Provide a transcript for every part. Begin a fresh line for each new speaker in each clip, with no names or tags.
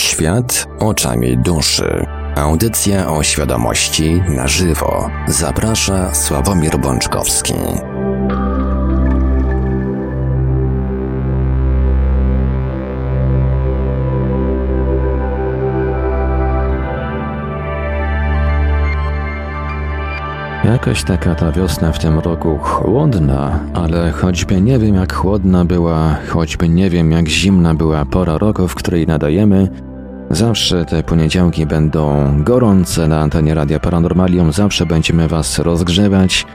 Świat oczami duszy. Audycja o świadomości na żywo. Zaprasza Sławomir Bączkowski.
Jakaś taka ta wiosna w tym roku chłodna, ale choćby nie wiem jak chłodna była, choćby nie wiem jak zimna była pora roku, w której nadajemy, zawsze te poniedziałki będą gorące na antenie Radia Paranormalium, zawsze będziemy Was rozgrzewać.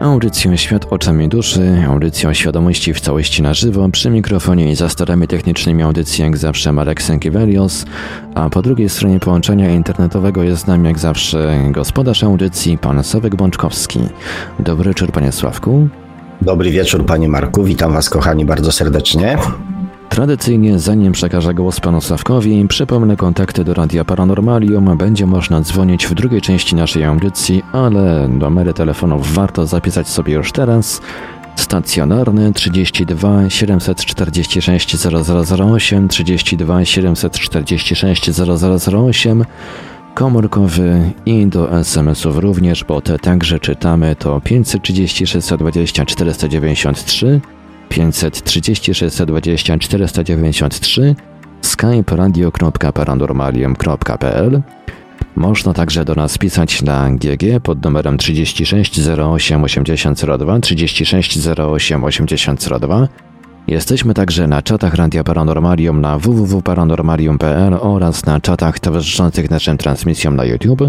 Audycją Świat oczami duszy, audycją świadomości w całości na żywo, przy mikrofonie i za starami technicznymi audycji jak zawsze Marek Sękiewelios, a po drugiej stronie połączenia internetowego jest z nami jak zawsze gospodarz audycji, pan Sławek Bączkowski. Dobry wieczór panie Sławku.
Dobry wieczór panie Marku, witam was kochani bardzo serdecznie.
Tradycyjnie, zanim przekażę głos panu Sławkowi, przypomnę kontakty do Radia Paranormalium. Będzie można dzwonić w drugiej części naszej audycji, ale numery telefonów warto zapisać sobie już teraz. Stacjonarny 32 746 0008, 32 746 0008, komórkowy i do SMS-ów również, bo te także czytamy to 530 620 493 536 20 493 skype radio.paranormalium.pl Można także do nas pisać na GG pod numerem 36 08 8002 36 08 8002 Jesteśmy także na czatach Radia Paranormalium na www.paranormalium.pl oraz na czatach towarzyszących naszym transmisjom na YouTube.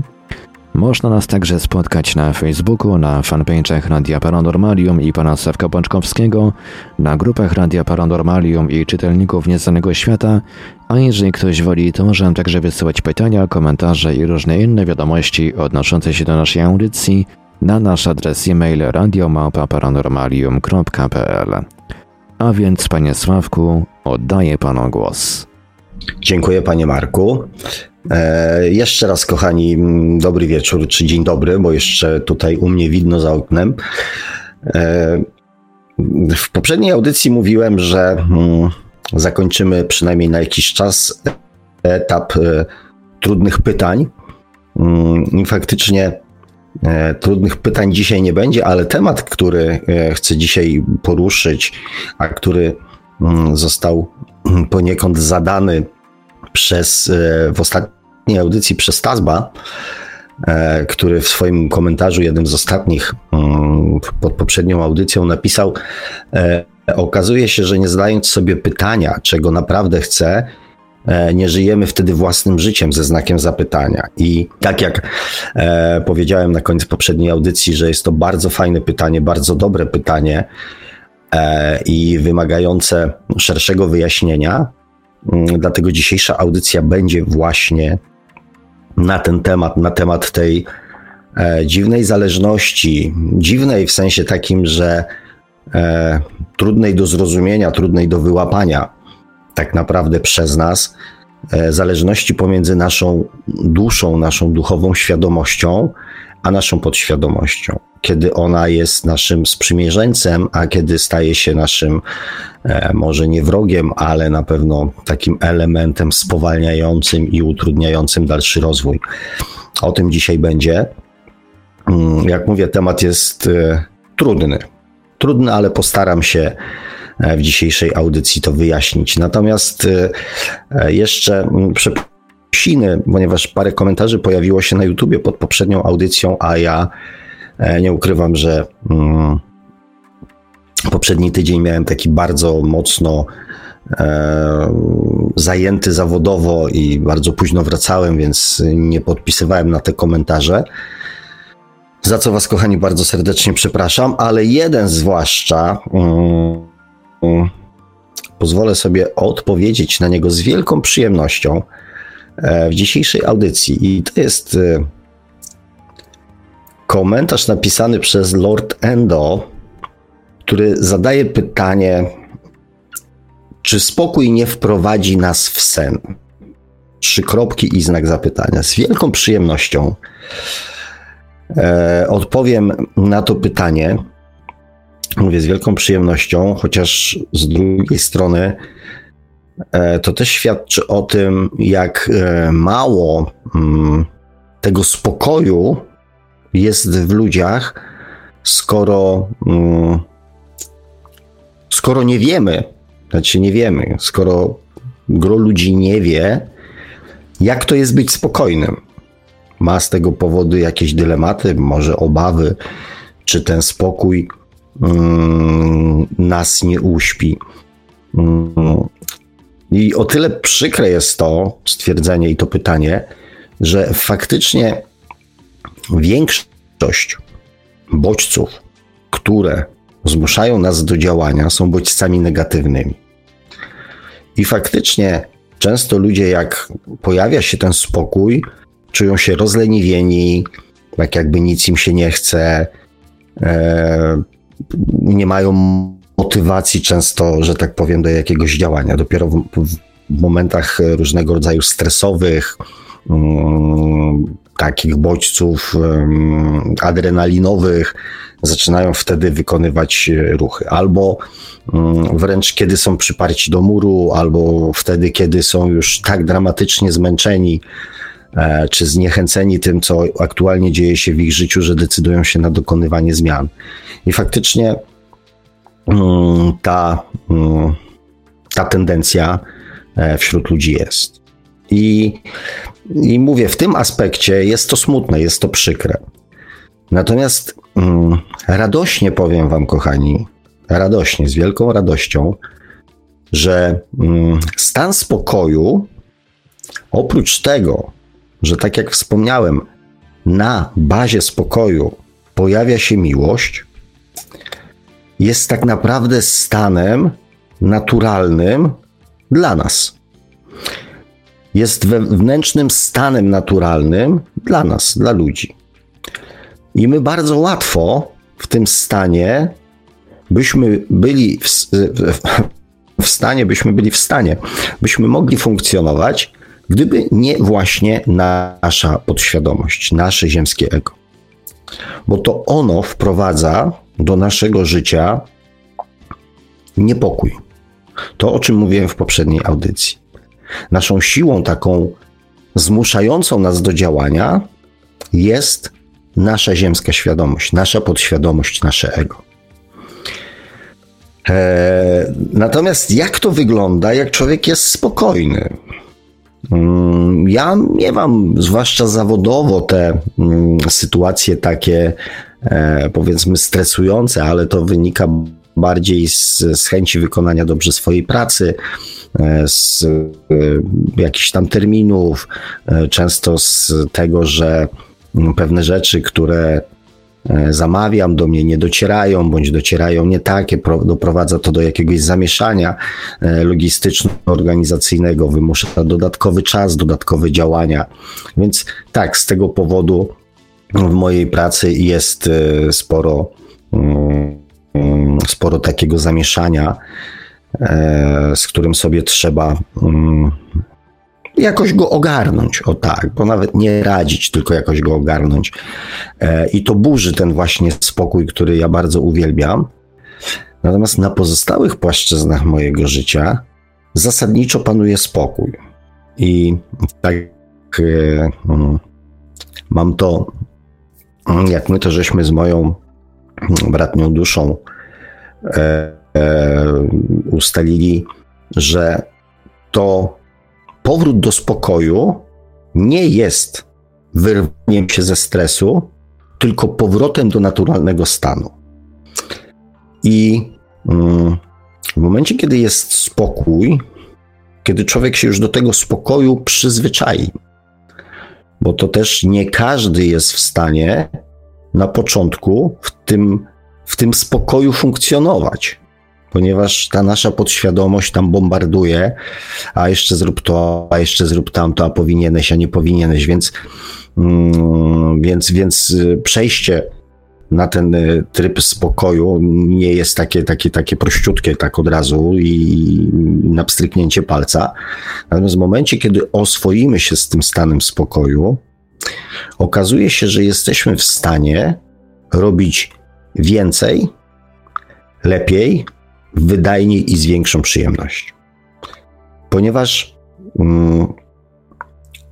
Można nas także spotkać na Facebooku, na fanpage'ach Radia Paranormalium i pana Sławka Bączkowskiego, na grupach Radia Paranormalium i czytelników Nieznanego Świata, a jeżeli ktoś woli, to może także wysyłać pytania, komentarze i różne inne wiadomości odnoszące się do naszej audycji na nasz adres e-mail radiomałpa-paranormalium.pl. A więc, panie Sławku, oddaję panu głos.
Dziękuję panie Marku. E, jeszcze raz, kochani, dobry wieczór, czy dzień dobry, bo jeszcze tutaj u mnie widno za oknem. E, w poprzedniej audycji mówiłem, że mm, zakończymy przynajmniej na jakiś czas etap e, trudnych pytań. Mm, I faktycznie e, trudnych pytań dzisiaj nie będzie, ale temat, który e, chcę dzisiaj poruszyć, a który mm, został poniekąd zadany przez e, w ostatniej audycji przez Tazba, e, który w swoim komentarzu, jednym z ostatnich mm, pod poprzednią audycją, napisał: e, Okazuje się, że nie zadając sobie pytania, czego naprawdę chcę, nie żyjemy wtedy własnym życiem ze znakiem zapytania. I tak jak e, powiedziałem na koniec poprzedniej audycji, że jest to bardzo fajne pytanie, bardzo dobre pytanie e, i wymagające szerszego wyjaśnienia, Mm, dlatego dzisiejsza audycja będzie właśnie na ten temat, na temat tej e, dziwnej zależności. Dziwnej w sensie takim, że e, trudnej do zrozumienia, trudnej do wyłapania tak naprawdę przez nas, e, zależności pomiędzy naszą duszą, naszą duchową świadomością, a naszą podświadomością. Kiedy ona jest naszym sprzymierzeńcem, a kiedy staje się naszym, e, może nie wrogiem, ale na pewno takim elementem spowalniającym i utrudniającym dalszy rozwój. O tym dzisiaj będzie. Mm, jak mówię, temat jest e, trudny. Trudny, ale postaram się e, w dzisiejszej audycji to wyjaśnić. Natomiast jeszcze mm, psiny, ponieważ parę komentarzy pojawiło się na YouTubie pod poprzednią audycją, a ja e, nie ukrywam, że mm, poprzedni tydzień miałem taki bardzo mocno e, zajęty zawodowo i bardzo późno wracałem, więc nie podpisywałem na te komentarze. Za co Was, kochani, bardzo serdecznie przepraszam, ale jeden zwłaszcza. Mm, mm, pozwolę sobie odpowiedzieć na niego z wielką przyjemnością. E, w dzisiejszej audycji. I to jest e, komentarz napisany przez Lord Endo, który zadaje pytanie, czy spokój nie wprowadzi nas w sen? Trzy kropki i znak zapytania. Z wielką przyjemnością e, odpowiem na to pytanie. Mówię z wielką przyjemnością, chociaż z drugiej strony to też świadczy o tym, jak e, mało mm, tego spokoju jest w ludziach, skoro, mm, skoro nie wiemy, znaczy nie wiemy, skoro gro ludzi nie wie, jak to jest być spokojnym. Ma z tego powodu jakieś dylematy, może obawy, czy ten spokój mm, nas nie uśpi. I o tyle przykre jest to stwierdzenie i to pytanie, że faktycznie większość bodźców, które zmuszają nas do działania, są bodźcami negatywnymi. I faktycznie często ludzie, jak pojawia się ten spokój, czują się rozleniwieni, tak jakby nic im się nie chce, e, nie mają motywacji często, że tak powiem, do jakiegoś działania. Dopiero w, w momentach różnego rodzaju stresowych, um, takich bodźców um, adrenalinowych, zaczynają wtedy wykonywać ruchy. Albo um, wręcz kiedy są przyparci do muru, albo wtedy, kiedy są już tak dramatycznie zmęczeni, e, czy zniechęceni tym, co aktualnie dzieje się w ich życiu, że decydują się na dokonywanie zmian. I faktycznie Mm, ta, mm, ta tendencja e, wśród ludzi jest. I, I mówię, w tym aspekcie jest to smutne, jest to przykre. Natomiast mm, radośnie powiem Wam, kochani, radośnie, z wielką radością, że stan spokoju, oprócz tego, że tak jak wspomniałem, na bazie spokoju pojawia się miłość, jest tak naprawdę stanem naturalnym dla nas. Jest wewnętrznym stanem naturalnym dla nas, dla ludzi. I my bardzo łatwo w tym stanie byśmy byli w, w, w stanie, byśmy byli w stanie, byśmy mogli funkcjonować, gdyby nie właśnie nasza podświadomość, nasze ziemskie ego. Bo to ono wprowadza do naszego życia niepokój. To, o czym mówiłem w poprzedniej audycji. Naszą siłą taką zmuszającą nas do działania jest nasza ziemska świadomość, nasza podświadomość, nasze ego. Eee, natomiast jak to wygląda, jak człowiek jest spokojny? Mm, ja miewam, zwłaszcza zawodowo, te mm, sytuacje takie, powiedzmy, stresujące, ale to wynika bardziej z, z chęci wykonania dobrze swojej pracy, e, z e, jakichś tam terminów, często z tego, że mm, pewne rzeczy, które E, zamawiam, do mnie nie docierają, bądź docierają nie takie, doprowadza to do jakiegoś zamieszania e, logistyczno-organizacyjnego, wymusza dodatkowy czas, dodatkowe działania. Więc tak, z tego powodu w mojej pracy jest e, sporo, mm, sporo takiego zamieszania, z którym sobie trzeba mm, jakoś go ogarnąć, o tak, bo nawet nie radzić, tylko jakoś go ogarnąć. E, I to burzy ten właśnie spokój, który ja bardzo uwielbiam. Natomiast na pozostałych płaszczyznach mojego życia zasadniczo panuje spokój. I tak e, mm, mam to, jak my to żeśmy z moją bratnią duszą e, ustalili, że to powrót do spokoju nie jest wyrwaniem się ze stresu, tylko powrotem do naturalnego stanu. I mm, w momencie, kiedy jest spokój, kiedy człowiek się już do tego spokoju przyzwyczai, bo to też nie każdy jest w stanie na początku w tym, w tym spokoju funkcjonować ponieważ ta nasza podświadomość tam bombarduje, a jeszcze zrób to, a jeszcze zrób tamto, a powinieneś, a nie powinieneś, więc, mm, więc, więc y, przejście na ten y, tryb spokoju nie jest takie, takie, takie prościutkie tak od razu i na pstryknięcie palca. Natomiast w momencie, kiedy oswoimy się z tym stanem spokoju, okazuje się, że jesteśmy w stanie robić więcej, lepiej, wydajniej i z większą przyjemnością. ponieważ mm,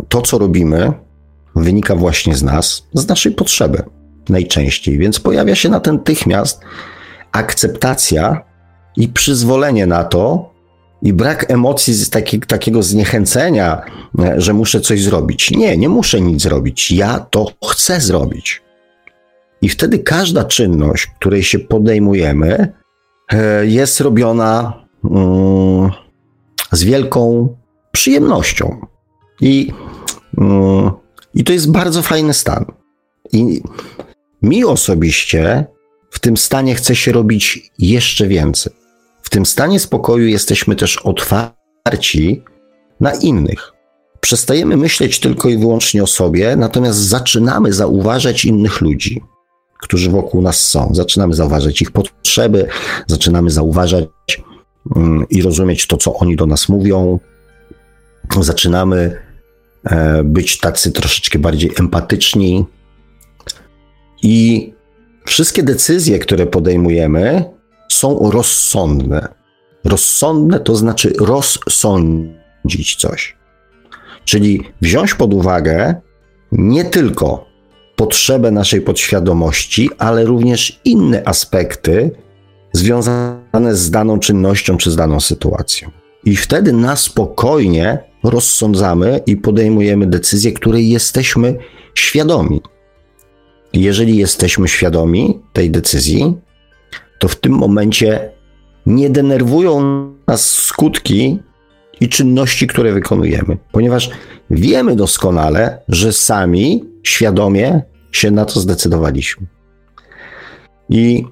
to, co robimy, wynika właśnie z nas, z naszej potrzeby najczęściej, więc pojawia się natychmiast akceptacja i przyzwolenie na to, i brak emocji z taki, takiego zniechęcenia, że muszę coś zrobić. Nie, nie muszę nic zrobić. Ja to chcę zrobić. I wtedy każda czynność, której się podejmujemy, e, jest robiona mm, z wielką przyjemnością. I, mm, I to jest bardzo fajny stan. I mi osobiście w tym stanie chce się robić jeszcze więcej. W tym stanie spokoju jesteśmy też otwarci na innych. Przestajemy myśleć tylko i wyłącznie o sobie, natomiast zaczynamy zauważać innych ludzi, którzy wokół nas są. Zaczynamy zauważać ich potrzeby, zaczynamy zauważać mm, i rozumieć to, co oni do nas mówią. Zaczynamy e, być tacy troszeczkę bardziej empatyczni. I wszystkie decyzje, które podejmujemy, są rozsądne. Rozsądne to znaczy rozsądzić coś. Czyli wziąć pod uwagę nie tylko potrzebę naszej podświadomości, ale również inne aspekty związane z daną czynnością czy z daną sytuacją. I wtedy na spokojnie rozsądzamy i podejmujemy decyzję, której jesteśmy świadomi. Jeżeli jesteśmy świadomi tej decyzji, to w tym momencie nie denerwują nas skutki i czynności, które wykonujemy, ponieważ wiemy doskonale, że sami świadomie się na to zdecydowaliśmy. I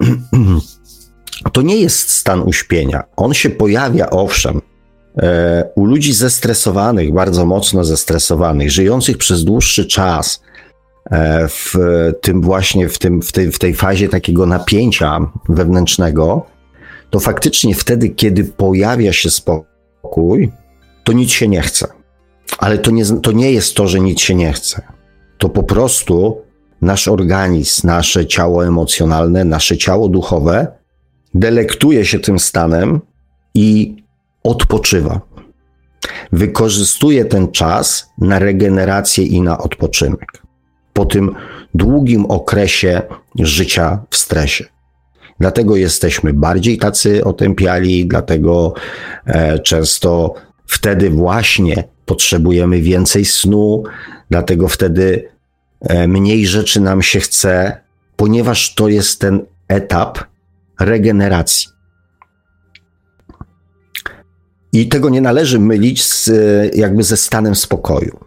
to nie jest stan uśpienia. On się pojawia, owszem, e, u ludzi zestresowanych, bardzo mocno zestresowanych, żyjących przez dłuższy czas, w tym właśnie, w, tym, w, tej, w tej fazie takiego napięcia wewnętrznego, to faktycznie wtedy, kiedy pojawia się spokój, to nic się nie chce. Ale to nie, to nie jest to, że nic się nie chce. To po prostu nasz organizm, nasze ciało emocjonalne, nasze ciało duchowe delektuje się tym stanem i odpoczywa. Wykorzystuje ten czas na regenerację i na odpoczynek po tym długim okresie życia w stresie. Dlatego jesteśmy bardziej tacy otępiali, dlatego e, często wtedy właśnie potrzebujemy więcej snu, dlatego wtedy e, mniej rzeczy nam się chce, ponieważ to jest ten etap regeneracji. I tego nie należy mylić z, jakby ze stanem spokoju,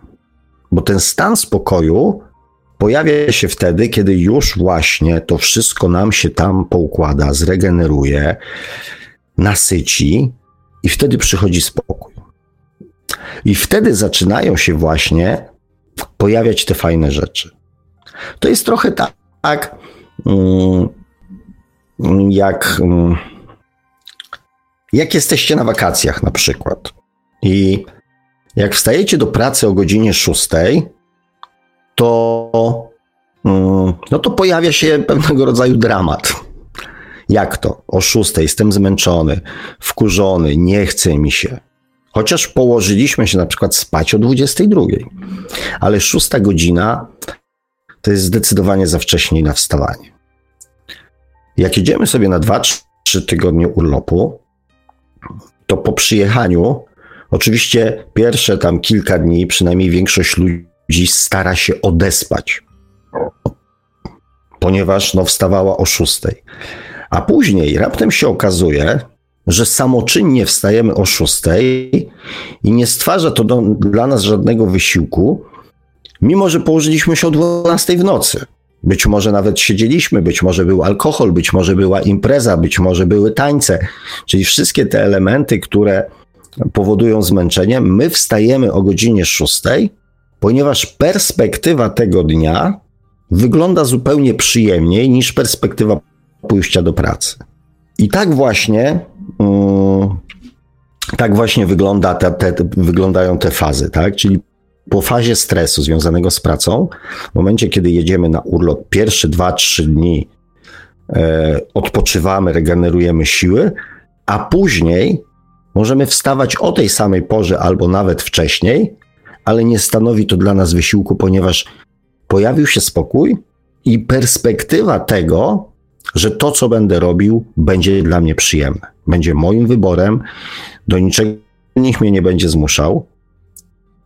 bo ten stan spokoju pojawia się wtedy, kiedy już właśnie to wszystko nam się tam poukłada, zregeneruje, nasyci i wtedy przychodzi spokój. I wtedy zaczynają się właśnie pojawiać te fajne rzeczy. To jest trochę tak, mm, jak, mm, jak jesteście na wakacjach na przykład. I jak wstajecie do pracy o godzinie 6, to, mm, no to pojawia się pewnego rodzaju dramat. Jak to? O szóstej jestem zmęczony, wkurzony, nie chce mi się. Chociaż położyliśmy się na przykład spać o 22. Ale szósta godzina to jest zdecydowanie za wcześnie na wstawanie. Jak jedziemy sobie na 2-3 tygodnie urlopu, to po przyjechaniu, oczywiście pierwsze tam kilka dni, przynajmniej większość ludzi ludzi stara się odespać, ponieważ no, wstawała o szóstej. A później raptem się okazuje, że samoczynnie wstajemy o szóstej i nie stwarza to do, dla nas żadnego wysiłku, mimo że położyliśmy się o 12 w nocy. Być może nawet siedzieliśmy, być może był alkohol, być może była impreza, być może były tańce, czyli wszystkie te elementy, które powodują zmęczenie. My wstajemy o godzinie 6 ponieważ perspektywa tego dnia wygląda zupełnie przyjemniej niż perspektywa pójścia do pracy. I tak właśnie, um, tak właśnie wygląda te, te, wyglądają te fazy, tak? Czyli po fazie stresu związanego z pracą, w momencie, kiedy jedziemy na urlop, pierwsze dwa, trzy dni e, odpoczywamy, regenerujemy siły, a później Możemy wstawać o tej samej porze albo nawet wcześniej, ale nie stanowi to dla nas wysiłku, ponieważ pojawił się spokój i perspektywa tego, że to, co będę robił, będzie dla mnie przyjemne. Będzie moim wyborem, do niczego nikt mnie nie będzie zmuszał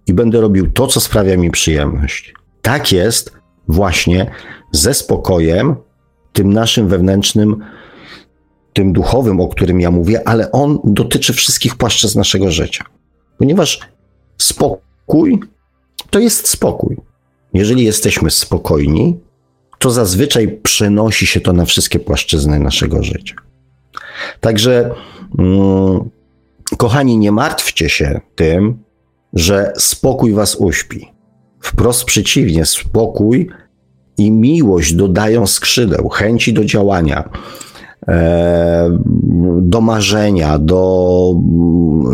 i będę robił to, co sprawia mi przyjemność. Tak jest właśnie ze spokojem, tym naszym wewnętrznym, tym duchowym, o którym ja mówię, ale on dotyczy wszystkich płaszczyzn naszego życia. Ponieważ spokój to jest spokój. Jeżeli jesteśmy spokojni, to zazwyczaj przenosi się to na wszystkie płaszczyzny naszego życia. Także, mm, kochani, nie martwcie się tym, że spokój was uśpi. Wprost przeciwnie, spokój i miłość dodają skrzydeł, chęci do działania, do marzenia, do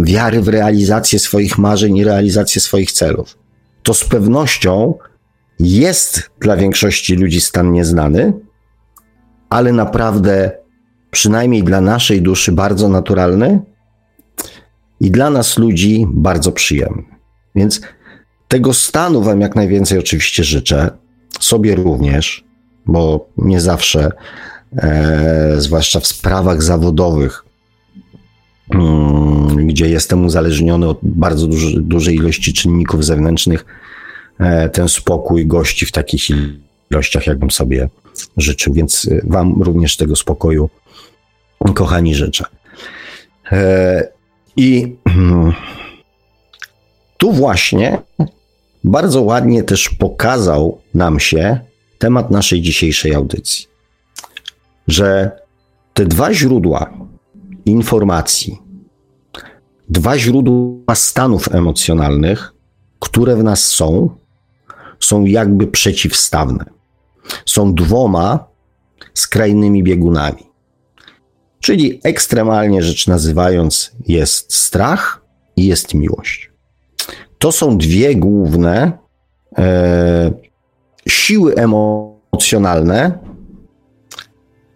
wiary w realizację swoich marzeń i realizację swoich celów. To z pewnością jest dla większości ludzi stan nieznany, ale naprawdę, przynajmniej dla naszej duszy, bardzo naturalny i dla nas ludzi bardzo przyjemny. Więc tego stanu Wam jak najwięcej oczywiście życzę, sobie również, bo nie zawsze, e, zwłaszcza w sprawach zawodowych, mm, gdzie jestem uzależniony od bardzo duży, dużej ilości czynników zewnętrznych, E, ten spokój gości w takich ilościach, jakbym sobie życzył. Więc e, Wam również tego spokoju, kochani, życzę. E, I tu właśnie bardzo ładnie też pokazał nam się temat naszej dzisiejszej audycji, że te dwa źródła informacji, dwa źródła stanów emocjonalnych, które w nas są, są jakby przeciwstawne. Są dwoma skrajnymi biegunami. Czyli ekstremalnie rzecz nazywając, jest strach i jest miłość. To są dwie główne e, siły emocjonalne,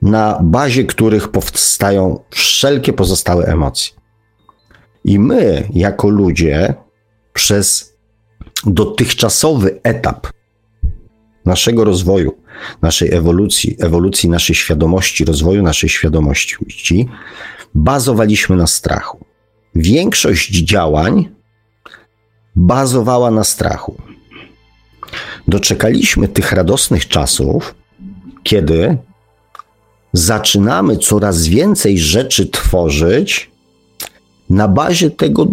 na bazie których powstają wszelkie pozostałe emocje. I my, jako ludzie, przez dotychczasowy etap naszego rozwoju, naszej ewolucji, ewolucji naszej świadomości, rozwoju naszej świadomości, bazowaliśmy na strachu. Większość działań bazowała na strachu. Doczekaliśmy tych radosnych czasów, kiedy zaczynamy coraz więcej rzeczy tworzyć na bazie tego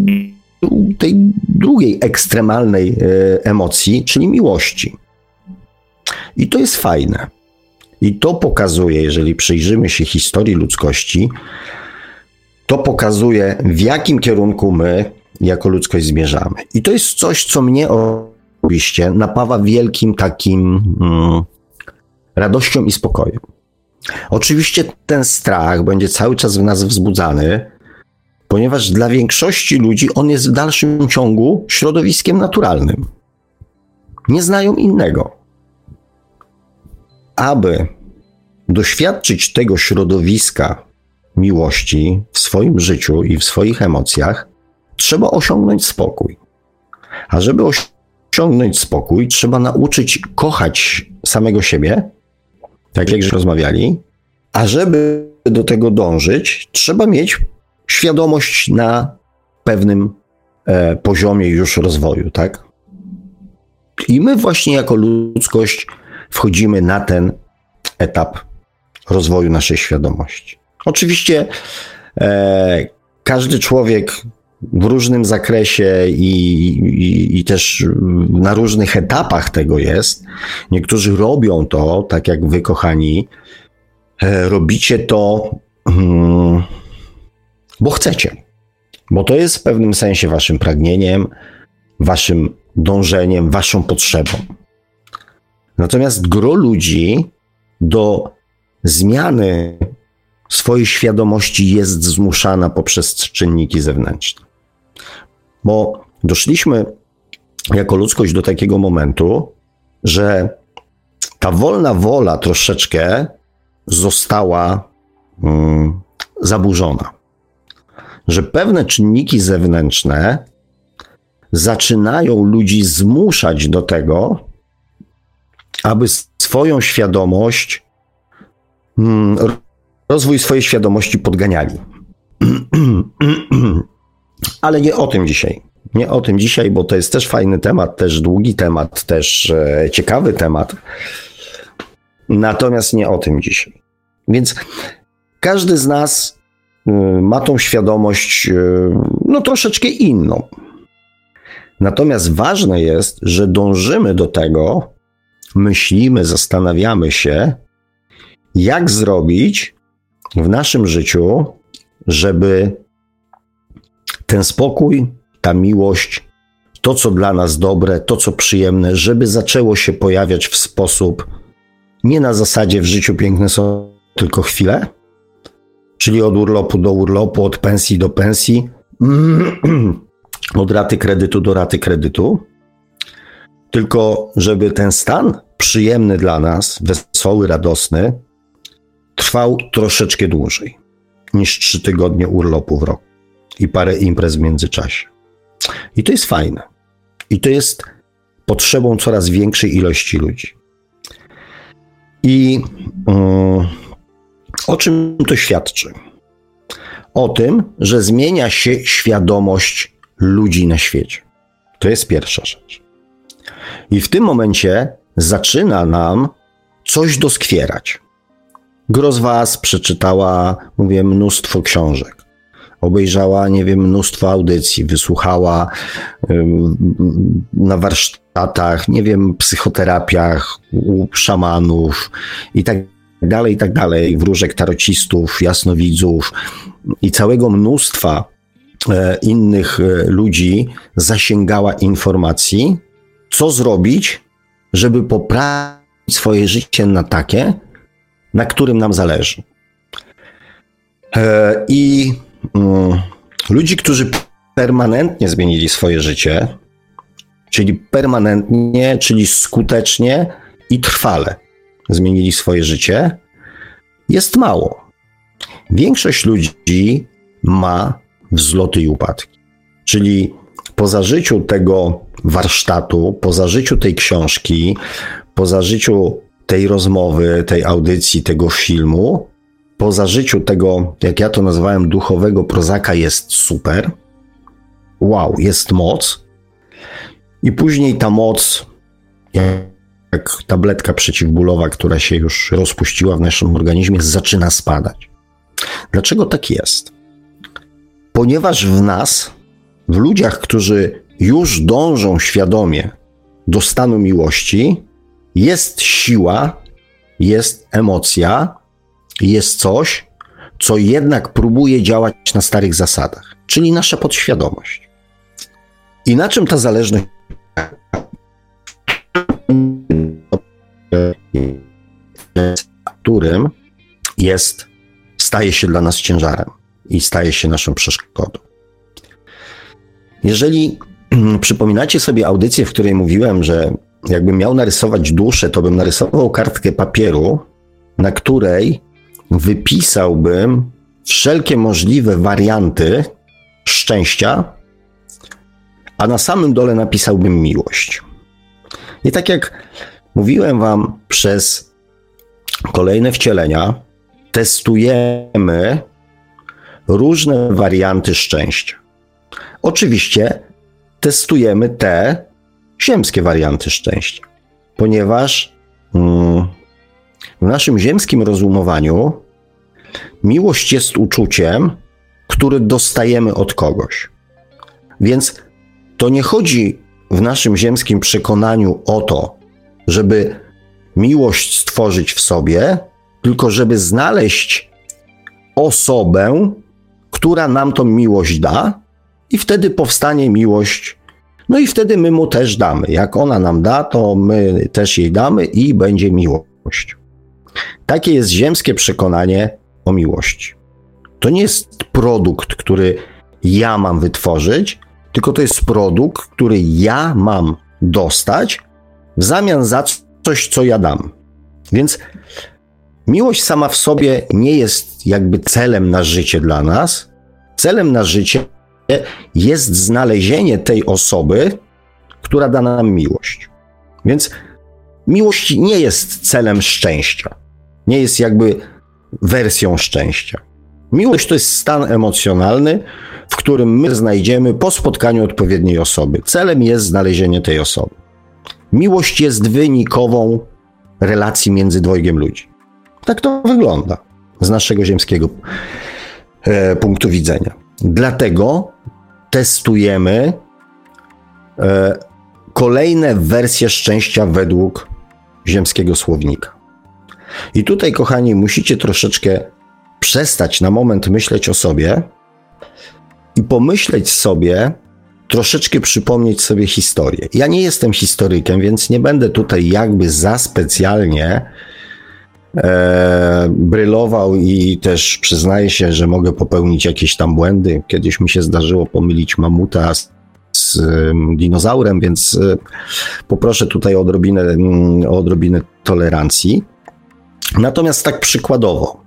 tej drugiej ekstremalnej e, emocji, czyli miłości. I to jest fajne. I to pokazuje, jeżeli przyjrzymy się historii ludzkości, to pokazuje, w jakim kierunku my jako ludzkość zmierzamy. I to jest coś, co mnie osobiście napawa wielkim takim mm, radością i spokojem. Oczywiście ten strach będzie cały czas w nas wzbudzany, ponieważ dla większości ludzi on jest w dalszym ciągu środowiskiem naturalnym. Nie znają innego. Aby doświadczyć tego środowiska miłości w swoim życiu i w swoich emocjach, trzeba osiągnąć spokój. A żeby osiągnąć spokój, trzeba nauczyć kochać samego siebie, tak jak rozmawiali, a żeby do tego dążyć, trzeba mieć świadomość na pewnym e, poziomie już rozwoju, tak? I my właśnie jako ludzkość wchodzimy na ten etap rozwoju naszej świadomości. Oczywiście e, każdy człowiek w różnym zakresie i, i, i, też na różnych etapach tego jest. Niektórzy robią to, tak jak wy, kochani, e, robicie to. Hmm, bo chcecie. Bo to jest w pewnym sensie waszym pragnieniem, waszym dążeniem, waszą potrzebą. Natomiast gro ludzi do zmiany swojej świadomości jest zmuszana poprzez czynniki zewnętrzne. Bo doszliśmy jako ludzkość do takiego momentu, że ta wolna wola troszeczkę została mm, zaburzona że pewne czynniki zewnętrzne zaczynają ludzi zmuszać do tego, aby swoją świadomość, mm, rozwój swojej świadomości podganiali. Ale nie o tym dzisiaj. Nie o tym dzisiaj, bo to jest też fajny temat, też długi temat, też e, ciekawy temat. Natomiast nie o tym dzisiaj. Więc każdy z nas y, ma tą świadomość, y, no troszeczkę inną. Natomiast ważne jest, że dążymy do tego, myślimy, zastanawiamy się, jak zrobić w naszym życiu, żeby ten spokój, ta miłość, to co dla nas dobre, to co przyjemne, żeby zaczęło się pojawiać w sposób nie na zasadzie w życiu piękne są tylko chwile, czyli od urlopu do urlopu, od pensji do pensji, od raty kredytu do raty kredytu, tylko żeby ten stan przyjemny dla nas, wesoły, radosny, trwał troszeczkę dłużej niż trzy tygodnie urlopu w roku i parę imprez w międzyczasie. I to jest fajne. I to jest potrzebą coraz większej ilości ludzi. I um, o czym to świadczy? O tym, że zmienia się świadomość ludzi na świecie. To jest pierwsza rzecz. I w tym momencie zaczyna nam coś doskwierać. Gro z Was przeczytała, mówię, mnóstwo książek. Obejrzała, nie wiem, mnóstwo audycji, wysłuchała na warsztatach, nie wiem, psychoterapiach, u szamanów i tak dalej, i tak dalej, wróżek tarocistów, jasnowidzów i całego mnóstwa e, innych e, ludzi zasięgała informacji, co zrobić, żeby poprawić swoje życie na takie, na którym nam zależy. E, I ludzi, którzy permanentnie zmienili swoje życie, czyli permanentnie, czyli skutecznie i trwale zmienili swoje życie, jest mało. Większość ludzi ma wzloty i upadki. Czyli po zażyciu tego warsztatu, po zażyciu tej książki, po zażyciu tej rozmowy, tej audycji, tego filmu, po zażyciu tego, jak ja to nazwałem, duchowego prozaka jest super. Wow, jest moc. I później ta moc, jak tabletka przeciwbólowa, która się już rozpuściła w naszym organizmie, zaczyna spadać. Dlaczego tak jest? Ponieważ w nas, w ludziach, którzy już dążą świadomie do stanu miłości, jest siła, jest emocja, jest coś, co jednak próbuje działać na starych zasadach, czyli nasza podświadomość. I na czym ta zależność którym jest, staje się dla nas ciężarem i staje się naszą przeszkodą. Jeżeli przypominacie sobie audycję, w której mówiłem, że jakbym miał narysować duszę, to bym narysował kartkę papieru, na której wypisałbym wszelkie możliwe warianty szczęścia, a na samym dole napisałbym miłość. I tak jak mówiłem Wam przez kolejne wcielenia, testujemy różne warianty szczęścia. Oczywiście testujemy te ziemskie warianty szczęścia, ponieważ mm, w naszym ziemskim rozumowaniu miłość jest uczuciem, który dostajemy od kogoś. Więc to nie chodzi w naszym ziemskim przekonaniu o to, żeby miłość stworzyć w sobie, tylko żeby znaleźć osobę, która nam tą miłość da, i wtedy powstanie miłość. No i wtedy my mu też damy. Jak ona nam da, to my też jej damy i będzie miłość. Takie jest ziemskie przekonanie o miłości. To nie jest produkt, który ja mam wytworzyć, tylko to jest produkt, który ja mam dostać w zamian za coś, co ja dam. Więc miłość sama w sobie nie jest jakby celem na życie dla nas. Celem na życie jest znalezienie tej osoby, która da nam miłość. Więc miłość nie jest celem szczęścia. Nie jest jakby wersją szczęścia. Miłość to jest stan emocjonalny, w którym my znajdziemy po spotkaniu odpowiedniej osoby. Celem jest znalezienie tej osoby. Miłość jest wynikową relacji między dwojgiem ludzi. Tak to wygląda z naszego ziemskiego e, punktu widzenia. Dlatego testujemy e, kolejne wersje szczęścia według ziemskiego słownika. I tutaj, kochani, musicie troszeczkę przestać na moment myśleć o sobie i pomyśleć sobie, troszeczkę przypomnieć sobie historię. Ja nie jestem historykiem, więc nie będę tutaj jakby za specjalnie e, brylował i też przyznaję się, że mogę popełnić jakieś tam błędy. Kiedyś mi się zdarzyło pomylić mamuta z, z dinozaurem, więc e, poproszę tutaj o odrobinę, mm, o odrobinę tolerancji. Natomiast tak przykładowo,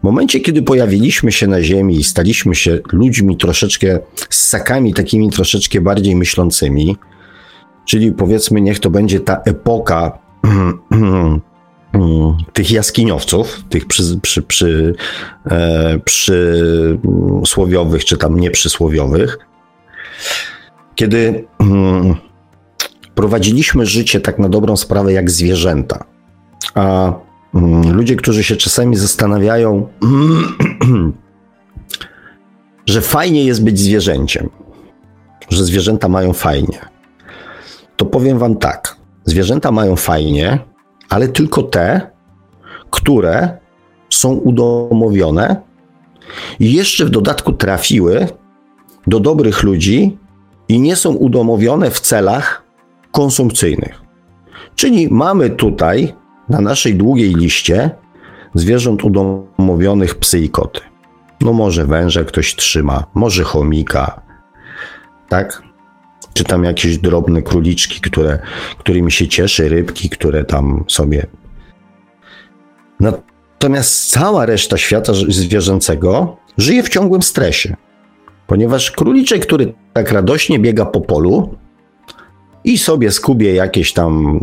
w momencie, kiedy pojawiliśmy się na Ziemi i staliśmy się ludźmi troszeczkę, ssakami takimi troszeczkę bardziej myślącymi, czyli powiedzmy, niech to będzie ta epoka tych jaskiniowców, tych przy, przy, przy, e, przysłowiowych, czy tam nieprzysłowiowych, kiedy mm, prowadziliśmy życie tak na dobrą sprawę jak zwierzęta, a ludzie, którzy się czasami zastanawiają, że fajnie jest być zwierzęciem, że zwierzęta mają fajnie, to powiem Wam tak. Zwierzęta mają fajnie, ale tylko te, które są udomowione i jeszcze w dodatku trafiły do dobrych ludzi i nie są udomowione w celach konsumpcyjnych. Czyli mamy tutaj na naszej długiej liście zwierząt udomowionych psy i koty. No może węża ktoś trzyma, może chomika, tak? Czy tam jakieś drobne króliczki, które, którymi się cieszy, rybki, które tam sobie. Natomiast cała reszta świata zwierzęcego żyje w ciągłym stresie, ponieważ króliczek, który tak radośnie biega po polu i sobie skubie jakieś tam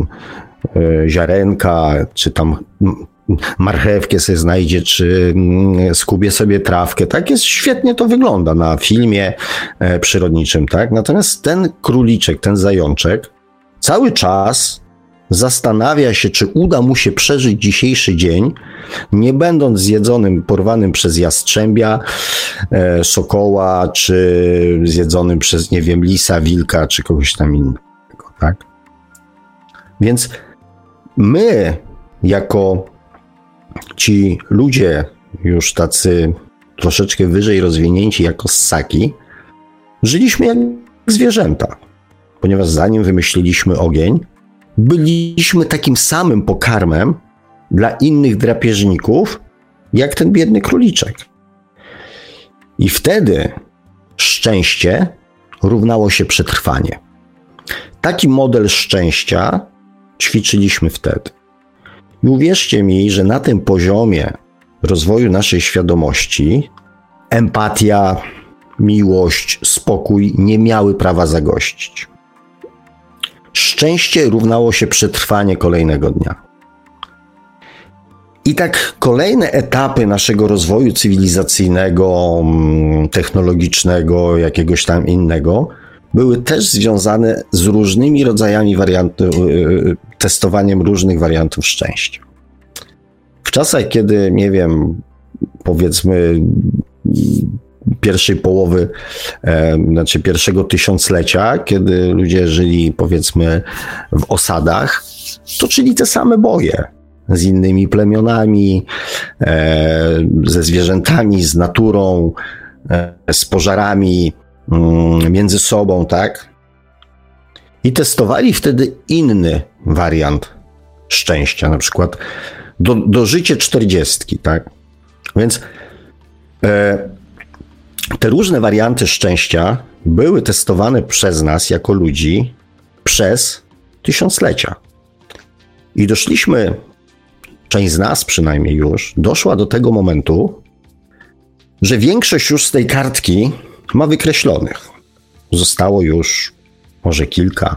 ziarenka, czy tam marchewkę sobie znajdzie, czy skubie sobie trawkę. Tak jest, świetnie to wygląda na filmie e, przyrodniczym, tak? Natomiast ten króliczek, ten zajączek cały czas zastanawia się, czy uda mu się przeżyć dzisiejszy dzień, nie będąc zjedzonym, porwanym przez jastrzębia, e, sokoła, czy zjedzonym przez, nie wiem, lisa, wilka, czy kogoś tam innego, tak? Więc My, jako ci ludzie już tacy troszeczkę wyżej rozwinięci jako ssaki, żyliśmy jak zwierzęta, ponieważ zanim wymyśliliśmy ogień, byliśmy takim samym pokarmem dla innych drapieżników, jak ten biedny króliczek. I wtedy szczęście równało się przetrwanie. Taki model szczęścia ćwiczyliśmy wtedy. I uwierzcie mi, że na tym poziomie rozwoju naszej świadomości empatia, miłość, spokój nie miały prawa zagościć. Szczęście równało się przetrwanie kolejnego dnia. I tak kolejne etapy naszego rozwoju cywilizacyjnego, mm, technologicznego, jakiegoś tam innego, były też związane z różnymi rodzajami wariantów, y, y, testowaniem różnych wariantów szczęścia. W czasach, kiedy, nie wiem, powiedzmy, pierwszej połowy, e, znaczy pierwszego tysiąclecia, kiedy ludzie żyli, powiedzmy, w osadach, toczyli te same boje z innymi plemionami, e, ze zwierzętami, z naturą, e, z pożarami, Mm, między sobą, tak? I testowali wtedy inny wariant szczęścia, na przykład do, do życia czterdziestki, tak? Więc e, te różne warianty szczęścia były testowane przez nas jako ludzi przez tysiąclecia. I doszliśmy, część z nas przynajmniej już, doszła do tego momentu, że większość już z tej kartki ma wykreślonych. Zostało już może kilka,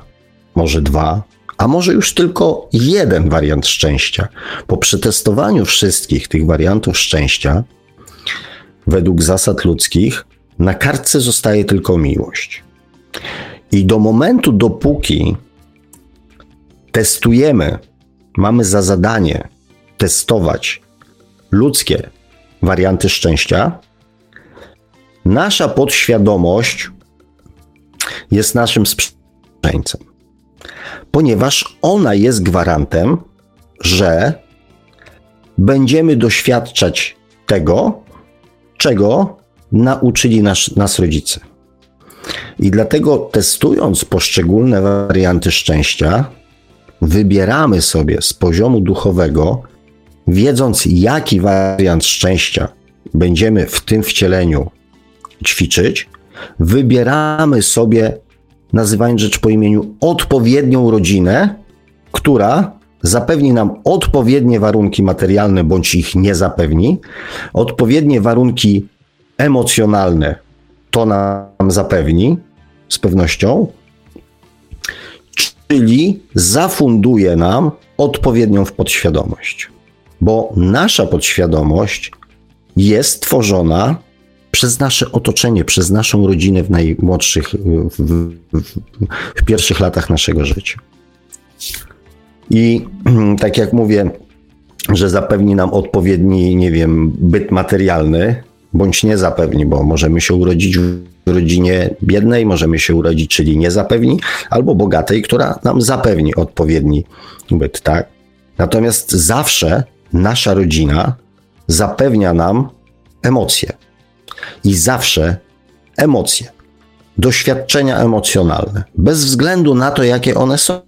może dwa, a może już tylko jeden wariant szczęścia. Po przetestowaniu wszystkich tych wariantów szczęścia, według zasad ludzkich, na kartce zostaje tylko miłość. I do momentu, dopóki testujemy, mamy za zadanie testować ludzkie warianty szczęścia, nasza podświadomość jest naszym sprzęcem, ponieważ ona jest gwarantem, że będziemy doświadczać tego, czego nauczyli nas, nas rodzice. I dlatego testując poszczególne warianty szczęścia, wybieramy sobie z poziomu duchowego, wiedząc jaki wariant szczęścia będziemy w tym wcieleniu ćwiczyć, wybieramy sobie, nazywając rzecz po imieniu, odpowiednią rodzinę, która zapewni nam odpowiednie warunki materialne bądź ich nie zapewni, odpowiednie warunki emocjonalne to nam zapewni z pewnością, czyli zafunduje nam odpowiednią podświadomość. Bo nasza podświadomość jest tworzona przez nasze otoczenie, przez naszą rodzinę w najmłodszych, w, w, w pierwszych latach naszego życia. I tak jak mówię, że zapewni nam odpowiedni, nie wiem, byt materialny, bądź nie zapewni, bo możemy się urodzić w rodzinie biednej, możemy się urodzić, czyli nie zapewni, albo bogatej, która nam zapewni odpowiedni byt, tak? Natomiast zawsze nasza rodzina zapewnia nam emocje. I zawsze emocje, doświadczenia emocjonalne, bez względu na to, jakie one są.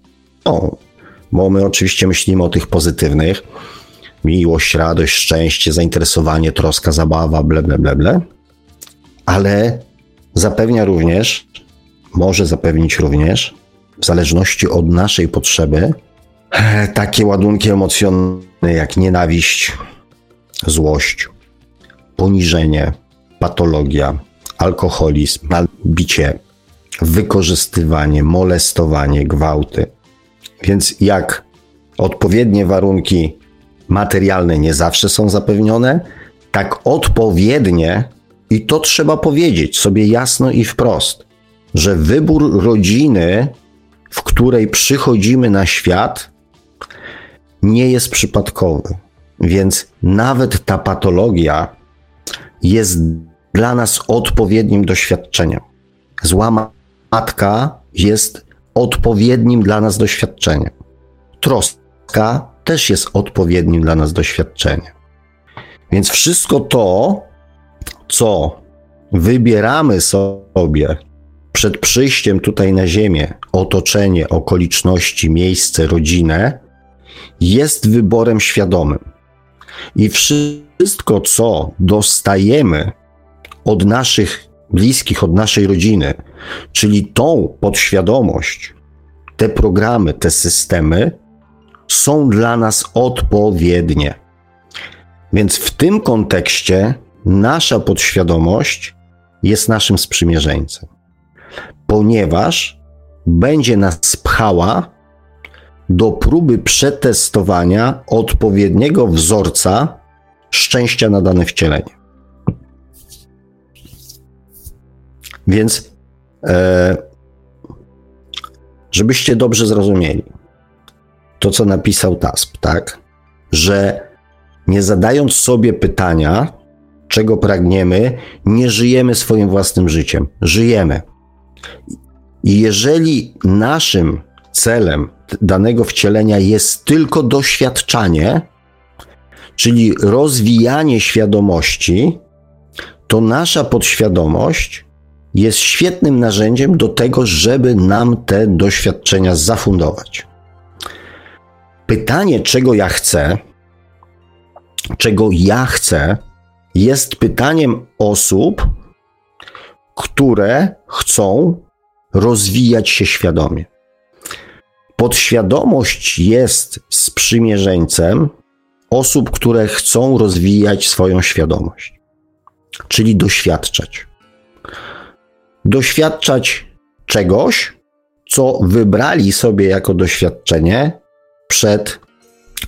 Bo my oczywiście myślimy o tych pozytywnych, miłość, radość, szczęście, zainteresowanie, troska, zabawa, ble, ble, ble, ble. Ale zapewnia również, może zapewnić również, w zależności od naszej potrzeby, takie ładunki emocjonalne jak nienawiść, złość, poniżenie, patologia, alkoholizm, bicie, wykorzystywanie, molestowanie, gwałty. Więc jak odpowiednie warunki materialne nie zawsze są zapewnione, tak odpowiednie, i to trzeba powiedzieć sobie jasno i wprost, że wybór rodziny, w której przychodzimy na świat, nie jest przypadkowy. Więc nawet ta patologia jest dla nas odpowiednim doświadczeniem. Zła matka jest odpowiednim dla nas doświadczeniem. Troska też jest odpowiednim dla nas doświadczeniem. Więc wszystko to, co wybieramy sobie przed przyjściem tutaj na Ziemię, otoczenie, okoliczności, miejsce, rodzinę, jest wyborem świadomym. I wszystko, co dostajemy od naszych bliskich, od naszej rodziny, czyli tą podświadomość, te programy, te systemy są dla nas odpowiednie. Więc w tym kontekście nasza podświadomość jest naszym sprzymierzeńcem, ponieważ będzie nas pchała do próby przetestowania odpowiedniego wzorca szczęścia na dane wcielenie. Więc, e, żebyście dobrze zrozumieli to, co napisał Tasp, tak? Że nie zadając sobie pytania, czego pragniemy, nie żyjemy swoim własnym życiem. Żyjemy. I jeżeli naszym celem danego wcielenia jest tylko doświadczanie, czyli rozwijanie świadomości, to nasza podświadomość jest świetnym narzędziem do tego, żeby nam te doświadczenia zafundować. Pytanie, czego ja chcę, czego ja chcę, jest pytaniem osób, które chcą rozwijać się świadomie. Podświadomość jest sprzymierzeńcem osób, które chcą rozwijać swoją świadomość. czyli doświadczać. Doświadczać czegoś, co wybrali sobie jako doświadczenie przed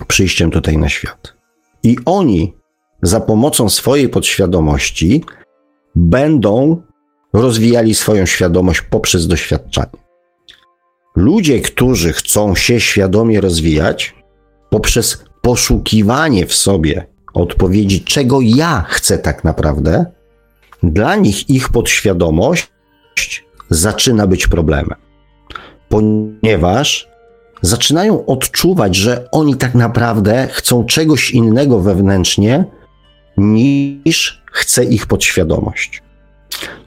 przyjściem tutaj na świat. I oni za pomocą swojej podświadomości będą rozwijali swoją świadomość poprzez doświadczanie. Ludzie, którzy chcą się świadomie rozwijać, poprzez poszukiwanie w sobie odpowiedzi, czego ja chcę tak naprawdę, dla nich ich podświadomość zaczyna być problemem. Ponieważ zaczynają odczuwać, że oni tak naprawdę chcą czegoś innego wewnętrznie niż chce ich podświadomość,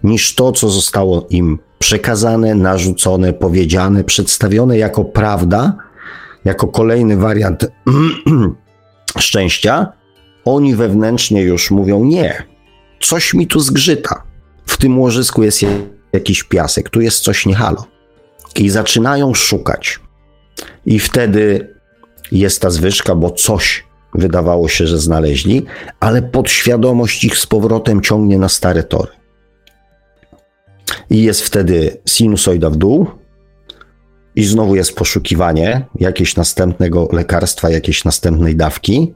niż to, co zostało im przekazane, narzucone, powiedziane, przedstawione jako prawda, jako kolejny wariant szczęścia, oni wewnętrznie już mówią nie. Coś mi tu zgrzyta. W tym łożysku jest jakiś piasek, tu jest coś niehalo. I zaczynają szukać. I wtedy jest ta zwyżka, bo coś wydawało się, że znaleźli, ale podświadomość ich z powrotem ciągnie na stare tory. I jest wtedy sinusoida w dół, i znowu jest poszukiwanie jakiegoś następnego lekarstwa, jakiejś następnej dawki,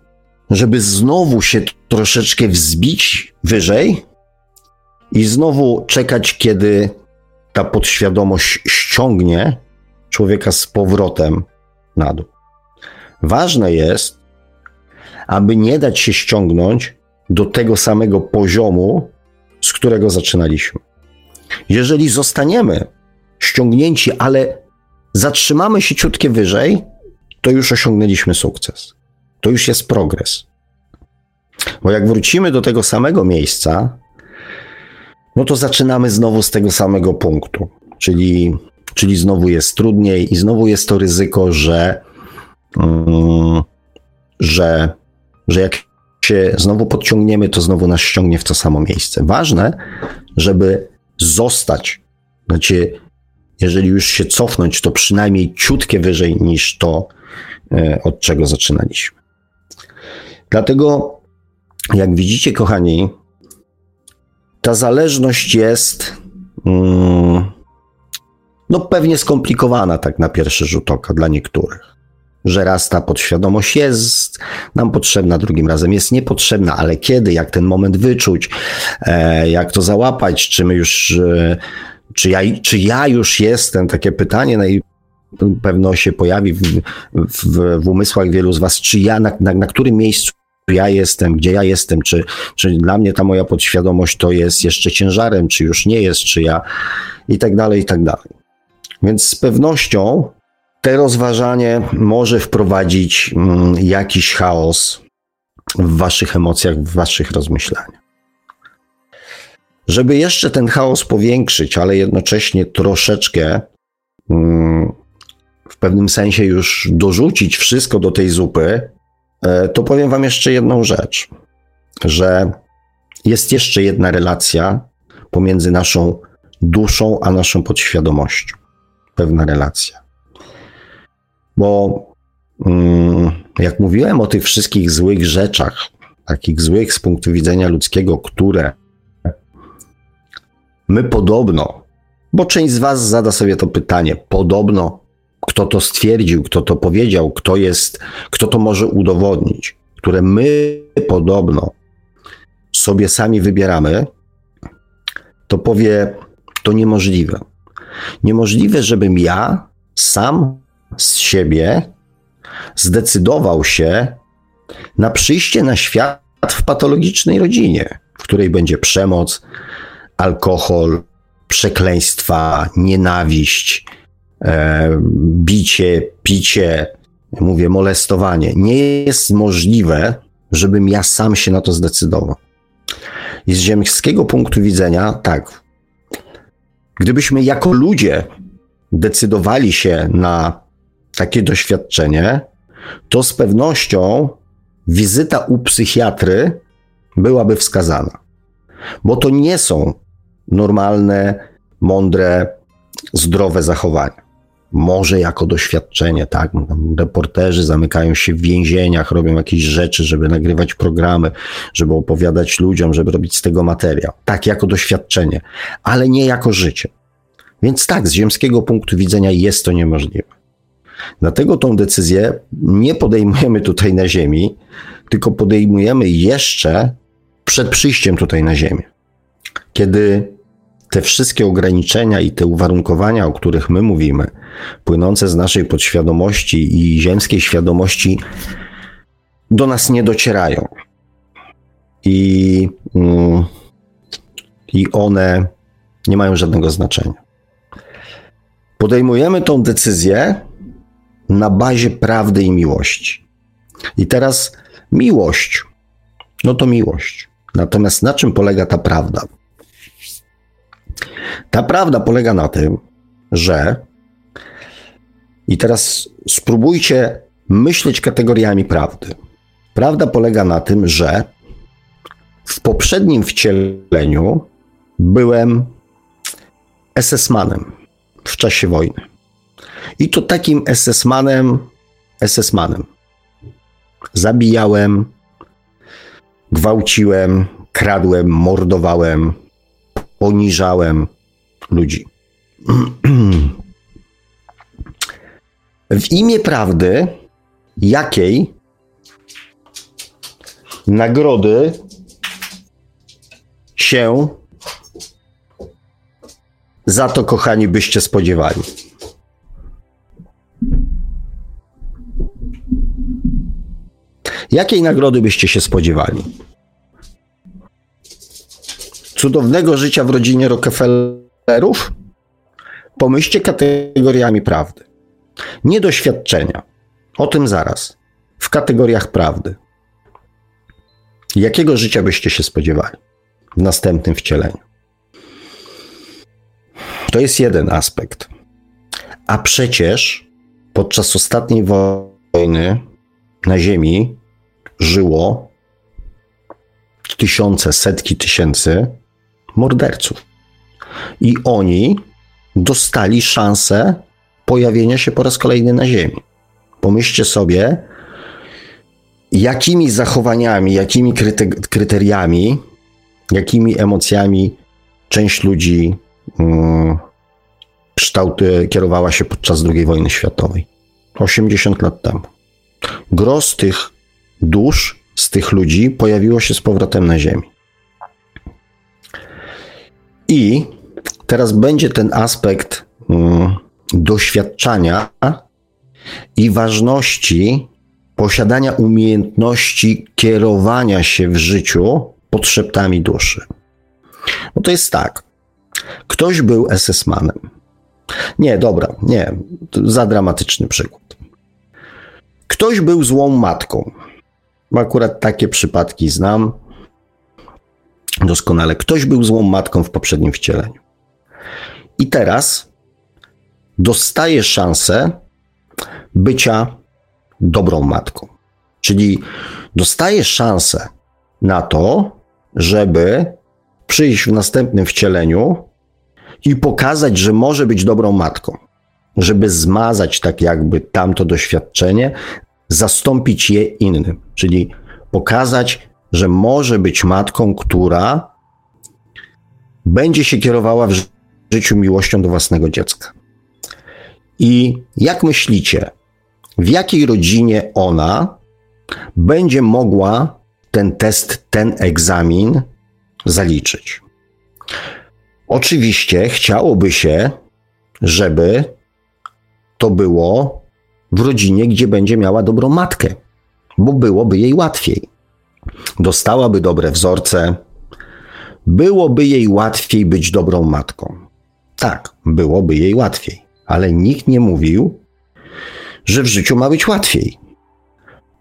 żeby znowu się troszeczkę wzbić wyżej i znowu czekać, kiedy ta podświadomość ściągnie człowieka z powrotem na dół. Ważne jest, aby nie dać się ściągnąć do tego samego poziomu, z którego zaczynaliśmy. Jeżeli zostaniemy ściągnięci, ale zatrzymamy się ciutkie wyżej, to już osiągnęliśmy sukces. To już jest progres. Bo jak wrócimy do tego samego miejsca, no to zaczynamy znowu z tego samego punktu. Czyli, czyli znowu jest trudniej i znowu jest to ryzyko, że, um, że, że jak się znowu podciągniemy, to znowu nas ściągnie w to samo miejsce. Ważne, żeby zostać. Znaczy, jeżeli już się cofnąć, to przynajmniej ciutkie wyżej niż to, e, od czego zaczynaliśmy. Dlatego, jak widzicie, kochani, ta zależność jest mm, no pewnie skomplikowana tak na pierwszy rzut oka dla niektórych. Że raz ta podświadomość jest nam potrzebna, drugim razem jest niepotrzebna, ale kiedy, jak ten moment wyczuć, e, jak to załapać, czy my już e, czy ja, czy ja już jestem, takie pytanie na pewno się pojawi w, w, w umysłach wielu z was, czy ja, na, na, na którym miejscu ja jestem, gdzie ja jestem, czy, czy dla mnie ta moja podświadomość to jest jeszcze ciężarem, czy już nie jest, czy ja i tak dalej, i tak dalej. Więc z pewnością te rozważanie może wprowadzić mm, jakiś chaos w waszych emocjach, w waszych rozmyślaniach. Żeby jeszcze ten chaos powiększyć, ale jednocześnie troszeczkę mm, w pewnym sensie już dorzucić wszystko do tej zupy, to powiem Wam jeszcze jedną rzecz, że jest jeszcze jedna relacja pomiędzy naszą duszą a naszą podświadomością. Pewna relacja. Bo mm, jak mówiłem o tych wszystkich złych rzeczach, takich złych z punktu widzenia ludzkiego, które My podobno, bo część z Was zada sobie to pytanie, podobno, kto to stwierdził, kto to powiedział, kto jest, kto to może udowodnić, które my podobno sobie sami wybieramy, to powie, to niemożliwe. Niemożliwe, żebym ja sam z siebie zdecydował się na przyjście na świat w patologicznej rodzinie, w której będzie przemoc, alkohol, przekleństwa, nienawiść, bicie, picie, mówię, molestowanie. Nie jest możliwe, żebym ja sam się na to zdecydował. I z ziemskiego punktu widzenia, tak, gdybyśmy jako ludzie decydowali się na takie doświadczenie, to z pewnością wizyta u psychiatry byłaby wskazana. Bo to nie są normalne, mądre, zdrowe zachowania. Może jako doświadczenie, tak? Reporterzy zamykają się w więzieniach, robią jakieś rzeczy, żeby nagrywać programy, żeby opowiadać ludziom, żeby robić z tego materiał. Tak, jako doświadczenie, ale nie jako życie. Więc tak, z ziemskiego punktu widzenia jest to niemożliwe. Dlatego tą decyzję nie podejmujemy tutaj na Ziemi, tylko podejmujemy jeszcze przed przyjściem tutaj na Ziemię. Kiedy te wszystkie ograniczenia i te uwarunkowania, o których my mówimy, płynące z naszej podświadomości i ziemskiej świadomości, do nas nie docierają. I, mm, i one nie mają żadnego znaczenia. Podejmujemy tą decyzję na bazie prawdy i miłości. I teraz miłość, no to miłość. Natomiast na czym polega ta prawda? Ta prawda polega na tym, że i teraz spróbujcie myśleć kategoriami prawdy. Prawda polega na tym, że w poprzednim wcieleniu byłem SS-manem w czasie wojny. I to takim SS-manem, SS-manem. Zabijałem, gwałciłem, kradłem, mordowałem, poniżałem ludzi. W imię prawdy, jakiej nagrody się za to, kochani, byście spodziewali? Jakiej nagrody byście się spodziewali? Cudownego życia w rodzinie Rockefellerów? Pomyślcie kategoriami prawdy. Nie doświadczenia. O tym zaraz. W kategoriach prawdy. Jakiego życia byście się spodziewali w następnym wcieleniu? To jest jeden aspekt. A przecież podczas ostatniej wojny na Ziemi żyło tysiące, setki tysięcy morderców. I oni dostali szansę pojawienia się po raz kolejny na Ziemi. Pomyślcie sobie, jakimi zachowaniami, jakimi kryteriami, jakimi emocjami część ludzi um, kształty kierowała się podczas II wojny światowej. 80 lat temu. Gros tych dusz, z tych ludzi pojawiło się z powrotem na Ziemi. I teraz będzie ten aspekt um, doświadczania i ważności posiadania umiejętności kierowania się w życiu potrzebami duszy. No to jest tak. Ktoś był SS-manem. Nie, dobra, nie, za dramatyczny przykład. Ktoś był złą matką. Akurat takie przypadki znam doskonale. Ktoś był złą matką w poprzednim wcieleniu. I teraz dostaje szansę bycia dobrą matką. Czyli dostaje szansę na to, żeby przyjść w następnym wcieleniu i pokazać, że może być dobrą matką. Żeby zmazać tak jakby tamto doświadczenie, zastąpić je innym. Czyli pokazać, że może być matką, która będzie się kierowała w życiu miłością do własnego dziecka. I jak myślicie, w jakiej rodzinie ona będzie mogła ten test, ten egzamin zaliczyć? Oczywiście chciałoby się, żeby to było w rodzinie, gdzie będzie miała dobrą matkę, bo byłoby jej łatwiej. Dostałaby dobre wzorce, byłoby jej łatwiej być dobrą matką. Tak, byłoby jej łatwiej ale nikt nie mówił, że w życiu ma być łatwiej.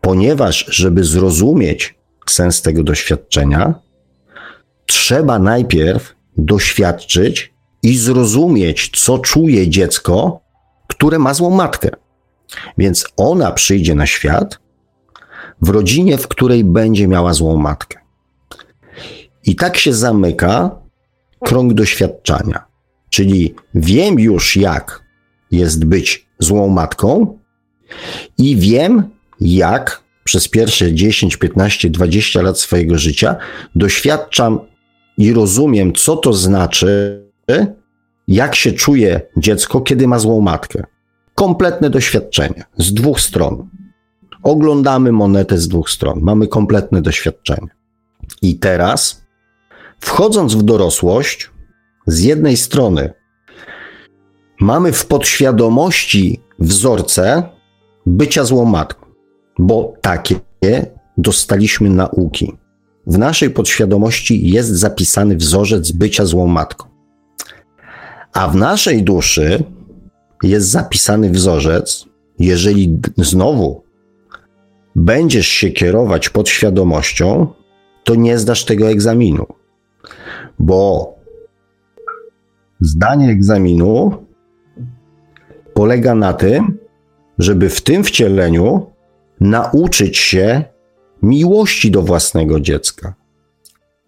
Ponieważ, żeby zrozumieć sens tego doświadczenia, trzeba najpierw doświadczyć i zrozumieć, co czuje dziecko, które ma złą matkę. Więc ona przyjdzie na świat w rodzinie, w której będzie miała złą matkę. I tak się zamyka krąg doświadczenia. Czyli wiem już, jak jest być złą matką i wiem, jak przez pierwsze 10, 15, 20 lat swojego życia doświadczam i rozumiem, co to znaczy, jak się czuje dziecko, kiedy ma złą matkę. Kompletne doświadczenie z dwóch stron. Oglądamy monetę z dwóch stron. Mamy kompletne doświadczenie. I teraz, wchodząc w dorosłość, z jednej strony mamy w podświadomości wzorce bycia złą matką, bo takie dostaliśmy nauki. W naszej podświadomości jest zapisany wzorzec bycia złą matką. A w naszej duszy jest zapisany wzorzec, jeżeli znowu będziesz się kierować podświadomością, to nie zdasz tego egzaminu. Bo zdanie egzaminu polega na tym, żeby w tym wcieleniu nauczyć się miłości do własnego dziecka,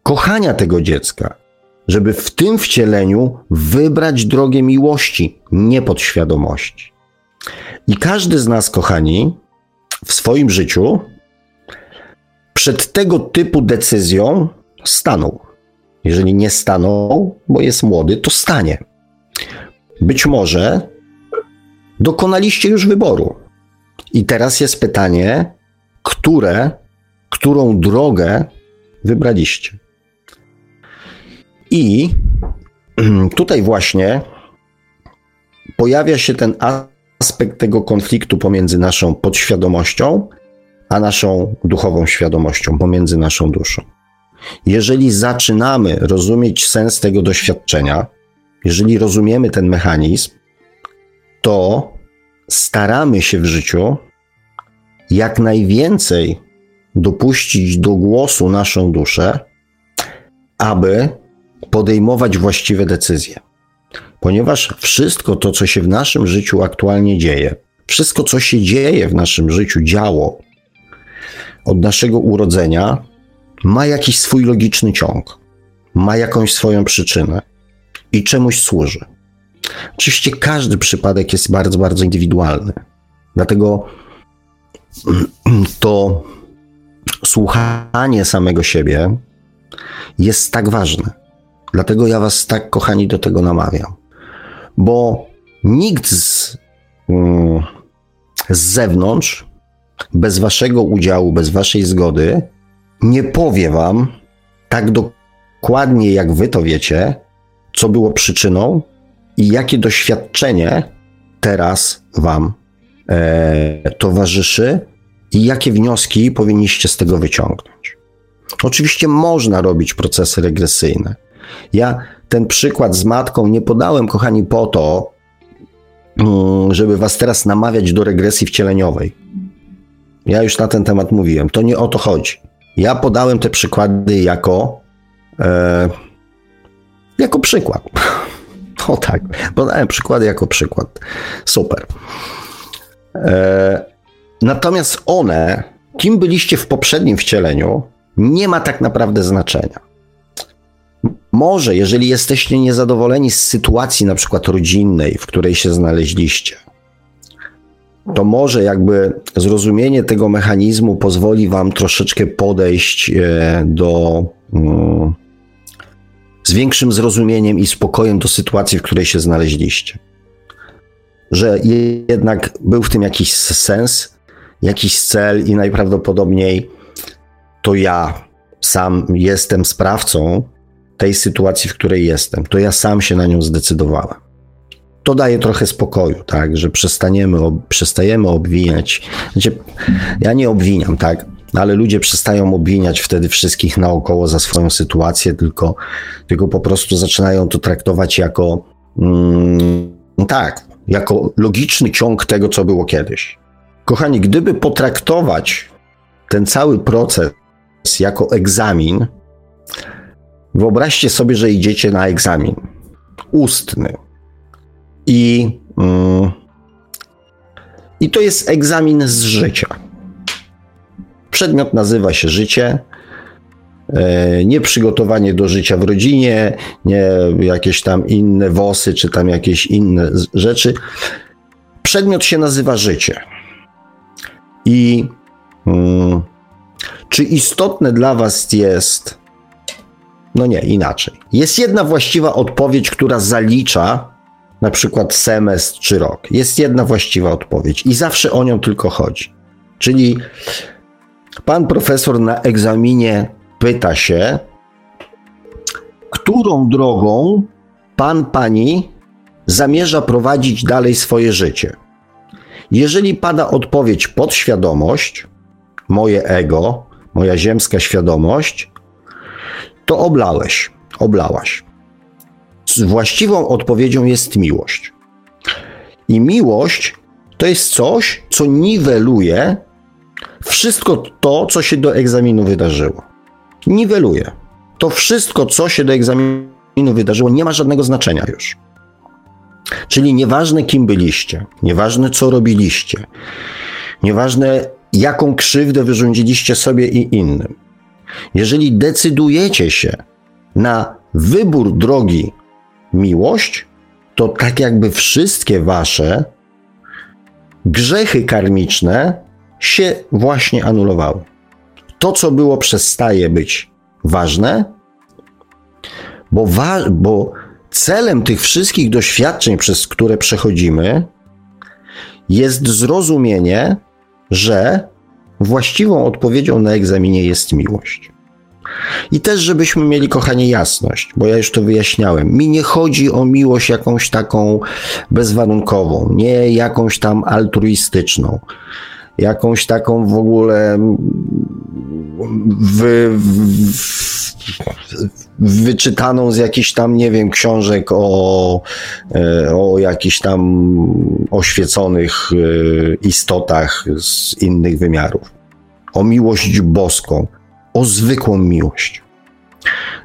kochania tego dziecka, żeby w tym wcieleniu wybrać drogę miłości, nie podświadomości. I każdy z nas, kochani, w swoim życiu przed tego typu decyzją stanął. Jeżeli nie stanął, bo jest młody, to stanie. Być może dokonaliście już wyboru. I teraz jest pytanie, które, którą drogę wybraliście. I tutaj właśnie pojawia się ten aspekt tego konfliktu pomiędzy naszą podświadomością a naszą duchową świadomością, pomiędzy naszą duszą. Jeżeli zaczynamy rozumieć sens tego doświadczenia, jeżeli rozumiemy ten mechanizm, to staramy się w życiu jak najwięcej dopuścić do głosu naszą duszę, aby podejmować właściwe decyzje. Ponieważ wszystko to, co się w naszym życiu aktualnie dzieje, wszystko, co się dzieje w naszym życiu, działo od naszego urodzenia, ma jakiś swój logiczny ciąg, ma jakąś swoją przyczynę i czemuś służy. Oczywiście każdy przypadek jest bardzo, bardzo indywidualny. Dlatego to słuchanie samego siebie jest tak ważne. Dlatego ja Was tak, kochani, do tego namawiam. Bo nikt z, mm, z zewnątrz, bez Waszego udziału, bez Waszej zgody, nie powie Wam tak dokładnie, jak Wy to wiecie, co było przyczyną i jakie doświadczenie teraz Wam e, towarzyszy i jakie wnioski powinniście z tego wyciągnąć. Oczywiście można robić procesy regresyjne. Ja ten przykład z matką nie podałem, kochani, po to, mm, żeby was teraz namawiać do regresji wcieleniowej. Ja już na ten temat mówiłem. To nie o to chodzi. Ja podałem te przykłady jako e, jako przykład. O tak, podałem przykłady jako przykład. Super. E, natomiast one, kim byliście w poprzednim wcieleniu, nie ma tak naprawdę znaczenia. Może, jeżeli jesteście niezadowoleni z sytuacji, na przykład rodzinnej, w której się znaleźliście, to może jakby zrozumienie tego mechanizmu pozwoli Wam troszeczkę podejść e, do. Mm, z większym zrozumieniem i spokojem do sytuacji, w której się znaleźliście. Że jednak był w tym jakiś sens, jakiś cel i najprawdopodobniej to ja sam jestem sprawcą tej sytuacji, w której jestem. To ja sam się na nią zdecydowałem. To daje trochę spokoju, tak, że przestaniemy, ob, przestajemy obwiniać. Znaczy, ja nie obwiniam, tak, ale ludzie przestają obwiniać wtedy wszystkich naokoło za swoją sytuację, tylko, tylko po prostu zaczynają to traktować jako mm, tak, jako logiczny ciąg tego, co było kiedyś. Kochani, gdyby potraktować ten cały proces jako egzamin, wyobraźcie sobie, że idziecie na egzamin ustny i, mm, i to jest egzamin z życia. Przedmiot nazywa się życie. E, nie przygotowanie do życia w rodzinie, nie jakieś tam inne wosy, czy tam jakieś inne rzeczy, przedmiot się nazywa życie. I hmm, czy istotne dla Was jest. No nie, inaczej. Jest jedna właściwa odpowiedź, która zalicza na przykład semestr czy rok. Jest jedna właściwa odpowiedź i zawsze o nią tylko chodzi. Czyli pan profesor na egzaminie pyta się, którą drogą pan, pani zamierza prowadzić dalej swoje życie. Jeżeli pada odpowiedź podświadomość, moje ego, moja ziemska świadomość, to oblałeś, oblałaś. Właściwą odpowiedzią jest miłość. I miłość to jest coś, co niweluje wszystko to, co się do egzaminu wydarzyło. Niweluje. To wszystko, co się do egzaminu wydarzyło, nie ma żadnego znaczenia już. Czyli nieważne kim byliście, nieważne co robiliście, nieważne jaką krzywdę wyrządziliście sobie i innym. Jeżeli decydujecie się na wybór drogi miłość, to tak jakby wszystkie wasze grzechy karmiczne się właśnie anulowały. To, co było, przestaje być ważne, bo, wa- bo celem tych wszystkich doświadczeń, przez które przechodzimy, jest zrozumienie, że właściwą odpowiedzią na egzaminie jest miłość. I też, żebyśmy mieli, kochanie, jasność, bo ja już to wyjaśniałem. Mi nie chodzi o miłość jakąś taką bezwarunkową, nie jakąś tam altruistyczną, jakąś taką w ogóle wy, wyczytaną z jakichś tam, nie wiem, książek o, e, o jakichś tam oświeconych e, istotach z innych wymiarów. O miłość boską, o zwykłą miłość.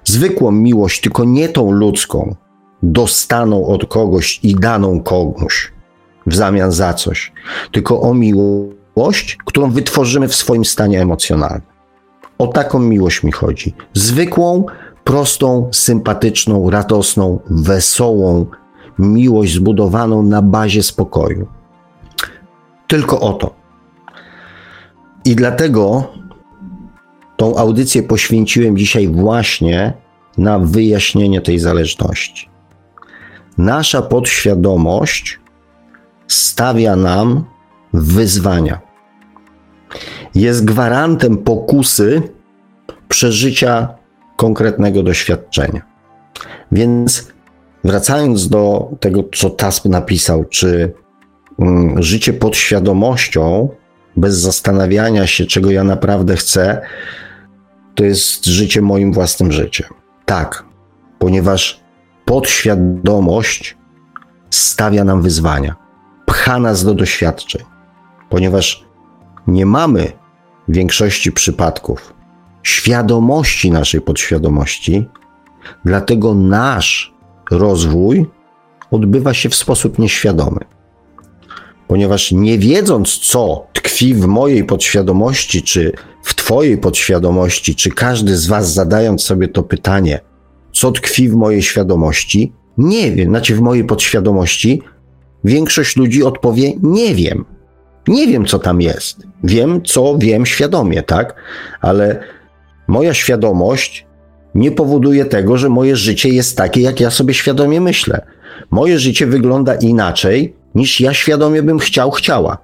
Zwykłą miłość, tylko nie tą ludzką, dostaną od kogoś i daną komuś w zamian za coś, tylko o miłość, którą wytworzymy w swoim stanie emocjonalnym. O taką miłość mi chodzi. Zwykłą, prostą, sympatyczną, radosną, wesołą miłość zbudowaną na bazie spokoju. Tylko o to. I dlatego tą audycję poświęciłem dzisiaj właśnie na wyjaśnienie tej zależności. Nasza podświadomość stawia nam wyzwania. Jest gwarantem pokusy przeżycia konkretnego doświadczenia. Więc wracając do tego, co Tasp napisał, czy mm, życie pod świadomością, bez zastanawiania się, czego ja naprawdę chcę, to jest życie moim własnym życiem. Tak, ponieważ podświadomość stawia nam wyzwania, pcha nas do doświadczeń, ponieważ nie mamy w większości przypadków świadomości naszej podświadomości, dlatego nasz rozwój odbywa się w sposób nieświadomy. Ponieważ nie wiedząc, co tkwi w mojej podświadomości, czy w Twojej podświadomości, czy każdy z Was zadając sobie to pytanie, co tkwi w mojej świadomości, nie wiem, znaczy w mojej podświadomości, większość ludzi odpowie: Nie wiem. Nie wiem, co tam jest. Wiem, co wiem świadomie, tak? Ale moja świadomość nie powoduje tego, że moje życie jest takie, jak ja sobie świadomie myślę. Moje życie wygląda inaczej, niż ja świadomie bym chciał, chciała.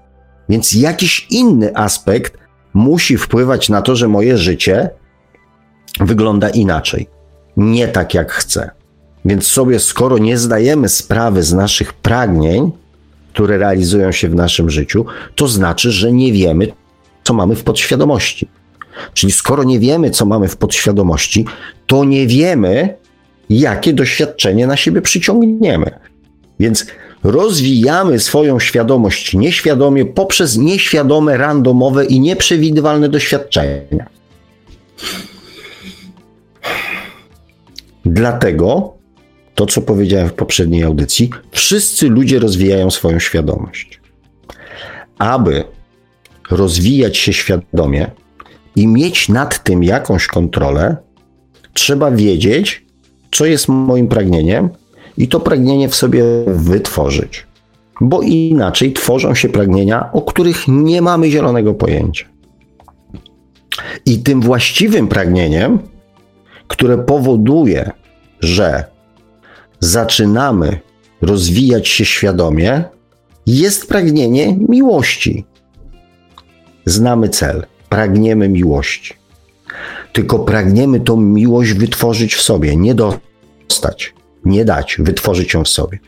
Więc jakiś inny aspekt musi wpływać na to, że moje życie wygląda inaczej. Nie tak, jak chcę. Więc sobie, skoro nie zdajemy sprawy z naszych pragnień, które realizują się w naszym życiu, to znaczy, że nie wiemy, co mamy w podświadomości. Czyli skoro nie wiemy, co mamy w podświadomości, to nie wiemy, jakie doświadczenie na siebie przyciągniemy. Więc rozwijamy swoją świadomość nieświadomie poprzez nieświadome, randomowe i nieprzewidywalne doświadczenia. Dlatego to, co powiedziałem w poprzedniej audycji, wszyscy ludzie rozwijają swoją świadomość. Aby rozwijać się świadomie i mieć nad tym jakąś kontrolę, trzeba wiedzieć, co jest moim pragnieniem i to pragnienie w sobie wytworzyć. bo inaczej tworzą się pragnienia, o których nie mamy zielonego pojęcia. I tym właściwym pragnieniem, które powoduje, że zaczynamy rozwijać się świadomie, jest pragnienie miłości. Znamy cel, pragniemy miłości. Tylko pragniemy tą miłość wytworzyć w sobie, nie dostać, nie dać, wytworzyć ją w sobie.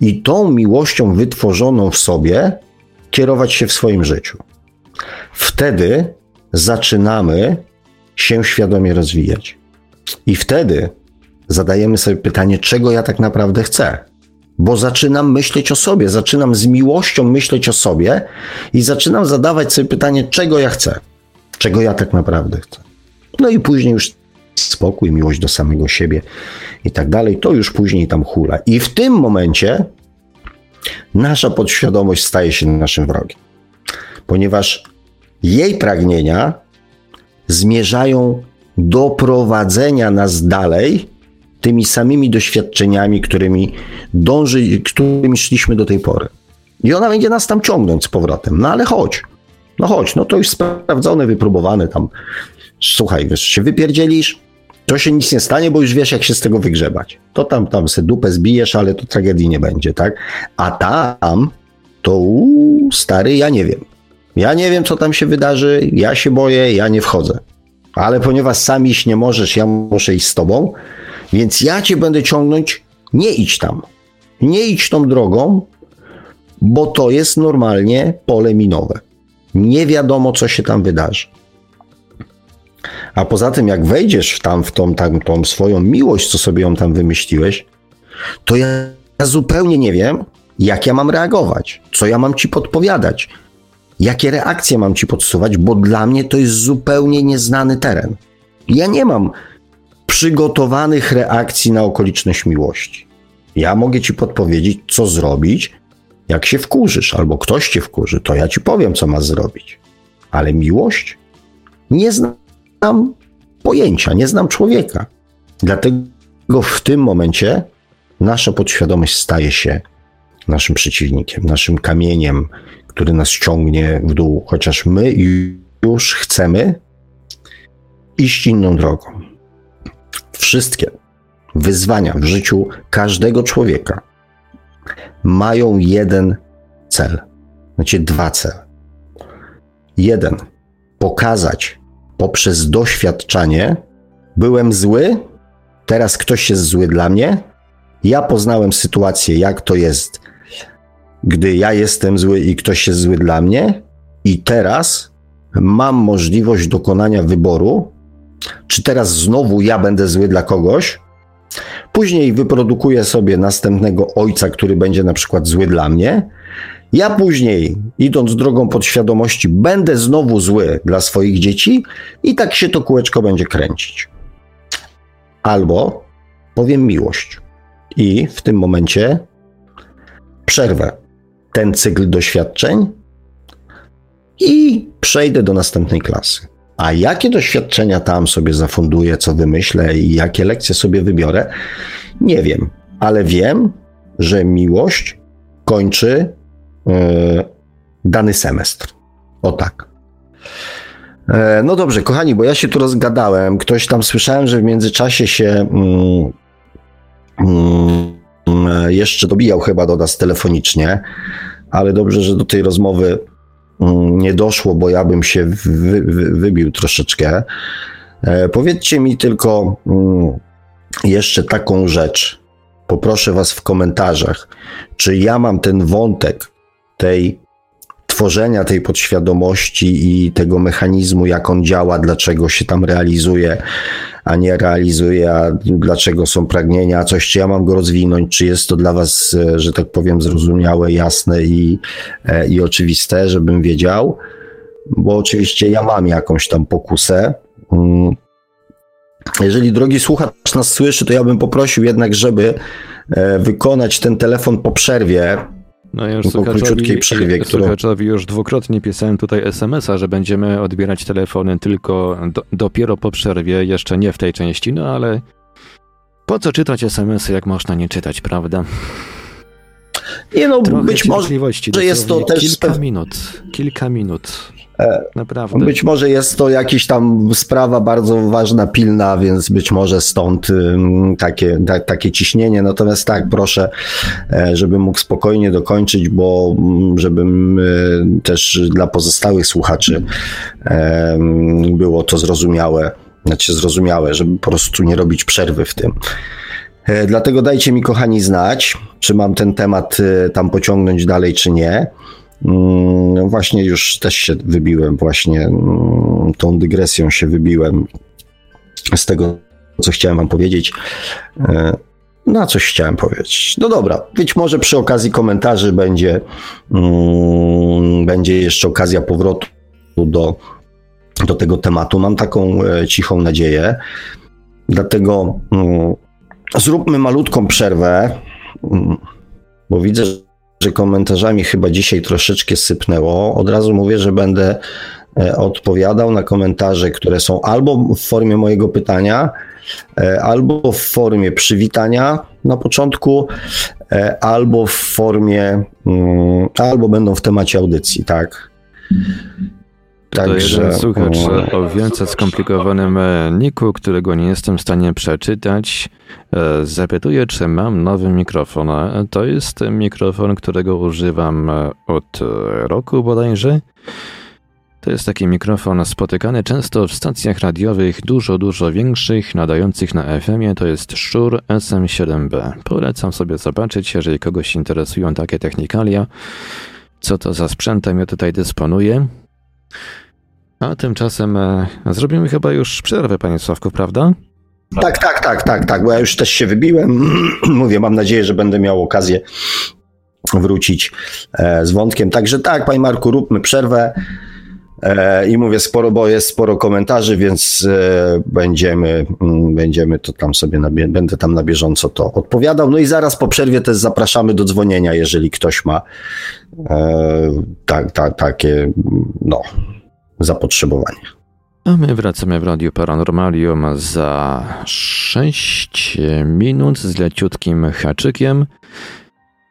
I tą miłością wytworzoną w sobie kierować się w swoim życiu. Wtedy zaczynamy się świadomie rozwijać. I wtedy zadajemy sobie pytanie, czego ja tak naprawdę chcę. Bo zaczynam myśleć o sobie, zaczynam z miłością myśleć o sobie i zaczynam zadawać sobie pytanie, czego ja chcę, czego ja tak naprawdę chcę. No i później już spokój, miłość do samego siebie i tak dalej, to już później tam hula. I w tym momencie nasza podświadomość staje się naszym wrogiem, ponieważ jej pragnienia zmierzają do prowadzenia nas dalej tymi samymi doświadczeniami, którymi dąży, którymi szliśmy do tej pory. I ona będzie nas tam ciągnąć z powrotem. No ale chodź. No chodź, no to już sprawdzone, wypróbowane tam. Słuchaj, wiesz, się wypierdzielisz, to się nic nie stanie, bo już wiesz, jak się z tego wygrzebać. To tam, tam se dupę zbijesz, ale to tragedii nie będzie, tak? A tam, to uu, stary, ja nie wiem. Ja nie wiem, co tam się wydarzy, ja się boję, ja nie wchodzę. Ale ponieważ sam iść nie możesz, ja muszę iść z tobą, więc ja cię będę ciągnąć, nie idź tam. Nie idź tą drogą, bo to jest normalnie pole minowe. Nie wiadomo, co się tam wydarzy. A poza tym, jak wejdziesz w tam w tą, tam, tą swoją miłość, co sobie ją tam wymyśliłeś, to ja zupełnie nie wiem, jak ja mam reagować, co ja mam ci podpowiadać, jakie reakcje mam ci podsuwać, bo dla mnie to jest zupełnie nieznany teren. Ja nie mam przygotowanych reakcji na okoliczność miłości. Ja mogę ci podpowiedzieć, co zrobić, jak się wkurzysz, albo ktoś cię wkurzy, to ja ci powiem, co masz zrobić. Ale miłość? Nie znam pojęcia, nie znam człowieka. Dlatego w tym momencie nasza podświadomość staje się naszym przeciwnikiem, naszym kamieniem, który nas ciągnie w dół, chociaż my już chcemy iść inną drogą. Wszystkie wyzwania w życiu każdego człowieka mają jeden cel, znaczy dwa cele. Jeden, pokazać poprzez doświadczanie, byłem zły, teraz ktoś jest zły dla mnie. Ja poznałem sytuację, jak to jest, gdy ja jestem zły i ktoś jest zły dla mnie, i teraz mam możliwość dokonania wyboru, czy teraz znowu ja będę zły dla kogoś, później wyprodukuję sobie następnego ojca, który będzie na przykład zły dla mnie, ja później, idąc drogą podświadomości, będę znowu zły dla swoich dzieci i tak się to kółeczko będzie kręcić. Albo powiem miłość i w tym momencie przerwę ten cykl doświadczeń i przejdę do następnej klasy. A jakie doświadczenia tam sobie zafunduję, co wymyślę i jakie lekcje sobie wybiorę, nie wiem, ale wiem, że miłość kończy E, dany semestr. O tak. E, no dobrze, kochani, bo ja się tu rozgadałem. Ktoś tam słyszałem, że w międzyczasie się mm, mm, jeszcze dobijał chyba do nas telefonicznie, ale dobrze, że do tej rozmowy mm, nie doszło, bo ja bym się wy, wy, wybił troszeczkę. E, powiedzcie mi tylko mm, jeszcze taką rzecz. Poproszę Was w komentarzach, czy ja mam ten wątek tej tworzenia tej podświadomości i tego mechanizmu, jak on działa, dlaczego się tam realizuje, a nie realizuje, a dlaczego są pragnienia, a coś, czy ja mam go rozwinąć, czy jest to dla Was, e, że tak powiem, zrozumiałe, jasne i, e, i oczywiste, żebym wiedział, bo oczywiście ja mam jakąś tam pokusę. Mm. Jeżeli drogi słuchacz nas słyszy, to ja bym poprosił jednak, żeby e, wykonać ten telefon po przerwie,
no już słuchaczowi, przerwie, słuchaczowi już dwukrotnie pisałem tutaj SMS-a, że będziemy odbierać telefony tylko do, dopiero po przerwie, jeszcze nie w tej części, no ale po co czytać SMS-y, jak można nie czytać, prawda? Nie no, Trochę być może, że jest to też...
Kilka
minut, kilka minut.
E, Naprawdę. Być może jest to jakaś tam sprawa bardzo ważna, pilna, więc być może stąd takie, ta, takie ciśnienie. Natomiast tak, proszę, e, żebym mógł spokojnie dokończyć, bo żebym e, też dla pozostałych słuchaczy było to zrozumiałe, znaczy zrozumiałe, żeby po prostu nie robić przerwy w tym. Dlatego dajcie mi, kochani, znać, czy mam ten temat tam pociągnąć dalej, czy nie. Mm, właśnie już też się wybiłem, właśnie mm, tą dygresją się wybiłem z tego, co chciałem Wam powiedzieć. E, na coś chciałem powiedzieć. No dobra, być może przy okazji komentarzy będzie, mm, będzie jeszcze okazja powrotu do, do tego tematu. Mam taką e, cichą nadzieję. Dlatego zróbmy malutką przerwę, bo widzę, że komentarzami chyba dzisiaj troszeczkę sypnęło. Od razu mówię, że będę e, odpowiadał na komentarze, które są albo w formie mojego pytania, e, albo w formie przywitania na początku, e, albo w formie, mm, albo będą w temacie audycji, tak?
Także, to jeden słuchacz o wielce skomplikowanym niku, którego nie jestem w stanie przeczytać. E, zapytuję, czy mam nowy mikrofon. E, to jest mikrofon, którego używam e, od roku bodajże. To jest taki mikrofon spotykany często w stacjach radiowych dużo, dużo większych, nadających na FM-ie. To jest Shure SM7B. Polecam sobie zobaczyć, jeżeli kogoś interesują takie technikalia, co to za sprzętem ja tutaj dysponuję. A tymczasem zrobimy chyba już przerwę, panie Sławku, prawda?
Tak, tak, tak, tak, tak, bo ja już też się wybiłem. Mówię, mam nadzieję, że będę miał okazję wrócić e, z wątkiem. Także tak, panie Marku, róbmy przerwę. E, I mówię sporo, bo jest sporo komentarzy, więc e, będziemy, mm, będziemy to tam sobie, na, będę tam na bieżąco to odpowiadał. No i zaraz po przerwie też zapraszamy do dzwonienia, jeżeli ktoś ma tak, tak, takie, no, zapotrzebowanie.
A my wracamy w Radiu Paranormalium za 6 minut z leciutkim haczykiem.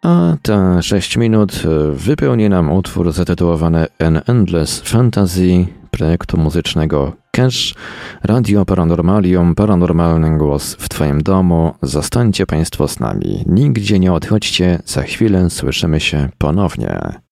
A te 6 minut wypełni nam utwór zatytułowany An Endless Fantasy projektu muzycznego Cash. Radio Paranormalium, paranormalny głos w Twoim domu. Zostańcie Państwo z nami. Nigdzie nie odchodźcie, za chwilę słyszymy się ponownie.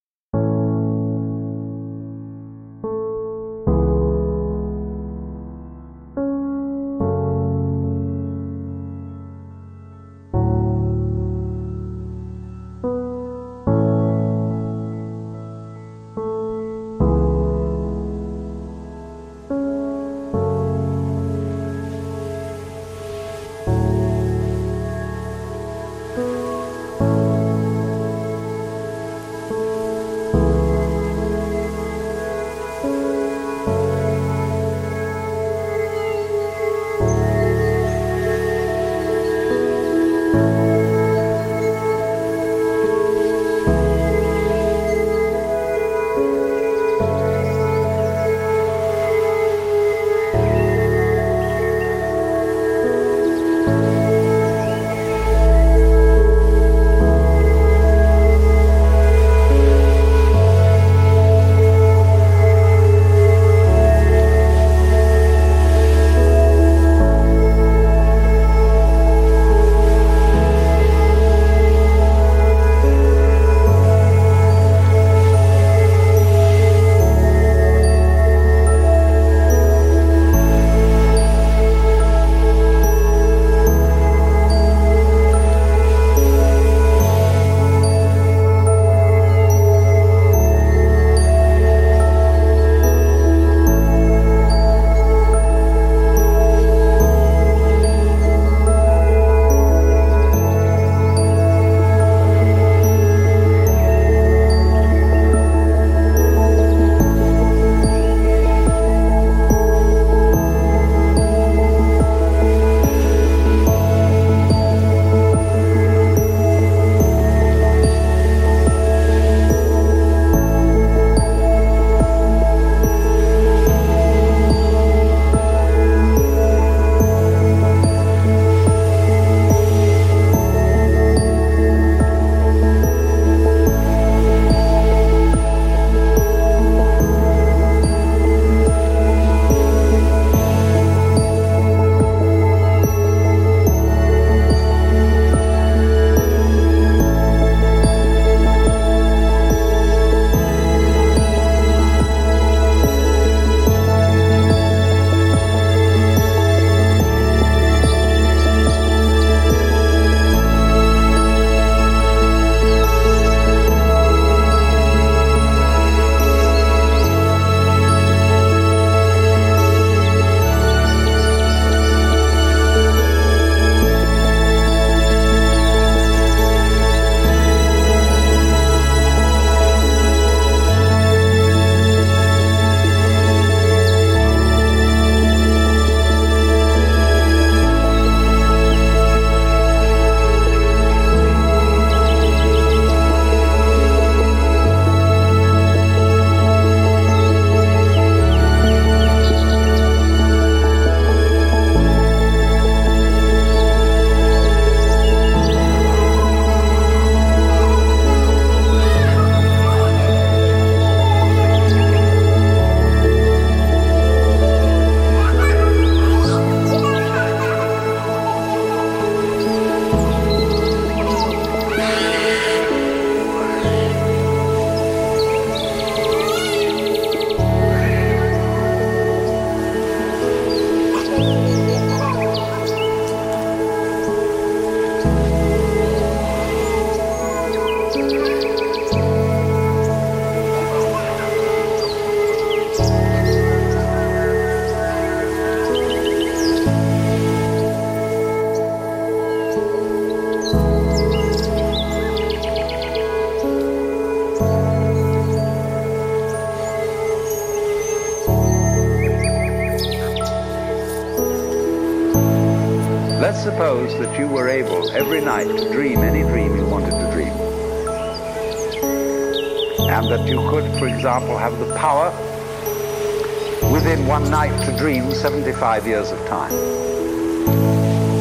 75 years of time.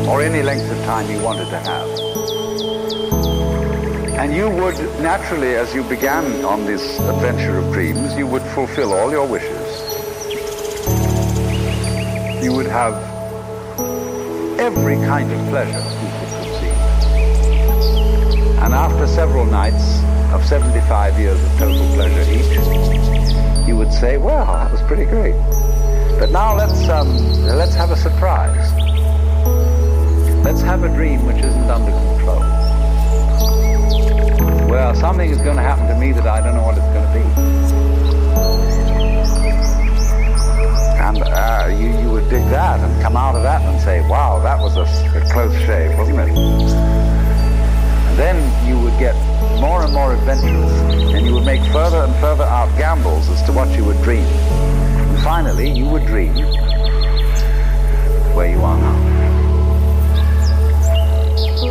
Or any length of time you wanted to have. And you would naturally, as you began on this adventure of dreams, you would fulfill all your wishes. You would have every kind of pleasure you could conceive. And after several nights of 75 years of total pleasure each, you would say, well, that was pretty great. But now let's, um, let's have a surprise. Let's have a dream which isn't under control. Well, something is going to happen to me that I don't know what it's going to be. And uh, you, you would dig that and come out of that and say, wow, that was a, a close shave, wasn't it? And then you would get more and more adventurous, and you would make further and further out gambles as to what you would dream. And finally, you would dream where you are now.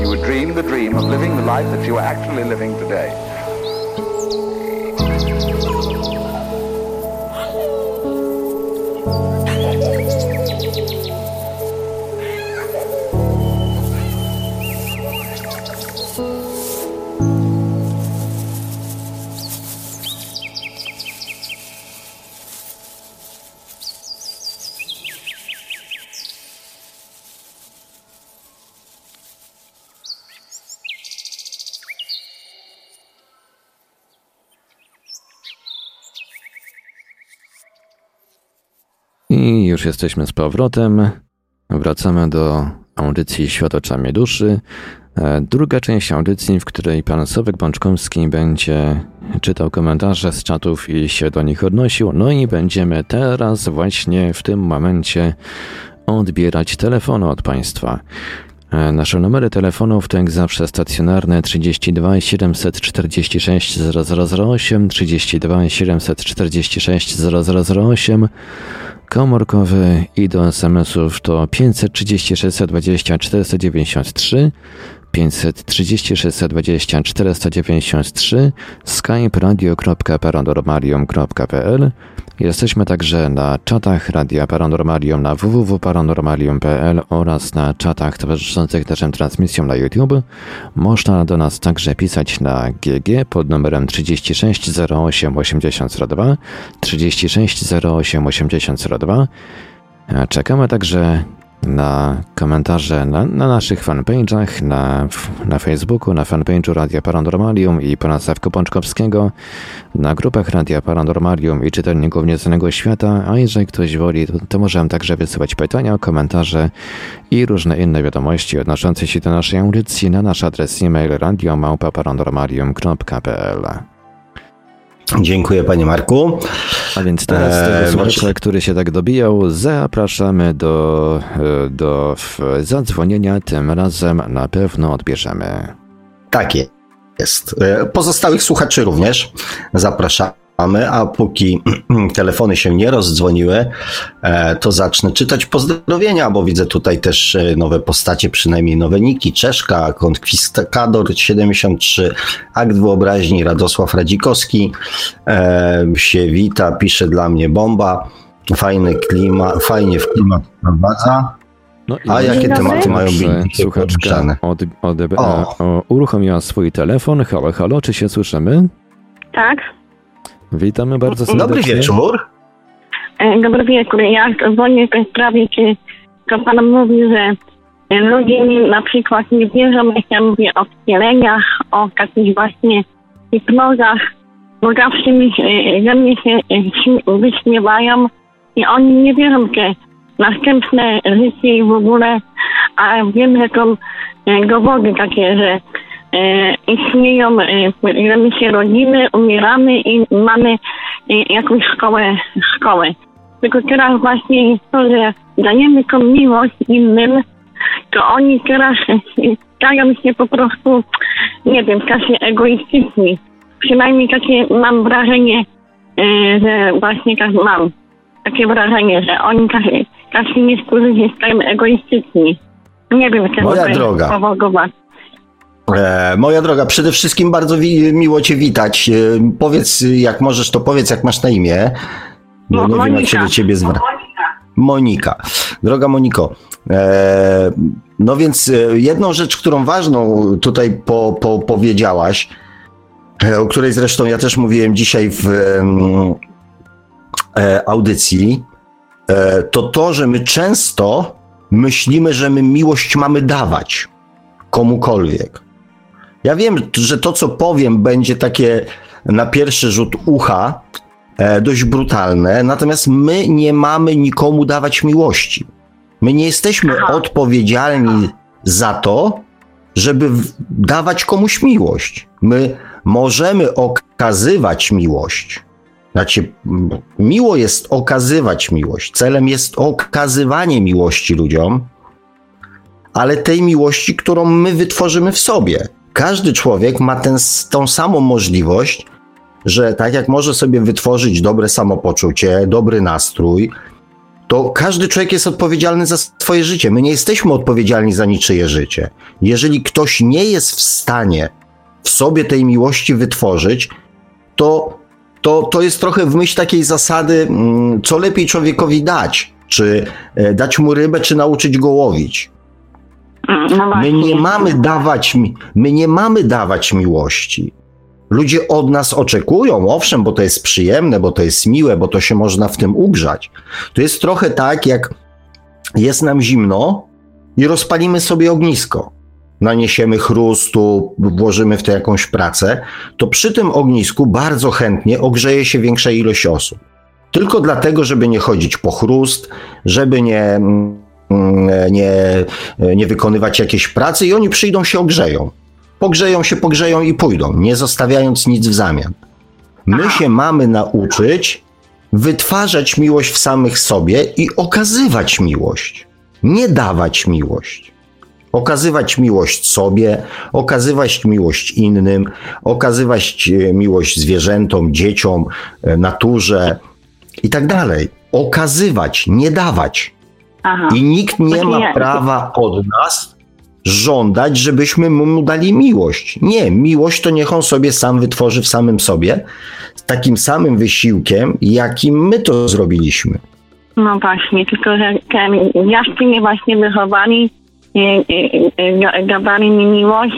You would dream the dream of living the life that you are actually living today.
Już jesteśmy z powrotem. Wracamy do audycji Świat oczami duszy. E, druga część audycji, w której pan Sławek Bączkowski będzie czytał komentarze z czatów i się do nich odnosił. No i będziemy teraz właśnie w tym momencie odbierać telefony od państwa. E, nasze numery telefonów to jak zawsze stacjonarne 32 746 0008, 32 746 0008, komórkowy i do SMS-ów to 536 20 493, 536 20 493, skype radio.paranormalium.pl. Jesteśmy także na czatach Radia Paranormalium na www.paranormalium.pl oraz na czatach towarzyszących naszym transmisjom na YouTube. Można do nas także pisać na GG pod numerem 36 08 8002 36 08 8002. Czekamy także na komentarze na, na naszych fanpage'ach, na, na Facebooku, na fanpage'u Radia Paranormalium i pana Sawko Pączkowskiego, na grupach Radia Paranormalium i czytelników Nieznanego Świata, a jeżeli ktoś woli, to, to możemy także wysyłać pytania, komentarze i różne inne wiadomości odnoszące się do naszej audycji na nasz adres e-mail radiomałpa-paranormalium.pl.
Dziękuję panie Marku.
A więc teraz tego eee, słuchacza, który się tak dobijał, zapraszamy do, e, do zadzwonienia. Tym razem na pewno odbierzemy.
Tak jest. E, pozostałych słuchaczy również zapraszamy a póki telefony się nie rozdzwoniły, e, to zacznę czytać pozdrowienia, bo widzę tutaj też e, nowe postacie, przynajmniej nowe niki. Czeszka, Konkwistador 73, Akt Wyobraźni, Radosław Radzikowski e, się wita, pisze dla mnie bomba. Fajny klima, fajnie w klimat wprowadza. No A jakie tematy mają być
Słuchaczka od, od, od, uruchomiła swój telefon. Halo, halo, czy się słyszymy?
Tak.
Witamy bardzo serdecznie.
Dobry wieczór.
E, dobry wieczór. Ja dzwonię w tej sprawie, czy to pan mówi, że ludzie na przykład nie wierzą, jak ja mówię o wcieleniach, o takich właśnie hipnozach, bo zawsze mi, ze mnie się e, wyśmiewają i oni nie wierzą w te następne życie i w ogóle, a wiem, że to e, dowody takie, że e, istnieją, e, że my się rodzimy, umieramy i mamy e, jakąś szkołę, szkołę. Tylko teraz właśnie jest to, że dajemy tą miłość innym, to oni teraz stają się po prostu, nie wiem, tacy egoistyczni. Przynajmniej takie mam wrażenie, e, że właśnie tak mam. Takie wrażenie, że oni tacy, niektórzy się stają egoistyczni. Nie wiem, czego to jest
droga. E, moja droga, przede wszystkim bardzo miło Cię witać. E, powiedz, jak możesz, to powiedz, jak masz na imię. Bo
Mo-
nie wiem, jak się
Monika.
do Ciebie zwraca. Monika. Droga Moniko, e, no więc jedną rzecz, którą ważną tutaj po, po, powiedziałaś, o której zresztą ja też mówiłem dzisiaj w e, audycji, to to, że my często myślimy, że my miłość mamy dawać komukolwiek. Ja wiem, że to, co powiem, będzie takie na pierwszy rzut ucha e, dość brutalne, natomiast my nie mamy nikomu dawać miłości. My nie jesteśmy
Aha.
odpowiedzialni za to, żeby dawać komuś miłość. My możemy okazywać miłość. Znaczy, miło jest okazywać miłość. Celem jest okazywanie miłości ludziom, ale tej miłości, którą my wytworzymy w sobie. Każdy człowiek ma ten, tą samą możliwość, że tak jak może sobie wytworzyć dobre samopoczucie, dobry nastrój, to każdy człowiek jest odpowiedzialny za swoje życie. My nie jesteśmy odpowiedzialni za niczyje życie. Jeżeli ktoś nie jest w stanie w sobie tej miłości wytworzyć, to, to, to jest trochę w myśl takiej zasady, mm, co lepiej człowiekowi dać. Czy e, dać mu rybę, czy nauczyć go łowić.
Mm, No
My nie mamy dawać, my nie mamy dawać miłości. Ludzie od nas oczekują, owszem, bo to jest przyjemne, bo to jest miłe, bo to się można w tym ugrzać. To jest trochę tak, jak jest nam zimno i rozpalimy sobie ognisko. Naniesiemy chrustu, włożymy w to jakąś pracę, to przy tym ognisku bardzo chętnie ogrzeje się większa ilość osób. Tylko dlatego, żeby nie chodzić po chrust, żeby nie, mm, nie, nie wykonywać jakiejś pracy i oni przyjdą się ogrzeją. Pogrzeją się, pogrzeją i pójdą, nie zostawiając nic w zamian. My się mamy nauczyć wytwarzać miłość w samych sobie i okazywać miłość, nie dawać miłość. Okazywać miłość sobie, okazywać miłość innym, okazywać e, miłość zwierzętom, dzieciom, e, naturze i tak dalej. Okazywać, nie dawać.
Aha.
I nikt nie
Takie
ma prawa od nas żądać, żebyśmy mu dali miłość. Nie, miłość to niech on sobie sam wytworzy w samym sobie, z takim samym wysiłkiem, jakim my to zrobiliśmy.
No właśnie, tylko że ten jaścy mnie właśnie wychowali, ga- dawali mi miłość.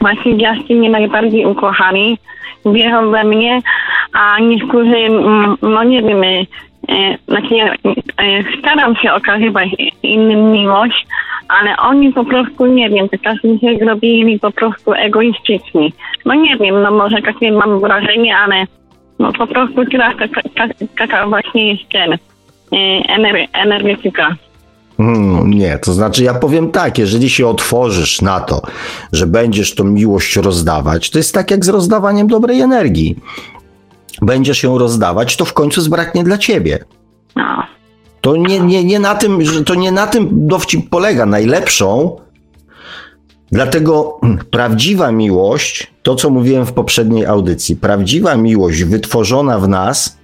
Właśnie jaścy mnie najbardziej ukochali, wierzą we mnie, a niektórzy, mm, no nie wiem, znaczy ja, e, staram się okazywać innym miłość, ale oni po prostu, nie wiem, czasem się zrobili po prostu egoistyczni. No nie wiem, no może takie mam wrażenie, ale no po prostu teraz taka, taka, taka właśnie jest ten e, ener- energetyka.
Hmm, nie, to znaczy ja powiem tak, jeżeli się otworzysz na to, że będziesz tą miłość rozdawać, to jest tak jak z rozdawaniem dobrej energii. Będziesz ją rozdawać, to w końcu zbraknie dla ciebie.
No.
To nie, nie, nie na tym, że to nie na tym dowcip polega. Najlepszą, dlatego prawdziwa miłość, to co mówiłem w poprzedniej audycji, prawdziwa miłość wytworzona w nas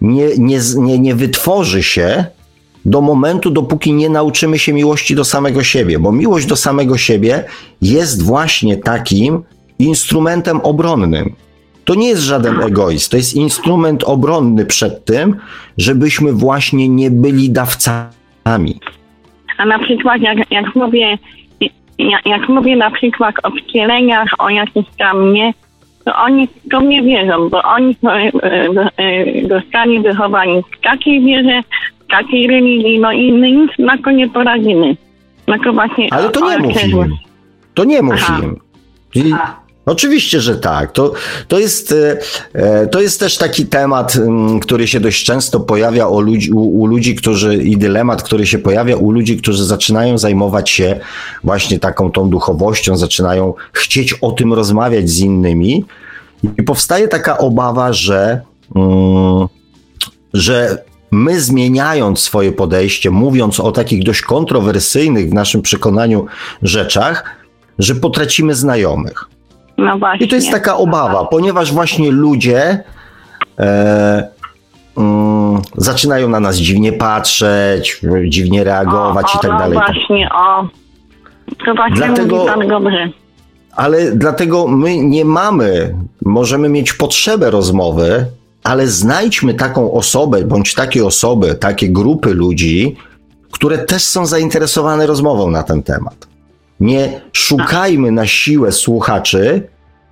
nie, nie, nie, nie wytworzy się do momentu, dopóki nie nauczymy się miłości do samego siebie, bo miłość do samego siebie jest właśnie takim instrumentem obronnym. To nie jest żaden egoizm, to jest instrument obronny przed tym, żebyśmy właśnie nie byli dawcami.
A na przykład jak, jak mówię jak, jak mówię na przykład o wcieleniach, o jakichś tam nie, to oni to mnie wierzą, bo oni to, e, e, dostali wychowanie w takiej wierze, w takiej religii, no i my nic na to nie poradzimy. Na to właśnie
Ale to nie
o-
mów im. To nie mów im. Oczywiście, że tak. To, to, jest, e, e, to jest też taki temat, mm, który się dość często pojawia o ludzi, u, u ludzi, którzy, i dylemat, który się pojawia u ludzi, którzy zaczynają zajmować się właśnie taką tą duchowością, zaczynają chcieć o tym rozmawiać z innymi. I powstaje taka obawa, że, mm, że my zmieniając swoje podejście, mówiąc o takich dość kontrowersyjnych w naszym przekonaniu rzeczach, że potracimy znajomych.
No właśnie.
I to jest taka obawa, ponieważ właśnie ludzie e, mm, zaczynają na nas dziwnie patrzeć, dziwnie reagować
o,
i tak
o,
dalej.
No właśnie, o. To właśnie
Dlatego-
mówi pan dobrze.
Ale dlatego my nie mamy, możemy mieć potrzebę rozmowy, ale znajdźmy taką osobę, bądź takie osoby, takie grupy ludzi, które też są zainteresowane rozmową na ten temat. Nie szukajmy na siłę słuchaczy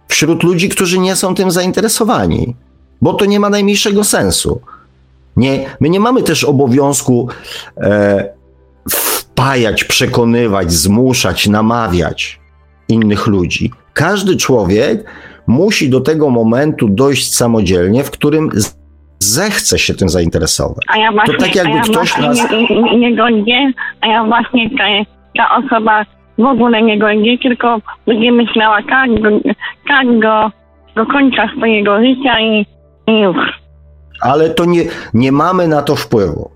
wśród ludzi, którzy nie są tym zainteresowani, bo to nie ma najmniejszego sensu. Nie, my nie mamy też obowiązku e, wpajać, przekonywać, zmuszać, namawiać innych ludzi. Każdy człowiek musi do tego momentu dojść samodzielnie, w którym zechce się tym zainteresować.
A ja właśnie,
tak jakby
ja
ktoś nas-
nie, nie, nie a ja właśnie ta, ta osoba w ogóle nie godzi, tylko będzie myślała tak do, tak do, do końca swojego życia i, i już.
Ale to nie, nie mamy na to wpływu.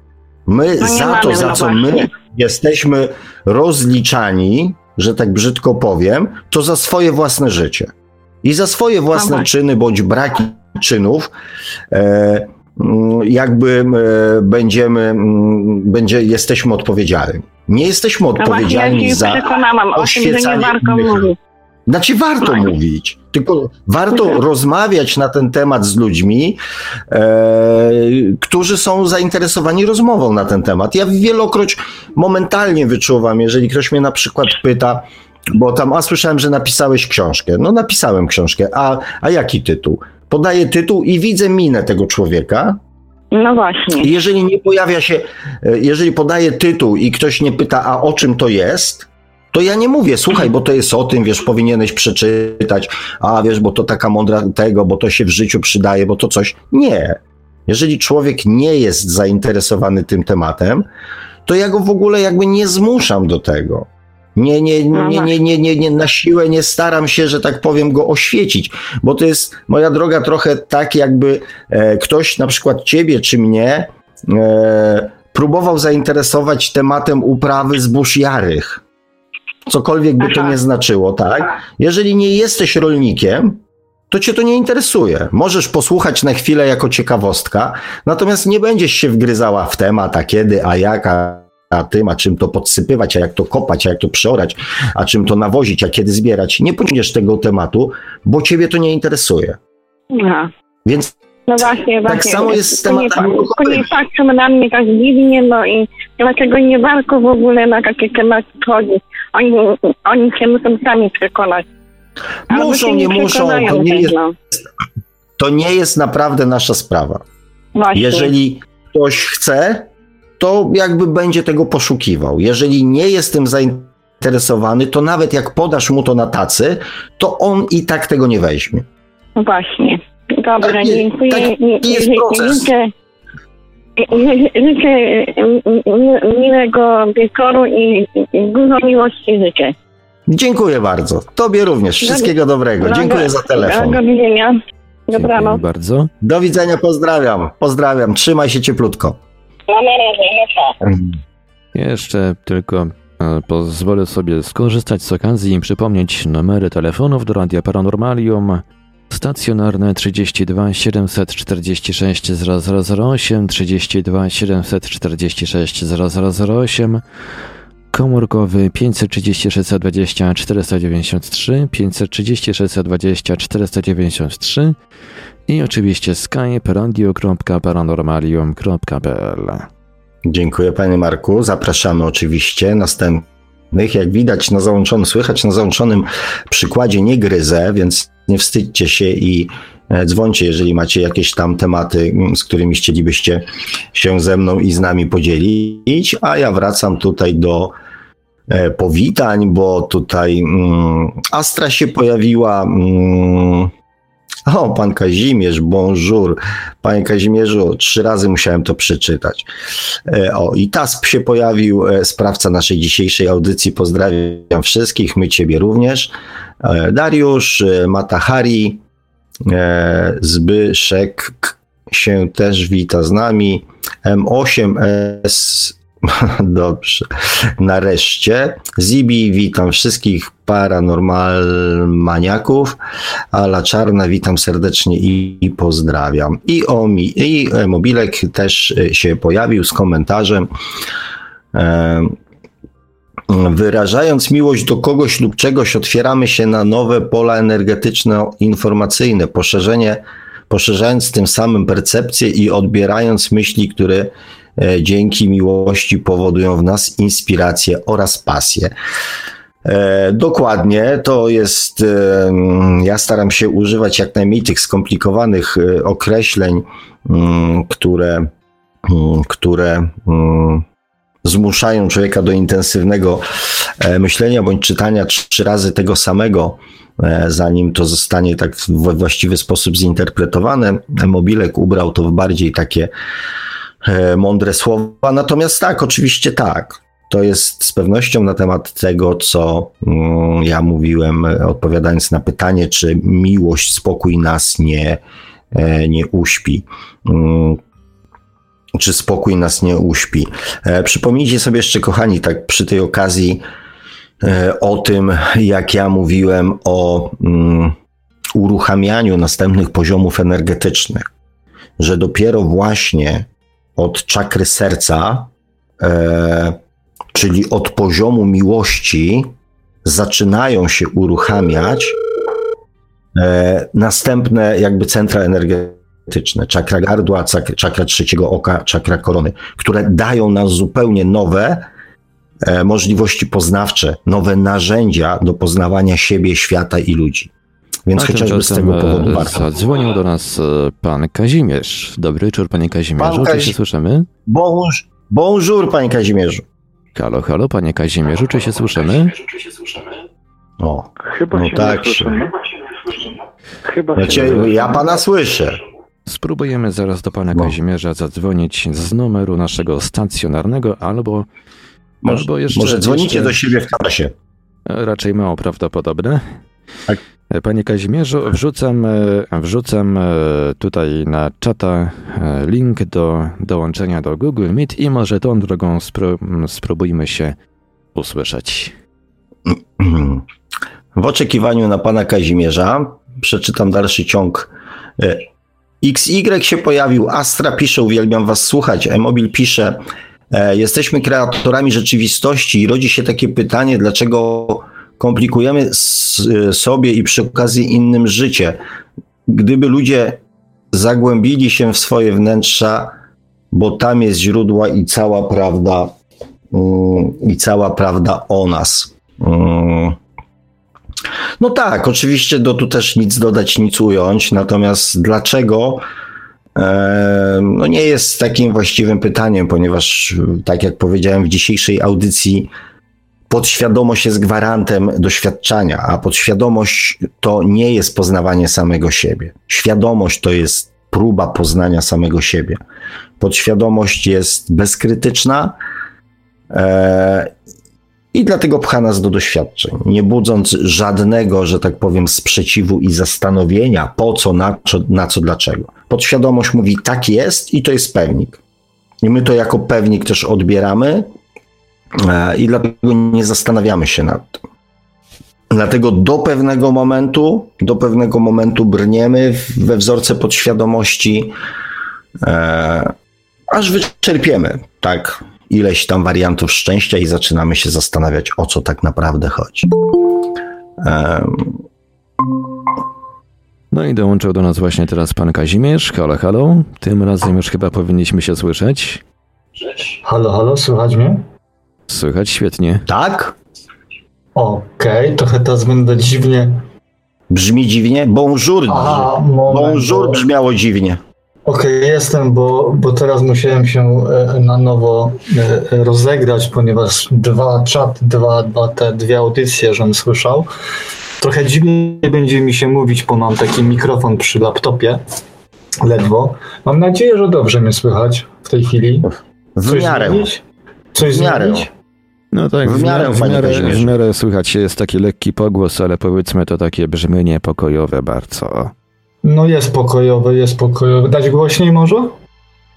My
No
za
mamy,
to, za
no
co
właśnie.
my jesteśmy rozliczani, że tak brzydko powiem, to za swoje własne życie. I za swoje własne
właśnie.
czyny bądź braki czynów, e, mm, jakby e, będziemy, mm, będzie, jesteśmy odpowiedzialni. Nie jesteśmy
No ja
odpowiedzialni
się
za
przekonałam o tym, że nie
oświecanie
warto
innych
mówić.
Znaczy warto
Tak.
mówić, tylko warto
Mhm.
rozmawiać na ten temat z ludźmi, e, którzy są zainteresowani rozmową na ten temat. Ja wielokroć momentalnie wyczuwam, jeżeli ktoś mnie na przykład pyta, bo tam, a słyszałem, że napisałeś książkę. No napisałem książkę, a, a jaki tytuł? Podaję tytuł i widzę minę tego człowieka,
No właśnie.
jeżeli nie pojawia się, e, jeżeli podaje tytuł i ktoś nie pyta, a o czym to jest, to ja nie mówię, słuchaj, bo to jest o tym, wiesz, powinieneś przeczytać, a wiesz, bo to taka mądra tego, bo to się w życiu przydaje, bo to coś. Nie. Jeżeli człowiek nie jest zainteresowany tym tematem, to ja go w ogóle jakby nie zmuszam do tego. Nie, nie,
No
nie, nie, nie, nie, nie, na siłę nie staram się, że tak powiem, go oświecić, bo to jest, moja droga, trochę tak, jakby e, ktoś, na przykład ciebie czy mnie, e, próbował zainteresować tematem uprawy zbóż jarych. Cokolwiek by to
Aha.
nie znaczyło, tak? Jeżeli nie jesteś rolnikiem, to cię to nie interesuje. Możesz posłuchać na chwilę jako ciekawostka, natomiast nie będziesz się wgryzała w temat, a kiedy, a jak, a, a tym, a czym to podsypywać, a jak to kopać, a jak to przeorać, a czym to nawozić, a kiedy zbierać. Nie pociągniesz tego tematu, bo ciebie to nie interesuje.
Aha.
Więc
No właśnie, właśnie.
Tak samo jest z
nie
tematami
To nie patrzą na mnie tak dziwnie, no i dlaczego nie warto w ogóle na takie tematy chodzić. Oni, oni się muszą sami przekonać. Albo
muszą, nie muszą, to nie jest, to nie jest naprawdę nasza sprawa.
Właśnie.
Jeżeli ktoś chce, to jakby będzie tego poszukiwał. Jeżeli nie jest tym zainteresowany, to nawet jak podasz mu to na tacy, to on i tak tego nie weźmie.
Właśnie. Dobra,
Tak
dziękuję. Nie-
jest proces.
Życzę, życzę mi- miłego wieczoru i, dużo miłości życzę.
Dziękuję bardzo. Tobie również. Wszystkiego dobrego. Dziękuję za telefon.
Do widzenia.
Dziękuję
Dobranoc.
bardzo.
Do widzenia, pozdrawiam. Pozdrawiam. Trzymaj się cieplutko.
No na razie, no pa.
Jeszcze tylko e, pozwolę sobie skorzystać z okazji i przypomnieć numery telefonów do Radia Paranormalium. Stacjonarne 32 746 0008, 32 746 0008, komórkowy 536 20 493, 536 20 493 i oczywiście skype radio.paranormalium.pl.
Dziękuję panie Marku. Zapraszamy oczywiście następnych. Jak widać na załączonym, słychać na załączonym przykładzie nie gryzę, więc nie wstydźcie się i e, dzwońcie, jeżeli macie jakieś tam tematy, m, z którymi chcielibyście się ze mną i z nami podzielić. A ja wracam tutaj do e, powitań, bo tutaj mm, Astra się pojawiła. O, pan Kazimierz, bonjour. Panie Kazimierzu, trzy razy musiałem to przeczytać. E, O, i TASP się pojawił, e, sprawca naszej dzisiejszej audycji. Pozdrawiam wszystkich, my ciebie również. E, Dariusz, Matahari, Zbyszek się też wita z nami. M8S, dobrze, nareszcie. Zibi, witam wszystkich paranormalmaniaków. Ala Czarna, witam serdecznie i, pozdrawiam. I, Omi, I e, Mobilek też e, się pojawił z komentarzem. E, Wyrażając miłość do kogoś lub czegoś, otwieramy się na nowe pola energetyczno-informacyjne, poszerzenie, poszerzając tym samym percepcję i odbierając myśli, które dzięki miłości powodują w nas inspirację oraz pasję. E, dokładnie, to jest. E, ja staram się używać jak najmniej tych skomplikowanych e, określeń, które, które zmuszają człowieka do intensywnego e, myślenia bądź czytania trzy razy tego samego, e, zanim to zostanie tak w właściwy sposób zinterpretowane. Mobilek ubrał to w bardziej takie e, mądre słowa. Natomiast tak, oczywiście tak. To jest z pewnością na temat tego, co mm, ja mówiłem, odpowiadając na pytanie, czy miłość, spokój nas nie, nie uśpi. Mm, czy spokój nas nie uśpi. E, przypomnijcie sobie jeszcze, kochani, tak przy tej okazji e, o tym, jak ja mówiłem o mm, uruchamianiu następnych poziomów energetycznych, że dopiero właśnie od czakry serca, e, czyli od poziomu miłości, zaczynają się uruchamiać e, następne jakby centra energetyczne czakra gardła, czakra trzeciego oka, czakra korony, które dają nam zupełnie nowe e, możliwości poznawcze, nowe narzędzia do poznawania siebie, świata i ludzi. Więc chociażby z tego powodu
e, warto. Zadzwonił do nas e, pan Kazimierz. Dobry wieczór, panie Kazimierzu. Pan Kazi... Czy się słyszymy?
Bonjour, bonjour, panie Kazimierzu.
Halo, halo, panie Kazimierzu, czy się słyszymy?
O, Chyba no się tak. Nie słyszymy. Chyba znaczy, ja pana słyszę.
Spróbujemy zaraz do pana no. Kazimierza zadzwonić z numeru naszego stacjonarnego albo.
Może, albo jeszcze, może dzwonicie jeszcze, do siebie w czasie.
Raczej mało prawdopodobne. Tak. Panie Kazimierzu, wrzucam, wrzucam e, tutaj na czata e, link do dołączenia do Google Meet i może tą drogą spró spróbujmy się usłyszeć.
W oczekiwaniu na pana Kazimierza przeczytam dalszy ciąg e, XY się pojawił, Astra pisze, uwielbiam was słuchać, Emobil pisze, e, jesteśmy kreatorami rzeczywistości i rodzi się takie pytanie, dlaczego komplikujemy sobie i przy okazji innym życie. Gdyby ludzie zagłębili się w swoje wnętrza, bo tam jest źródła i cała prawda, mm, i cała prawda o nas. Mm. No tak, oczywiście do tu też nic dodać, nic ująć, natomiast dlaczego? E, no nie jest takim właściwym pytaniem, ponieważ tak jak powiedziałem w dzisiejszej audycji, podświadomość jest gwarantem doświadczenia, a podświadomość to nie jest poznawanie samego siebie. Świadomość to jest próba poznania samego siebie. Podświadomość jest bezkrytyczna e, i dlatego pcha nas do doświadczeń, nie budząc żadnego, że tak powiem, sprzeciwu i zastanowienia, po co, na co, na co dlaczego. Podświadomość mówi, tak jest i to jest pewnik. I my to jako pewnik też odbieramy i dlatego nie zastanawiamy się nad tym. Dlatego do pewnego momentu, do pewnego momentu brniemy we wzorce podświadomości, e, aż wyczerpiemy, tak, ileś tam wariantów szczęścia i zaczynamy się zastanawiać, o co tak naprawdę chodzi. Um.
No i dołączył do nas właśnie teraz pan Kazimierz. Halo, halo. Tym razem już chyba powinniśmy się słyszeć.
Halo, halo, słychać mnie?
Słychać świetnie.
Tak?
Okej, okay, trochę teraz będę dziwnie.
Brzmi dziwnie? Bonjour. Aha, moment, Bonjour brzmiało dziwnie.
Okej, okay, jestem, bo, bo teraz musiałem się e, na nowo e, rozegrać, ponieważ dwa czaty, dwa, dwa te dwie audycje, żem słyszał. Trochę dziwnie będzie mi się mówić, bo mam taki mikrofon przy laptopie, ledwo. Mam nadzieję, że dobrze mnie słychać w tej chwili.
W Coś miarę. Zmienić?
Coś w miarę. Zmienić?
No tak, w miarę, w, miarę, w miarę słychać jest taki lekki pogłos, ale powiedzmy to takie brzmienie pokojowe bardzo.
No jest pokojowy, jest pokojowy. Dać głośniej może?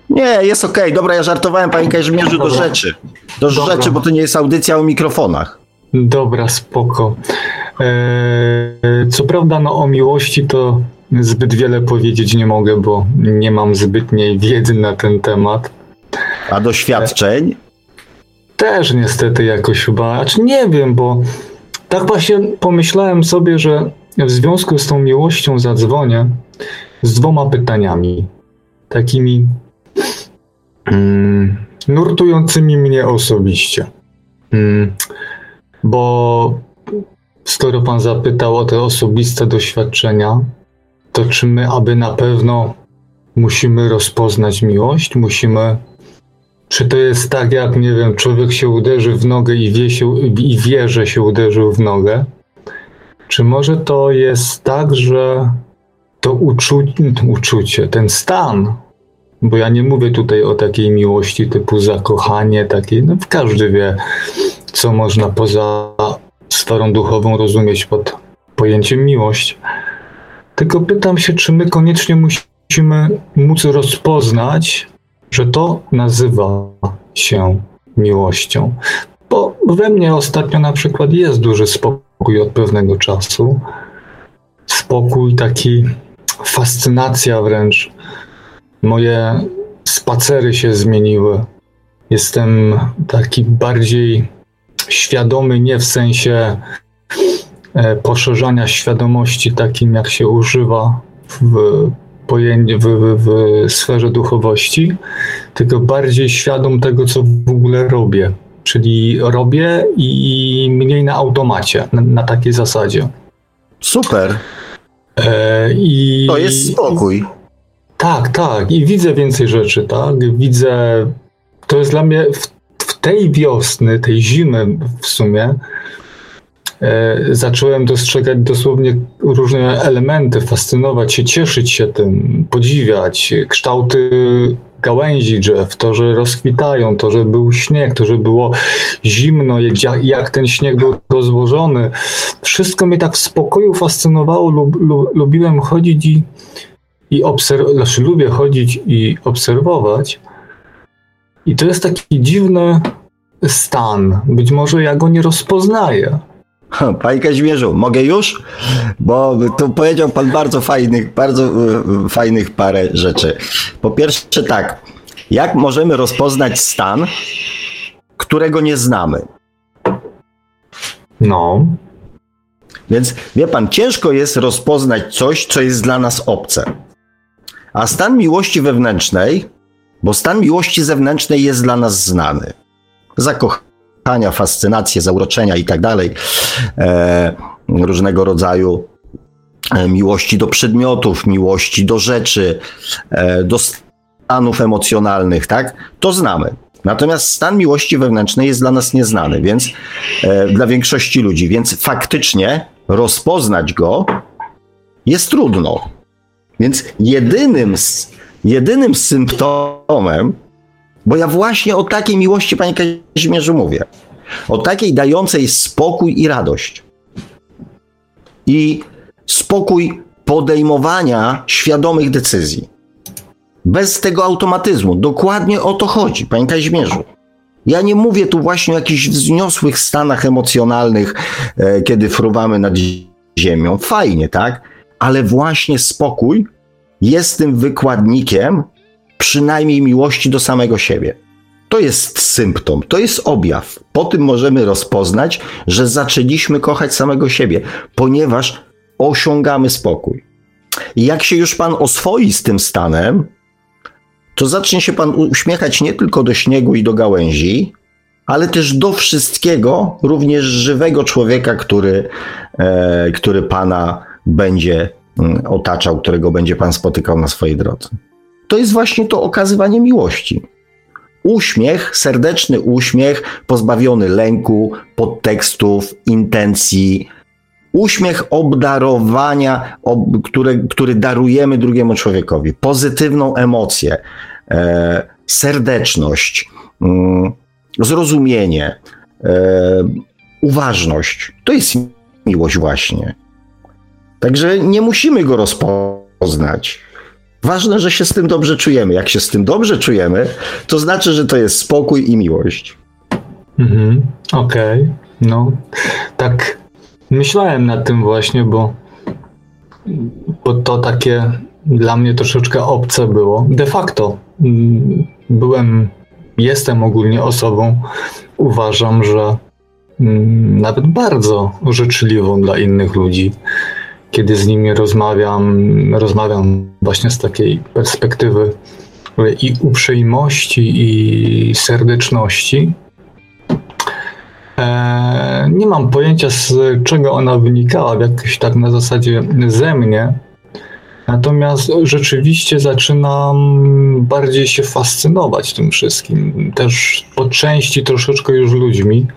Nie, jest okej. Okay. Dobra, ja żartowałem, panie Kazimierzu, do rzeczy. Do Dobra. rzeczy, bo to nie jest audycja o mikrofonach.
Dobra, spoko. Eee, co prawda, no o miłości to zbyt wiele powiedzieć nie mogę, bo nie mam zbytniej wiedzy na ten temat.
A doświadczeń?
Też niestety jakoś chyba, znaczy nie wiem, bo tak właśnie pomyślałem sobie, że w związku z tą miłością zadzwonię z dwoma pytaniami. Takimi mm, nurtującymi mnie osobiście. Mm, bo skoro pan zapytał o te osobiste doświadczenia, to czy my, aby na pewno musimy rozpoznać miłość? Musimy. Czy to jest tak, jak nie wiem, człowiek się uderzy w nogę i wie, się, i wie, że się uderzył w nogę? Czy może to jest tak, że to uczu, uczucie, ten stan, bo ja nie mówię tutaj o takiej miłości typu zakochanie, takiej, no każdy wie, co można poza sferą duchową rozumieć pod pojęciem miłość. Tylko pytam się, czy my koniecznie musimy móc rozpoznać, że to nazywa się miłością. Bo we mnie ostatnio na przykład jest duży spokój od pewnego czasu. Spokój, taki fascynacja wręcz. Moje spacery się zmieniły. Jestem taki bardziej świadomy, nie w sensie e, poszerzania świadomości takim, jak się używa w, pojęcie, w, w, w sferze duchowości, tylko bardziej świadom tego, co w ogóle robię. Czyli robię i mniej na automacie, na, na takiej zasadzie.
Super.
E, i,
to jest spokój.
Tak, tak. I widzę więcej rzeczy, tak? Widzę. To jest dla mnie w, w tej wiosny, tej zimy w sumie. E, zacząłem dostrzegać dosłownie różne elementy, fascynować się, cieszyć się tym, podziwiać kształty gałęzi drzew, to, że rozkwitają, to, że był śnieg, to, że było zimno, jak, jak ten śnieg był rozłożony. Wszystko mnie tak w spokoju fascynowało, lub, lub, lubiłem chodzić i, i obserwować, znaczy lubię chodzić i obserwować. I to jest taki dziwny stan. Być może ja go nie rozpoznaję.
Panie Kazimierzu, mogę już? Bo tu powiedział pan bardzo fajnych, bardzo e, fajnych parę rzeczy. Po pierwsze tak, jak możemy rozpoznać stan, którego nie znamy?
No.
Więc wie pan, ciężko jest rozpoznać coś, co jest dla nas obce. A stan miłości wewnętrznej, bo stan miłości zewnętrznej jest dla nas znany. Zakochanie zakochania, fascynacje, zauroczenia i tak dalej, e, różnego rodzaju e, miłości do przedmiotów, miłości do rzeczy, e, do stanów emocjonalnych, tak? To znamy. Natomiast stan miłości wewnętrznej jest dla nas nieznany, więc dla większości ludzi, więc faktycznie rozpoznać go jest trudno. Więc jedynym, jedynym symptomem bo ja właśnie o takiej miłości, panie Kazimierzu, mówię. O takiej dającej spokój i radość. I spokój podejmowania świadomych decyzji. Bez tego automatyzmu. Dokładnie o to chodzi, panie Kazimierzu. Ja nie mówię tu właśnie o jakichś wzniosłych stanach emocjonalnych, e, kiedy fruwamy nad ziemią. Fajnie, tak? Ale właśnie spokój jest tym wykładnikiem przynajmniej miłości do samego siebie. To jest symptom, to jest objaw. Po tym możemy rozpoznać, że zaczęliśmy kochać samego siebie, ponieważ osiągamy spokój. Jak się już Pan oswoi z tym stanem, to zacznie się Pan uśmiechać nie tylko do śniegu i do gałęzi, ale też do wszystkiego, również żywego człowieka, który, e, który Pana będzie mm, otaczał, którego będzie Pan spotykał na swojej drodze to jest właśnie to okazywanie miłości. Uśmiech, serdeczny uśmiech, pozbawiony lęku, podtekstów, intencji. Uśmiech obdarowania, ob, które, który darujemy drugiemu człowiekowi. Pozytywną emocję, e, serdeczność, mm, zrozumienie, e, uważność. To jest miłość właśnie. Także nie musimy go rozpoznać. Ważne, że się z tym dobrze czujemy. Jak się z tym dobrze czujemy, to znaczy, że to jest spokój i miłość.
Mhm, okej. Okay. No, tak myślałem nad tym właśnie, bo, bo to takie dla mnie troszeczkę obce było. De facto mm, byłem, jestem ogólnie osobą uważam, że mm, nawet bardzo życzliwą dla innych ludzi. Kiedy z nimi rozmawiam, rozmawiam właśnie z takiej perspektywy i uprzejmości, i serdeczności. E, nie mam pojęcia, z czego ona wynikała, jakoś tak na zasadzie ze mnie. Natomiast rzeczywiście zaczynam bardziej się fascynować tym wszystkim. Też po części troszeczkę już ludźmi,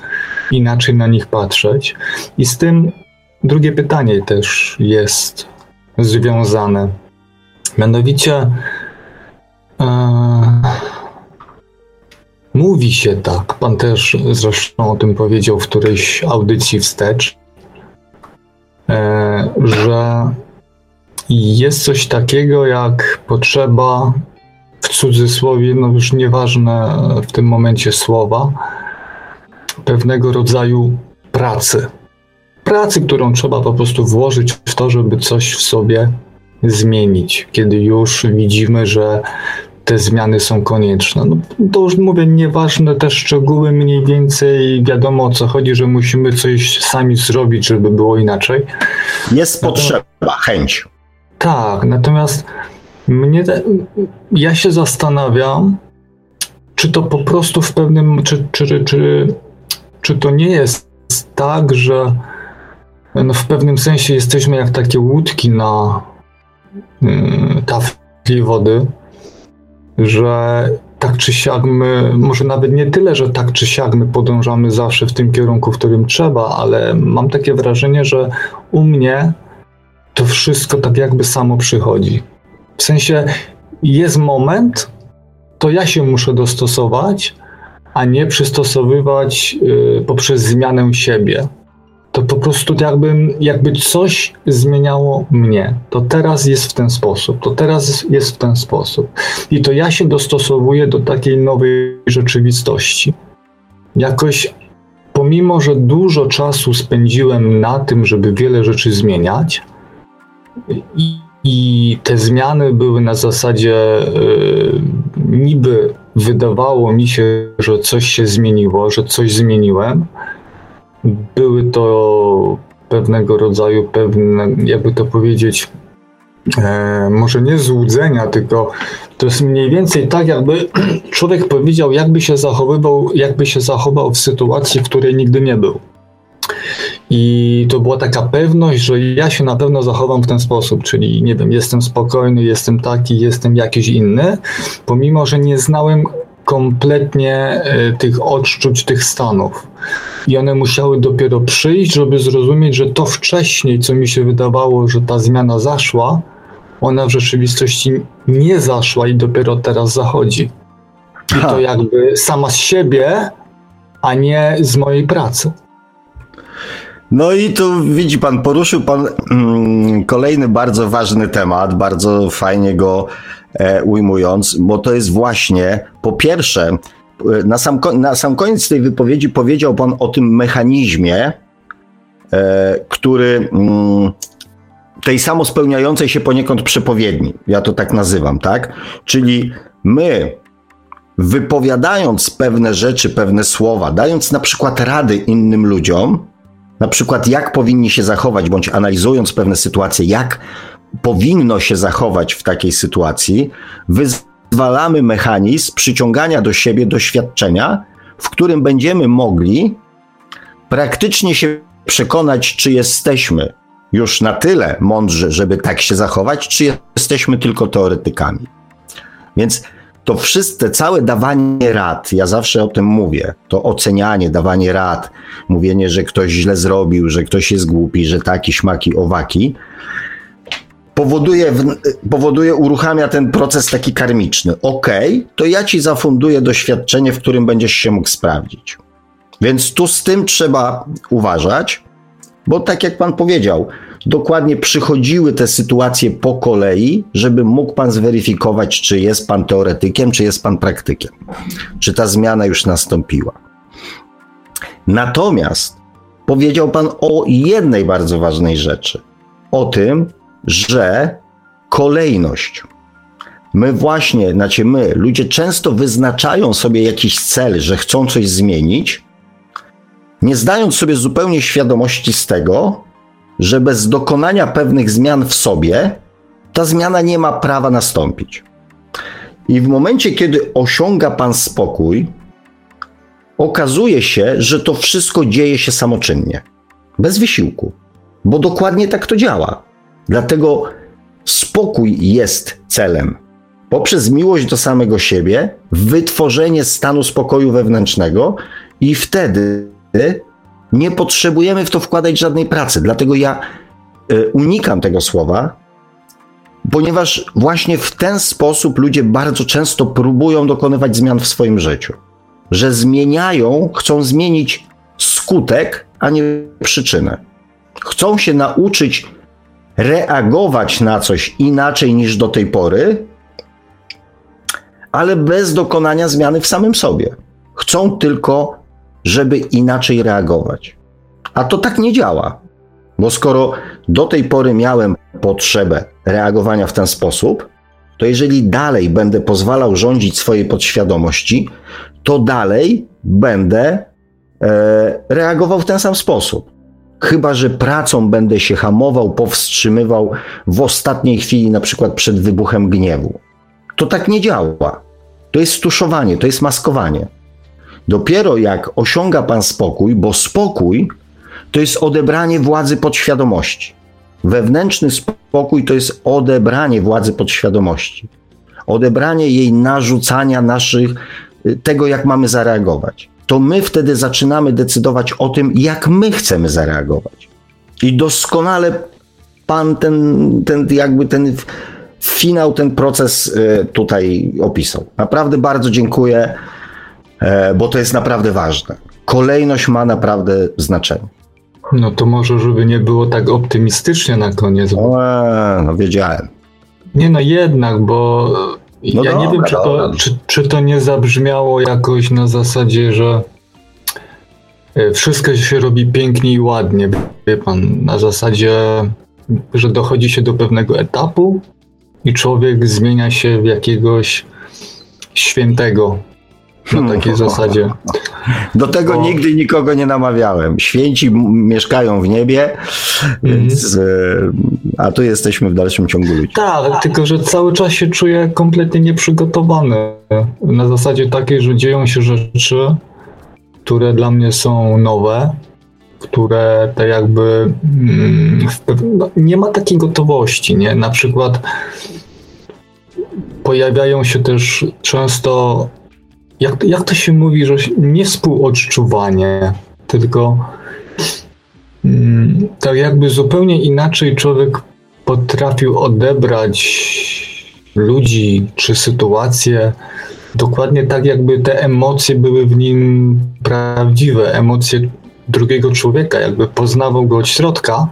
inaczej na nich patrzeć. I z tym drugie pytanie też jest związane. Mianowicie e, mówi się tak, pan też zresztą o tym powiedział w którejś audycji wstecz, e, że jest coś takiego jak potrzeba, w cudzysłowie, no już nieważne w tym momencie słowa, pewnego rodzaju pracy. Pracy, którą trzeba po prostu włożyć w to, żeby coś w sobie zmienić, kiedy już widzimy, że te zmiany są konieczne. No, to już mówię, nieważne te szczegóły, mniej więcej wiadomo o co chodzi, że musimy coś sami zrobić, żeby było inaczej.
Jest potrzeba, chęć.
Tak, natomiast mnie ja się zastanawiam, czy to po prostu w pewnym, czy, czy, czy, czy to nie jest tak, że no w pewnym sensie jesteśmy jak takie łódki na yy, tafli wody, że tak czy siak my, może nawet nie tyle, że tak czy siak my podążamy zawsze w tym kierunku, w którym trzeba, ale mam takie wrażenie, że u mnie to wszystko tak jakby samo przychodzi. W sensie jest moment, to ja się muszę dostosować, a nie przystosowywać y, poprzez zmianę siebie. To po prostu jakby, jakby coś zmieniało mnie. To teraz jest w ten sposób, to teraz jest w ten sposób. I to ja się dostosowuję do takiej nowej rzeczywistości. Jakoś, pomimo że dużo czasu spędziłem na tym, żeby wiele rzeczy zmieniać, i, i te zmiany były na zasadzie y, niby wydawało mi się, że coś się zmieniło, że coś zmieniłem. Były to pewnego rodzaju pewne, jakby to powiedzieć, e, może nie złudzenia, tylko to jest mniej więcej tak, jakby człowiek powiedział, jakby się zachowywał, jakby się zachował w sytuacji, w której nigdy nie był. I to była taka pewność, że ja się na pewno zachowam w ten sposób, czyli nie wiem, jestem spokojny, jestem taki, jestem jakiś inny, pomimo, że nie znałem kompletnie e, tych odczuć, tych stanów. I one musiały dopiero przyjść, żeby zrozumieć, że to wcześniej, co mi się wydawało, że ta zmiana zaszła, ona w rzeczywistości nie zaszła i dopiero teraz zachodzi. I to jakby sama z siebie, a nie z mojej pracy.
No i tu widzi pan, poruszył pan mm, kolejny bardzo ważny temat, bardzo fajnie go ujmując, bo to jest właśnie po pierwsze, e, na sam, na sam koniec tej wypowiedzi powiedział pan o tym mechanizmie, e, który mm, tej samospełniającej się poniekąd przepowiedni, ja to tak nazywam, tak? Czyli my wypowiadając pewne rzeczy, pewne słowa, dając na przykład rady innym ludziom, na przykład jak powinni się zachować, bądź analizując pewne sytuacje, jak powinno się zachować w takiej sytuacji, wyzwalamy mechanizm przyciągania do siebie doświadczenia, w którym będziemy mogli praktycznie się przekonać, czy jesteśmy już na tyle mądrzy, żeby tak się zachować, czy jesteśmy tylko teoretykami. Więc to wszystkie, całe dawanie rad, ja zawsze o tym mówię, to ocenianie, dawanie rad, mówienie, że ktoś źle zrobił, że ktoś jest głupi, że taki, śmaki, owaki, powoduje, powoduje, uruchamia ten proces taki karmiczny. Ok, to ja ci zafunduję doświadczenie, w którym będziesz się mógł sprawdzić. Więc tu z tym trzeba uważać, bo tak jak pan powiedział, dokładnie przychodziły te sytuacje po kolei, żeby mógł pan zweryfikować, czy jest pan teoretykiem, czy jest pan praktykiem, czy ta zmiana już nastąpiła. Natomiast powiedział pan o jednej bardzo ważnej rzeczy: o tym, że kolejność. My właśnie, znaczy my, ludzie często wyznaczają sobie jakiś cel, że chcą coś zmienić, nie zdając sobie zupełnie świadomości z tego, że bez dokonania pewnych zmian w sobie ta zmiana nie ma prawa nastąpić. I w momencie, kiedy osiąga Pan spokój, okazuje się, że to wszystko dzieje się samoczynnie, bez wysiłku, bo dokładnie tak to działa. Dlatego spokój jest celem. Poprzez miłość do samego siebie, wytworzenie stanu spokoju wewnętrznego, i wtedy nie potrzebujemy w to wkładać żadnej pracy. Dlatego ja y, unikam tego słowa, ponieważ właśnie w ten sposób ludzie bardzo często próbują dokonywać zmian w swoim życiu. Że zmieniają, chcą zmienić skutek, a nie przyczynę. Chcą się nauczyć reagować na coś inaczej niż do tej pory, ale bez dokonania zmiany w samym sobie. Chcą tylko, żeby inaczej reagować. A to tak nie działa. Bo skoro do tej pory miałem potrzebę reagowania w ten sposób, to jeżeli dalej będę pozwalał rządzić swojej podświadomości, to dalej będę e, reagował w ten sam sposób. Chyba, że pracą będę się hamował, powstrzymywał w ostatniej chwili, na przykład przed wybuchem gniewu. To tak nie działa. To jest stuszowanie, to jest maskowanie. Dopiero jak osiąga Pan spokój, bo spokój to jest odebranie władzy podświadomości. Wewnętrzny spokój to jest odebranie władzy podświadomości. Odebranie jej narzucania naszych, tego jak mamy zareagować. To my wtedy zaczynamy decydować o tym, jak my chcemy zareagować. I doskonale Pan ten, ten jakby ten finał, ten proces y, tutaj opisał. Naprawdę bardzo dziękuję, e, bo to jest naprawdę ważne. Kolejność ma naprawdę znaczenie.
No to może, żeby nie było tak optymistycznie na koniec.
Bo... E, no wiedziałem.
Nie no jednak, bo no ja dobra, nie wiem, czy to, czy, czy to nie zabrzmiało jakoś na zasadzie, że e, wszystko się robi pięknie i ładnie, wie pan, na zasadzie, że dochodzi się do pewnego etapu i człowiek zmienia się w jakiegoś świętego, na takiej zasadzie.
Do tego Bo... nigdy nikogo nie namawiałem. Święci mieszkają w niebie, więc, mm. a tu jesteśmy w dalszym ciągu ludzi.
Tak, tylko że cały czas się czuję kompletnie nieprzygotowany. Na zasadzie takiej, że dzieją się rzeczy, które dla mnie są nowe, które tak jakby mm, no, nie ma takiej gotowości, nie? Na przykład pojawiają się też często jak, jak to się mówi, że nie współodczuwanie, tylko mm, tak jakby zupełnie inaczej człowiek potrafił odebrać ludzi czy sytuacje, dokładnie tak, jakby te emocje były w nim prawdziwe, emocje drugiego człowieka, jakby poznawał go od środka.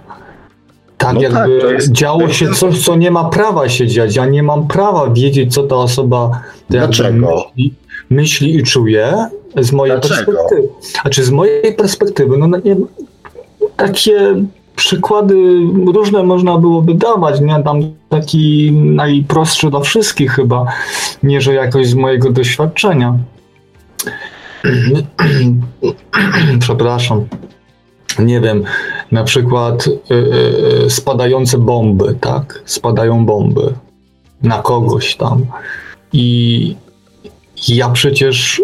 Tak, no jakby tak, jest... działo się coś, co nie ma prawa się dziać. Ja nie mam prawa wiedzieć, co ta osoba
Dlaczego? myśli
myśli i czuje z mojej Dlaczego? perspektywy. Znaczy z mojej perspektywy, no, no nie, takie przykłady różne można byłoby dawać, nie? Dam taki najprostszy dla wszystkich chyba, nie że jakoś z mojego doświadczenia. Przepraszam. Nie wiem, na przykład y, y, y, spadające bomby, tak? Spadają bomby na kogoś tam. I ja przecież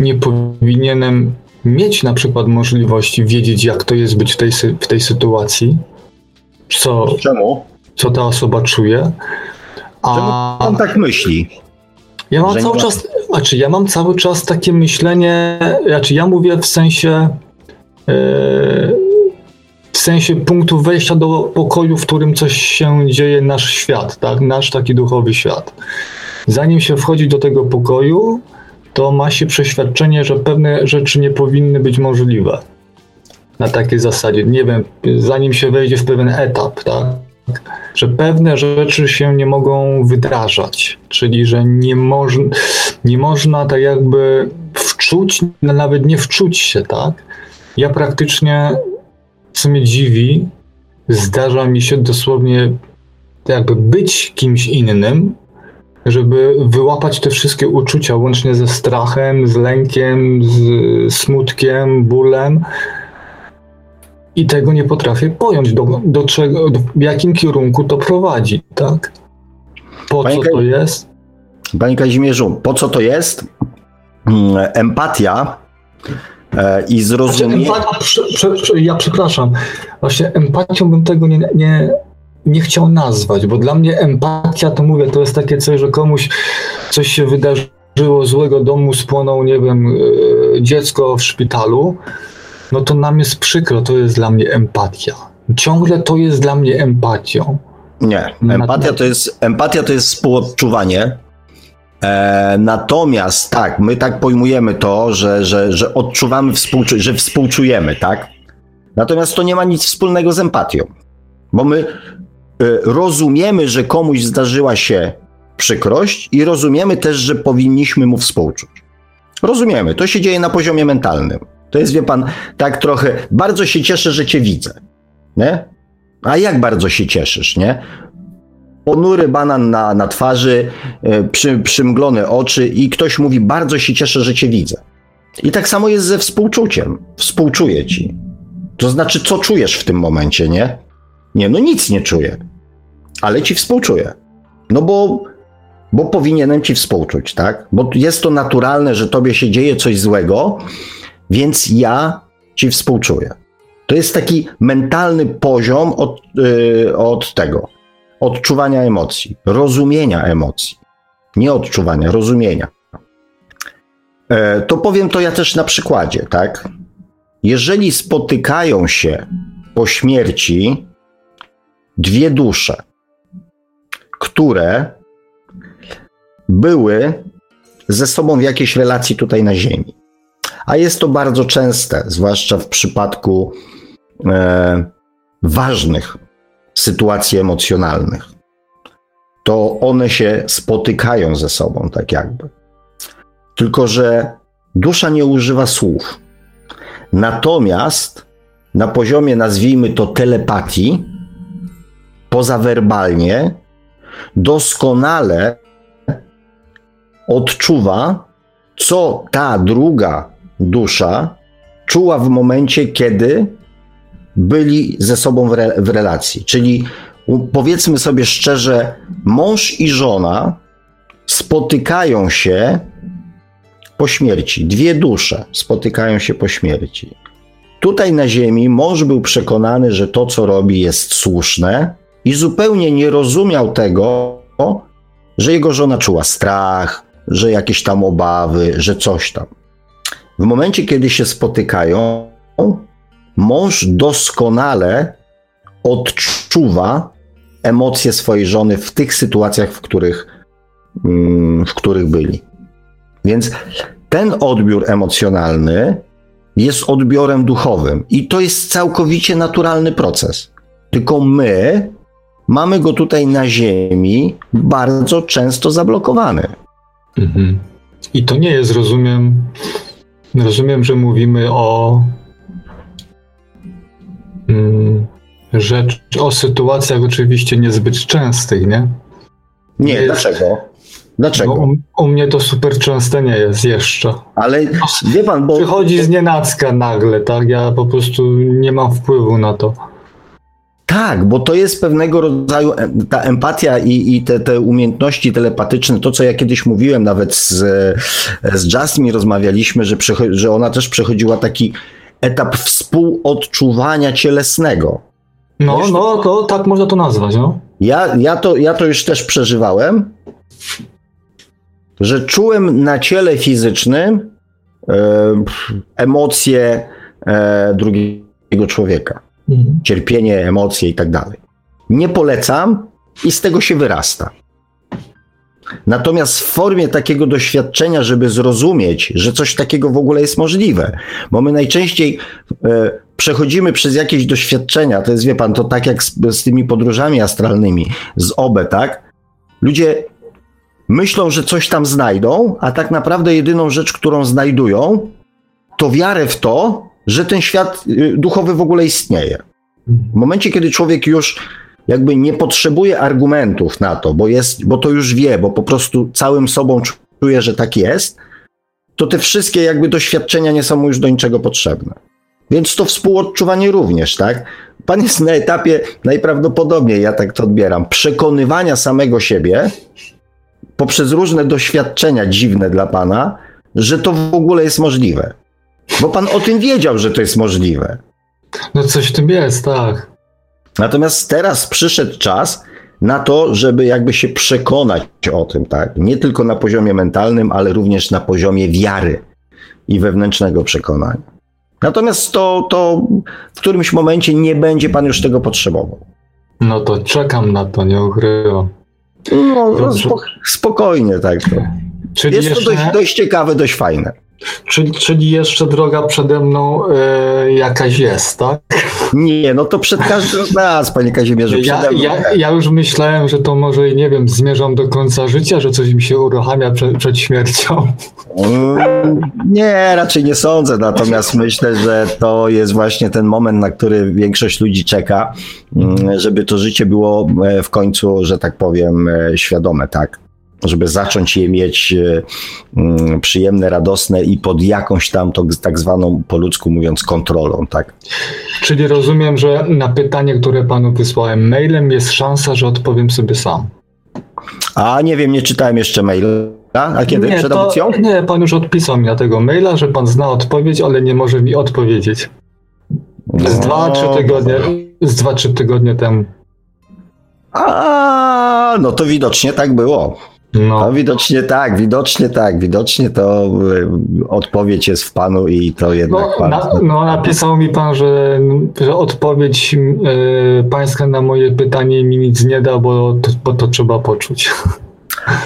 nie powinienem mieć na przykład możliwości wiedzieć, jak to jest być w tej, w tej sytuacji. Co,
Czemu?
Co ta osoba czuje.
A Czemu pan tak myśli?
Ja mam cały czas, znaczy ja mam cały czas takie myślenie, znaczy ja mówię w sensie yy, w sensie punktu wejścia do pokoju, w którym coś się dzieje, nasz świat, tak? Nasz taki duchowy świat zanim się wchodzi do tego pokoju, to ma się przeświadczenie, że pewne rzeczy nie powinny być możliwe. Na takiej zasadzie, nie wiem, zanim się wejdzie w pewien etap, tak? Że pewne rzeczy się nie mogą wydarzać, czyli że nie, moż, nie można tak jakby wczuć, nawet nie wczuć się, tak? Ja praktycznie, co mnie dziwi, zdarza mi się dosłownie jakby być kimś innym, żeby wyłapać te wszystkie uczucia, łącznie ze strachem, z lękiem, z smutkiem, bólem, i tego nie potrafię pojąć, do, do czego, do, w jakim kierunku to prowadzi, tak? Po
Panie
co
Ka-
to jest?
Panie Kazimierzu, po co to jest? Mm, Empatia e, i
Znaczy,
zrozumienie.
empat- prze, prze, prze, ja przepraszam, właśnie empatią bym tego nie, nie, nie chciał nazwać, bo dla mnie empatia, to mówię, to jest takie coś, że komuś coś się wydarzyło złego, domu spłonął, nie wiem, e, dziecko w szpitalu, no to nam jest przykro, to jest dla mnie empatia. Ciągle to jest dla mnie empatią.
Nie, empatia to jest, empatia to jest współodczuwanie. E, natomiast tak, my tak pojmujemy to, że, że, że odczuwamy, współczu- że współczujemy, tak? Natomiast to nie ma nic wspólnego z empatią, bo my rozumiemy, że komuś zdarzyła się przykrość i rozumiemy też, że powinniśmy mu współczuć. Rozumiemy, to się dzieje na poziomie mentalnym. To jest, wie pan, tak trochę, bardzo się cieszę, że cię widzę, nie? A jak bardzo się cieszysz, nie? Ponury banan na, na twarzy, e, przy, przymglone oczy i ktoś mówi, bardzo się cieszę, że cię widzę. I tak samo jest ze współczuciem. Współczuję ci. To znaczy, co czujesz w tym momencie, nie? Nie, no nic nie czuję. Ale ci współczuję. No bo, bo powinienem ci współczuć, tak? Bo jest to naturalne, że tobie się dzieje coś złego, więc ja ci współczuję. To jest taki mentalny poziom od, yy, od tego, odczuwania emocji, rozumienia emocji. Nie odczuwania, rozumienia. E, to powiem to ja też na przykładzie, tak? Jeżeli spotykają się po śmierci dwie dusze, które były ze sobą w jakiejś relacji tutaj na Ziemi, a jest to bardzo częste, zwłaszcza w przypadku e, ważnych sytuacji emocjonalnych, to one się spotykają ze sobą, tak jakby. Tylko, że dusza nie używa słów. Natomiast na poziomie, nazwijmy to telepatii, pozawerbalnie, doskonale odczuwa, co ta druga dusza czuła w momencie, kiedy byli ze sobą w, re, w relacji. Czyli powiedzmy sobie szczerze, mąż i żona spotykają się po śmierci. Dwie dusze spotykają się po śmierci. Tutaj na Ziemi mąż był przekonany, że to, co robi, jest słuszne i zupełnie nie rozumiał tego, że jego żona czuła strach, że jakieś tam obawy, że coś tam. W momencie, kiedy się spotykają, mąż doskonale odczuwa emocje swojej żony w tych sytuacjach, w których, mm, w których byli. Więc ten odbiór emocjonalny jest odbiorem duchowym i to jest całkowicie naturalny proces. Tylko my mamy go tutaj na Ziemi bardzo często zablokowany.
Mhm. I to nie jest, rozumiem, rozumiem, że mówimy o mm, rzecz, o sytuacjach oczywiście niezbyt częstych, nie?
Nie,
Jest-
dlaczego? Dlaczego?
Bo u, u mnie to super częste nie jest jeszcze.
Ale wie pan, bo
Przychodzi z nienacka nagle, tak? Ja po prostu nie mam wpływu na to.
Tak, bo to jest pewnego rodzaju ta empatia i, i te, te umiejętności telepatyczne, to co ja kiedyś mówiłem, nawet z, z Jasmine rozmawialiśmy, że, że ona też przechodziła taki etap współodczuwania cielesnego.
No,
Wiesz,
no, to tak można to nazwać, no.
Ja, ja, to, ja to już też przeżywałem, że czułem na ciele fizycznym e, emocje e, drugiego człowieka.
Mhm.
cierpienie, emocje i tak dalej. Nie polecam i z tego się wyrasta. Natomiast w formie takiego doświadczenia, żeby zrozumieć, że coś takiego w ogóle jest możliwe, bo my najczęściej e, przechodzimy przez jakieś doświadczenia, to jest, wie pan, to tak jak z, z tymi podróżami astralnymi, z OBE, tak? Ludzie myślą, że coś tam znajdą, a tak naprawdę jedyną rzecz, którą znajdują, to wiarę w to, że ten świat y, duchowy w ogóle istnieje. W momencie, kiedy człowiek już jakby nie potrzebuje argumentów na to, bo, jest, bo to już wie, bo po prostu całym sobą czuje, że tak jest, to te wszystkie jakby doświadczenia nie są mu już do niczego potrzebne. Więc to współodczuwanie również, tak? Pan jest na etapie najprawdopodobniej, ja tak to odbieram, przekonywania samego siebie poprzez różne doświadczenia dziwne dla pana, że to w ogóle jest możliwe. Bo pan o tym wiedział, że to jest możliwe.
No coś w tym jest, tak.
Natomiast teraz przyszedł czas na to, żeby jakby się przekonać o tym, tak? Nie tylko na poziomie mentalnym, ale również na poziomie wiary i wewnętrznego przekonania. Natomiast to, to w którymś momencie nie będzie pan już tego potrzebował.
No to czekam na to, nie ukrywam.
No, no spokojnie, tak. Czyli jest jeszcze... to dość, dość ciekawe, dość fajne.
Czyli, czyli jeszcze droga przede mną y, jakaś jest, tak?
Nie, no to przed każdym z nas, panie Kazimierzu.
Ja, ja, ja, już myślałem, że to może, nie wiem, zmierzam do końca życia, że coś mi się uruchamia przed, przed śmiercią.
Mm, nie, raczej nie sądzę, natomiast myślę, że to jest właśnie ten moment, na który większość ludzi czeka, mm, żeby to życie było e, w końcu, że tak powiem, e, świadome, tak? Żeby zacząć je mieć e, mm, przyjemne, radosne i pod jakąś tam to, tak zwaną po ludzku mówiąc kontrolą, tak?
Czyli rozumiem, że na pytanie, które panu wysłałem mailem jest szansa, że odpowiem sobie sam.
A nie wiem, nie czytałem jeszcze maila. A kiedy?
Nie,
Przed
to, Nie, pan już odpisał mi na tego maila, że pan zna odpowiedź, ale nie może mi odpowiedzieć. Z no, dwa, trzy tygodnie, z dwa, trzy tygodnie temu.
A, no to widocznie tak było. No. no. widocznie tak, widocznie tak, widocznie to y, odpowiedź jest w panu i to jednak
no, Na, no napisał mi pan, że, że odpowiedź y, pańska na moje pytanie mi nic nie da, bo to, bo to trzeba poczuć.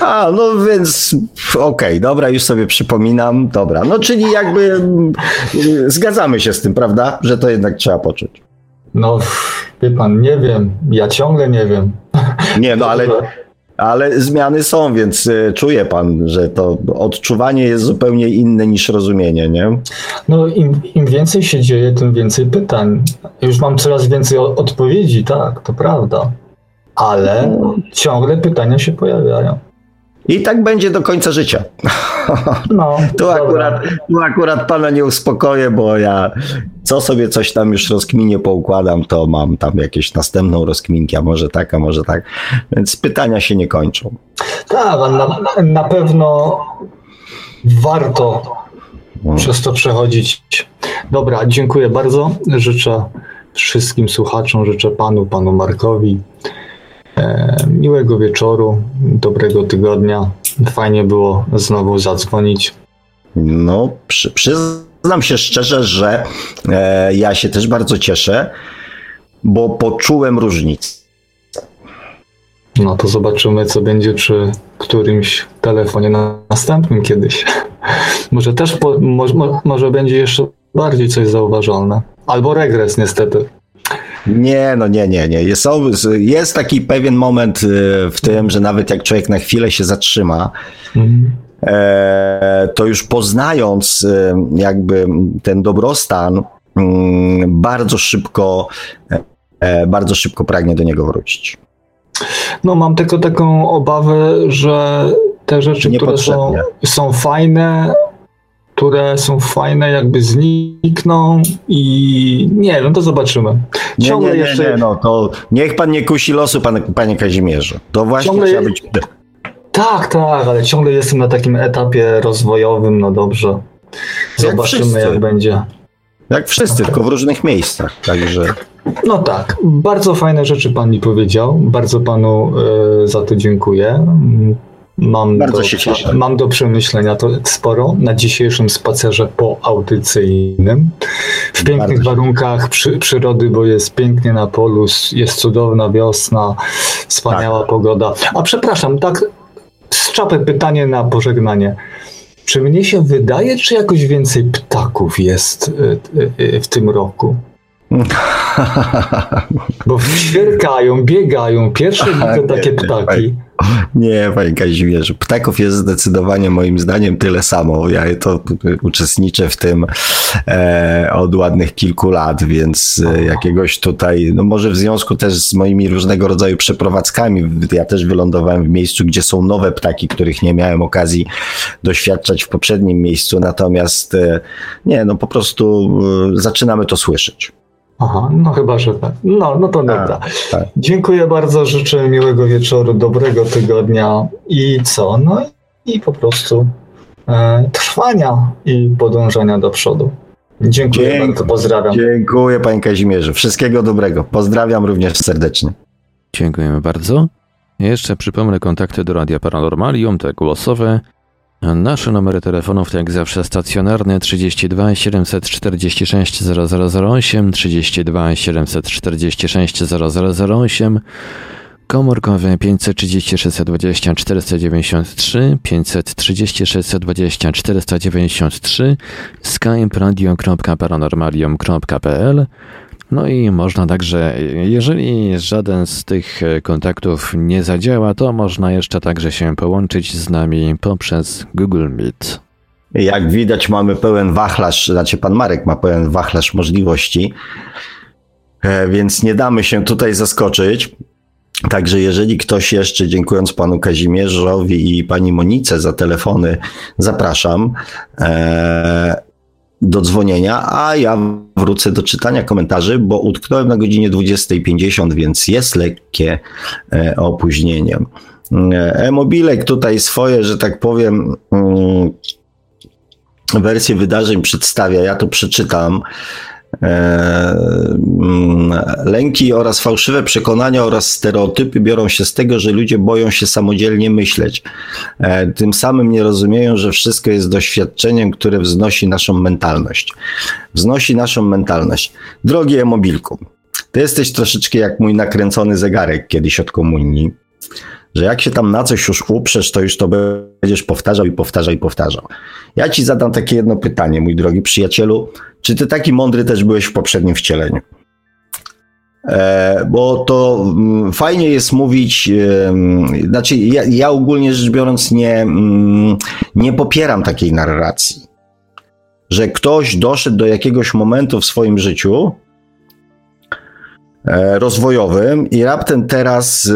A, no więc okej, okay, dobra, już sobie przypominam, dobra. No czyli jakby y, zgadzamy się z tym, prawda, że to jednak trzeba poczuć.
No, wie pan, nie wiem, ja ciągle nie wiem.
Nie, no ale ale zmiany są, więc y, czuje pan, że to odczuwanie jest zupełnie inne niż rozumienie, nie?
No im, im więcej się dzieje, tym więcej pytań. Już mam coraz więcej odpowiedzi, tak, to prawda. Ale ciągle pytania się pojawiają.
I tak będzie do końca życia. No, tu, akurat, tu akurat pana nie uspokoję, bo ja co sobie coś tam już rozkminie poukładam, to mam tam jakieś następną rozkminkę, a może tak, a może tak. Więc pytania się nie kończą.
Tak, na, na pewno warto hmm. przez to przechodzić. Dobra, dziękuję bardzo. Życzę wszystkim słuchaczom, życzę panu, panu Markowi, miłego wieczoru, dobrego tygodnia. Fajnie było znowu zadzwonić.
No, przy, przyznam się szczerze, że e, ja się też bardzo cieszę, bo poczułem różnicę.
No to zobaczymy, co będzie przy którymś telefonie na następnym kiedyś. może też, po, może, może będzie jeszcze bardziej coś zauważalne. Albo regres, niestety.
Nie, no nie, nie, nie. Jest, jest taki pewien moment y, w tym, że nawet jak człowiek na chwilę się zatrzyma, mhm. to już poznając y, jakby ten dobrostan, mm, bardzo szybko, e, bardzo szybko pragnie do niego wrócić.
No mam tylko taką obawę, że te rzeczy, które są, są fajne, które są fajne, jakby znikną i nie wiem, to zobaczymy.
Ciągle nie, nie, nie, jeszcze... nie, no to niech pan nie kusi losu, pan, panie Kazimierzu. To właśnie ciągle trzeba być...
Tak, tak, ale ciągle jestem na takim etapie rozwojowym, no dobrze. Zobaczymy, jak, jak będzie.
Jak wszyscy, tylko w różnych miejscach, także...
No tak, bardzo fajne rzeczy pan mi powiedział, bardzo panu y, za to dziękuję. Mam
Bardzo
do,
się cieszę.
Mam do przemyślenia to sporo na dzisiejszym spacerze poaudycyjnym. W pięknych Bardzo warunkach przy, przyrody, bo jest pięknie na polu, jest cudowna wiosna, wspaniała tak. pogoda. A przepraszam, tak z czapy pytanie na pożegnanie. Czy mnie się wydaje, czy jakoś więcej ptaków jest y, y, y, w tym roku? Bo ćwierkają, biegają. Pierwsze widzę takie ptaki.
Nie, panie Kazimierzu, ptaków jest zdecydowanie moim zdaniem tyle samo. Ja to uczestniczę w tym e, od ładnych kilku lat, więc e, jakiegoś tutaj, no może w związku też z moimi różnego rodzaju przeprowadzkami, ja też wylądowałem w miejscu, gdzie są nowe ptaki, których nie miałem okazji doświadczać w poprzednim miejscu, natomiast e, nie, no po prostu e, zaczynamy to słyszeć.
Aha, no chyba, że tak. No, no to dobra.
tak.
Dziękuję bardzo, życzę miłego wieczoru, dobrego tygodnia i co? No i po prostu e, trwania i podążania do przodu. Dziękuję
Dziękuję.
bardzo, pozdrawiam.
Dziękuję panie Kazimierzu. Wszystkiego dobrego. Pozdrawiam również serdecznie.
Dziękujemy bardzo. Jeszcze przypomnę kontakty do Radia Paranormalium, te głosowe. Nasze numery telefonów to jak zawsze stacjonarne 32 746 0008, 32 746 0008, komórkowe 530 620 493, 530 620 493, skype radio.paranormalium.pl no i można także, jeżeli żaden z tych e, kontaktów nie zadziała, to można jeszcze także się połączyć z nami poprzez Google Meet.
Jak widać, mamy pełen wachlarz, znaczy pan Marek ma pełen wachlarz możliwości, e, więc nie damy się tutaj zaskoczyć. Także jeżeli ktoś jeszcze, dziękując panu Kazimierzowi i pani Monice za telefony, zapraszam e, do dzwonienia, a ja wrócę do czytania komentarzy, bo utknąłem na godzinie 20.50, więc jest lekkie e, opóźnienie. E, E-mobilek tutaj swoje, że tak powiem, mm, wersję wydarzeń przedstawia. Ja to przeczytam. E, mm, Lęki oraz fałszywe przekonania oraz stereotypy biorą się z tego, że ludzie boją się samodzielnie myśleć. E, Tym samym nie rozumieją, że wszystko jest doświadczeniem, które wznosi naszą mentalność. Wznosi naszą mentalność. Drogi e-mobilku, ty jesteś troszeczkę jak mój nakręcony zegarek kiedyś od komunii, że jak się tam na coś już uprzesz, to już to będziesz powtarzał i powtarzał i powtarzał. Ja ci zadam takie jedno pytanie, mój drogi przyjacielu. Czy ty taki mądry też byłeś w poprzednim wcieleniu? E, bo to mm, fajnie jest mówić, znaczy ja, ja ogólnie rzecz biorąc nie, mm, nie popieram takiej narracji, że ktoś doszedł do jakiegoś momentu w swoim życiu e, rozwojowym i raptem teraz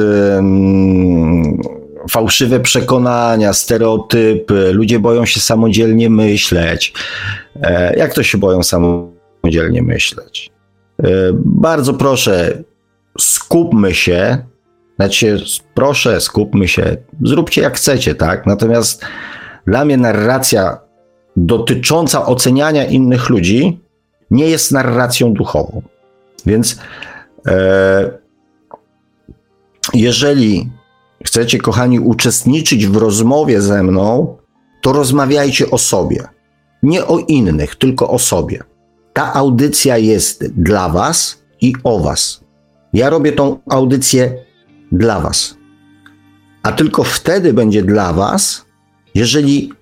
fałszywe przekonania, stereotypy, ludzie boją się samodzielnie myśleć. E, Jak to się boją samodzielnie myśleć? E, Bardzo proszę, skupmy się. Znaczy, proszę, skupmy się. Zróbcie jak chcecie, tak? Natomiast dla mnie narracja dotycząca oceniania innych ludzi nie jest narracją duchową. Więc e, jeżeli chcecie, kochani, uczestniczyć w rozmowie ze mną, to rozmawiajcie o sobie. Nie o innych, tylko o sobie. Ta audycja jest dla Was i o Was. Ja robię tą audycję dla Was. A tylko wtedy będzie dla Was, jeżeli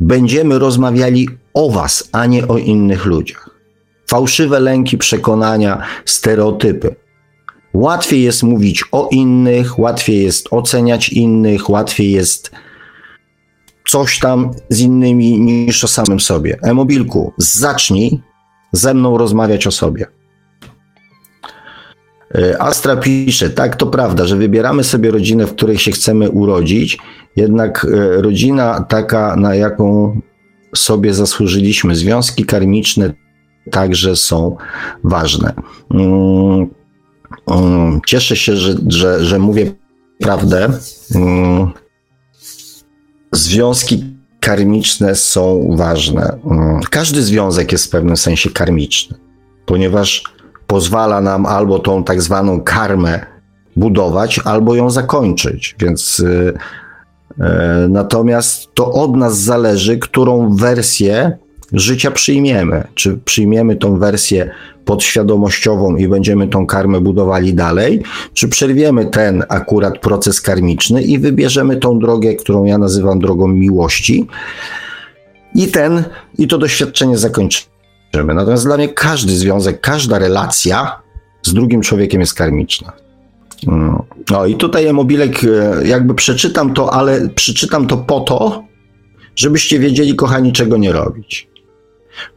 będziemy rozmawiali o Was, a nie o innych ludziach. Fałszywe lęki, przekonania, stereotypy. Łatwiej jest mówić o innych, łatwiej jest oceniać innych, łatwiej jest coś tam z innymi niż o samym sobie. E-mobilku, zacznij ze mną rozmawiać o sobie. E, Astra pisze, tak, to prawda, że wybieramy sobie rodzinę, w której się chcemy urodzić, jednak e, rodzina taka, na jaką sobie zasłużyliśmy, związki karmiczne także są ważne. Mm, mm, Cieszę się, że, że, że mówię prawdę. Związki karmiczne są ważne. Mm, Każdy związek jest w pewnym sensie karmiczny, ponieważ pozwala nam albo tą tak zwaną karmę budować, albo ją zakończyć. Więc y, y, natomiast to od nas zależy, którą wersję życia przyjmiemy. Czy przyjmiemy tą wersję podświadomościową i będziemy tą karmę budowali dalej, czy przerwiemy ten akurat proces karmiczny i wybierzemy tą drogę, którą ja nazywam drogą miłości i ten, i to doświadczenie zakończymy. Natomiast dla mnie każdy związek, każda relacja z drugim człowiekiem jest karmiczna. No i tutaj Mobilek, e, jakby przeczytam to, ale przeczytam to po to, żebyście wiedzieli, kochani, czego nie robić.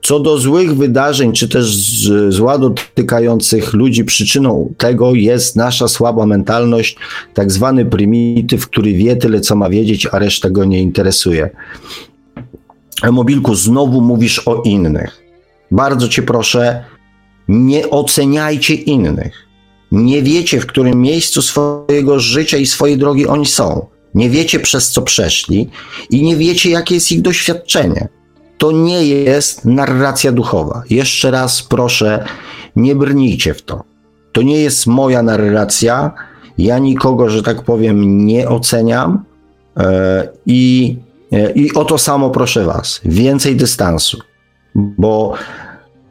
Co do złych wydarzeń, czy też zła dotykających ludzi, przyczyną tego jest nasza słaba mentalność, tak zwany prymityw, który wie tyle, co ma wiedzieć, a reszta go nie interesuje. Mobilku, znowu mówisz o innych. Bardzo cię proszę, nie oceniajcie innych. Nie wiecie, w którym miejscu swojego życia i swojej drogi oni są. Nie wiecie, przez co przeszli i nie wiecie, jakie jest ich doświadczenie. To nie jest narracja duchowa. Jeszcze raz proszę, nie brnijcie w to. To nie jest moja narracja. Ja nikogo, że tak powiem, nie oceniam. E, I, e, I o to samo proszę Was. Więcej dystansu. Bo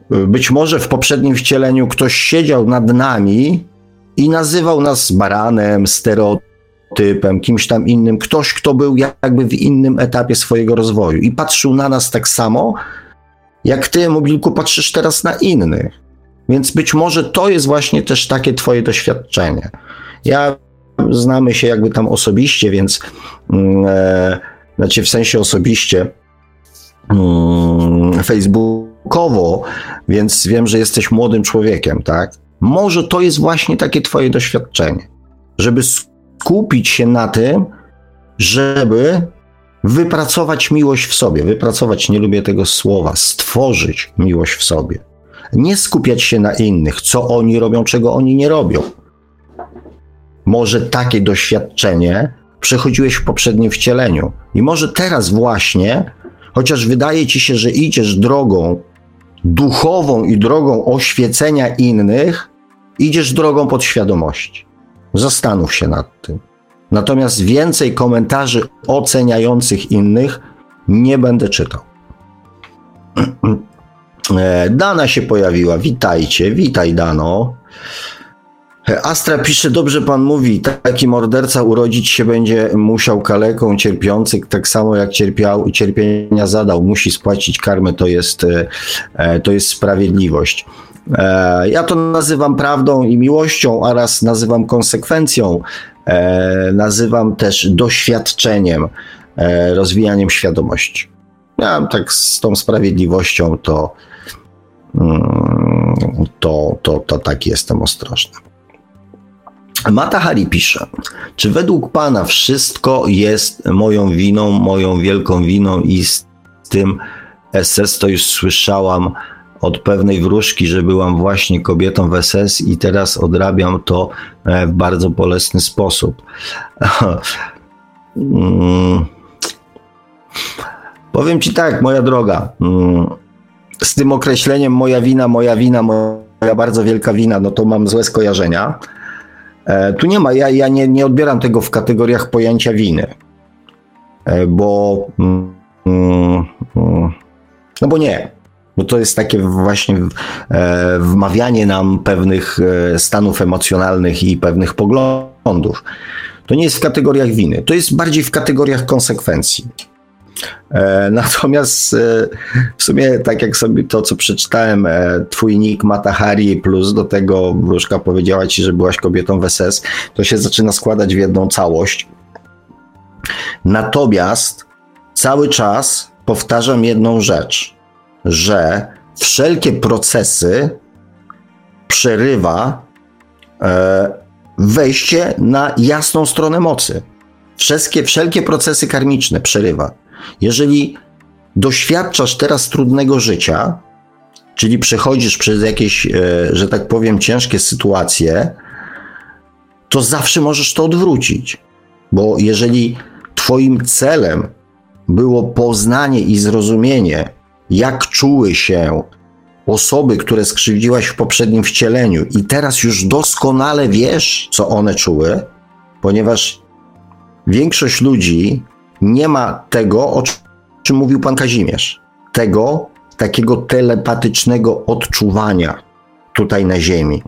być może w poprzednim wcieleniu ktoś siedział nad nami i nazywał nas baranem, stereotypem, kimś tam innym, ktoś, kto był jakby w innym etapie swojego rozwoju i patrzył na nas tak samo, jak ty, Mobilku, patrzysz teraz na innych. Więc być może to jest właśnie też takie twoje doświadczenie. Ja znamy się jakby tam osobiście, więc mm, e, znaczy w sensie osobiście mm, facebookowo, więc wiem, że jesteś młodym człowiekiem, tak? Może to jest właśnie takie Twoje doświadczenie, żeby skupić się na tym, żeby wypracować miłość w sobie. Wypracować, nie lubię tego słowa, stworzyć miłość w sobie. Nie skupiać się na innych, co oni robią, czego oni nie robią. Może takie doświadczenie przechodziłeś w poprzednim wcieleniu. I może teraz właśnie, chociaż wydaje ci się, że idziesz drogą duchową i drogą oświecenia innych, idziesz drogą podświadomości. Zastanów się nad tym. Natomiast więcej komentarzy oceniających innych nie będę czytał. E, Dana się pojawiła. Witajcie, witaj Dano. E, Astra pisze, dobrze pan mówi, taki morderca urodzić się będzie musiał kaleką, cierpiący, tak samo jak cierpiał cierpienia zadał, musi spłacić karmę, to jest, e, to jest sprawiedliwość. E, ja to nazywam prawdą i miłością, oraz nazywam konsekwencją, e, nazywam też doświadczeniem, e, rozwijaniem świadomości. Ja tak z tą sprawiedliwością to, mm, to, to, to tak jestem ostrożny. Mata Hari pisze, czy według Pana wszystko jest moją winą, moją wielką winą i z tym SS to już słyszałam, od pewnej wróżki, że byłam właśnie kobietą w SS i teraz odrabiam to e, w bardzo bolesny sposób. Mm. Powiem ci tak, moja droga, mm. z tym określeniem moja wina, moja wina, moja bardzo wielka wina, no to mam złe skojarzenia. E, tu nie ma, ja, ja nie, nie odbieram tego w kategoriach pojęcia winy, e, bo mm, no bo nie, bo to jest takie właśnie e, wmawianie nam pewnych e, stanów emocjonalnych i pewnych poglądów. To nie jest w kategoriach winy, to jest bardziej w kategoriach konsekwencji. E, natomiast w sumie, tak jak sobie to, co przeczytałem, twój nick Matahari plus do tego wróżka powiedziała ci, że byłaś kobietą w SS, to się zaczyna składać w jedną całość. Natomiast cały czas powtarzam jedną rzecz że wszelkie procesy przerywa e, wejście na jasną stronę mocy. Wszystkie, wszelkie procesy karmiczne przerywa. Jeżeli doświadczasz teraz trudnego życia, czyli przechodzisz przez jakieś, e, że tak powiem, ciężkie sytuacje, to zawsze możesz to odwrócić. Bo jeżeli Twoim celem było poznanie i zrozumienie jak czuły się osoby, które skrzywdziłaś w poprzednim wcieleniu, i teraz już doskonale wiesz, co one czuły, ponieważ większość ludzi nie ma tego, o czym mówił pan Kazimierz. Tego takiego telepatycznego odczuwania tutaj na Ziemi.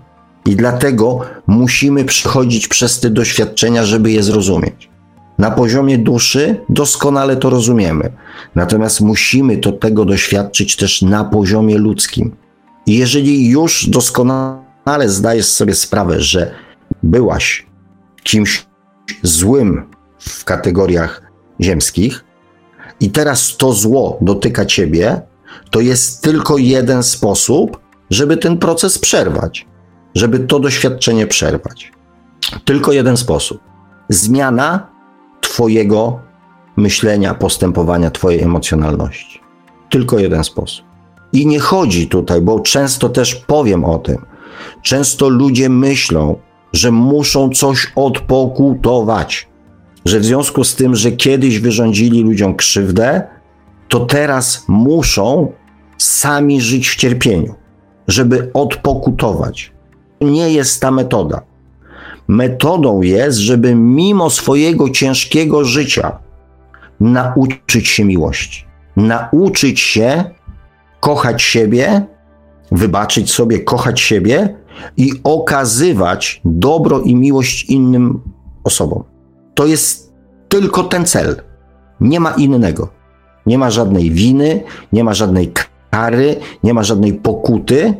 I dlatego musimy przechodzić przez te doświadczenia, żeby je zrozumieć. Na poziomie duszy doskonale to rozumiemy. Natomiast musimy to tego doświadczyć też na poziomie ludzkim. I jeżeli już doskonale zdajesz sobie sprawę, że byłaś kimś złym w kategoriach ziemskich i teraz to zło dotyka ciebie, to jest tylko jeden sposób, żeby ten proces przerwać, żeby to doświadczenie przerwać. Tylko jeden sposób. Zmiana Twojego myślenia, postępowania, Twojej emocjonalności. Tylko jeden sposób. I nie chodzi tutaj, bo często też powiem o tym. Często ludzie myślą, że muszą coś odpokutować, że w związku z tym, że kiedyś wyrządzili ludziom krzywdę, to teraz muszą sami żyć w cierpieniu, żeby odpokutować. Nie jest ta metoda. Metodą jest, żeby mimo swojego ciężkiego życia nauczyć się miłości, nauczyć się kochać siebie, wybaczyć sobie, kochać siebie i okazywać dobro i miłość innym osobom. To jest tylko ten cel. Nie ma innego. Nie ma żadnej winy, nie ma żadnej kary, nie ma żadnej pokuty.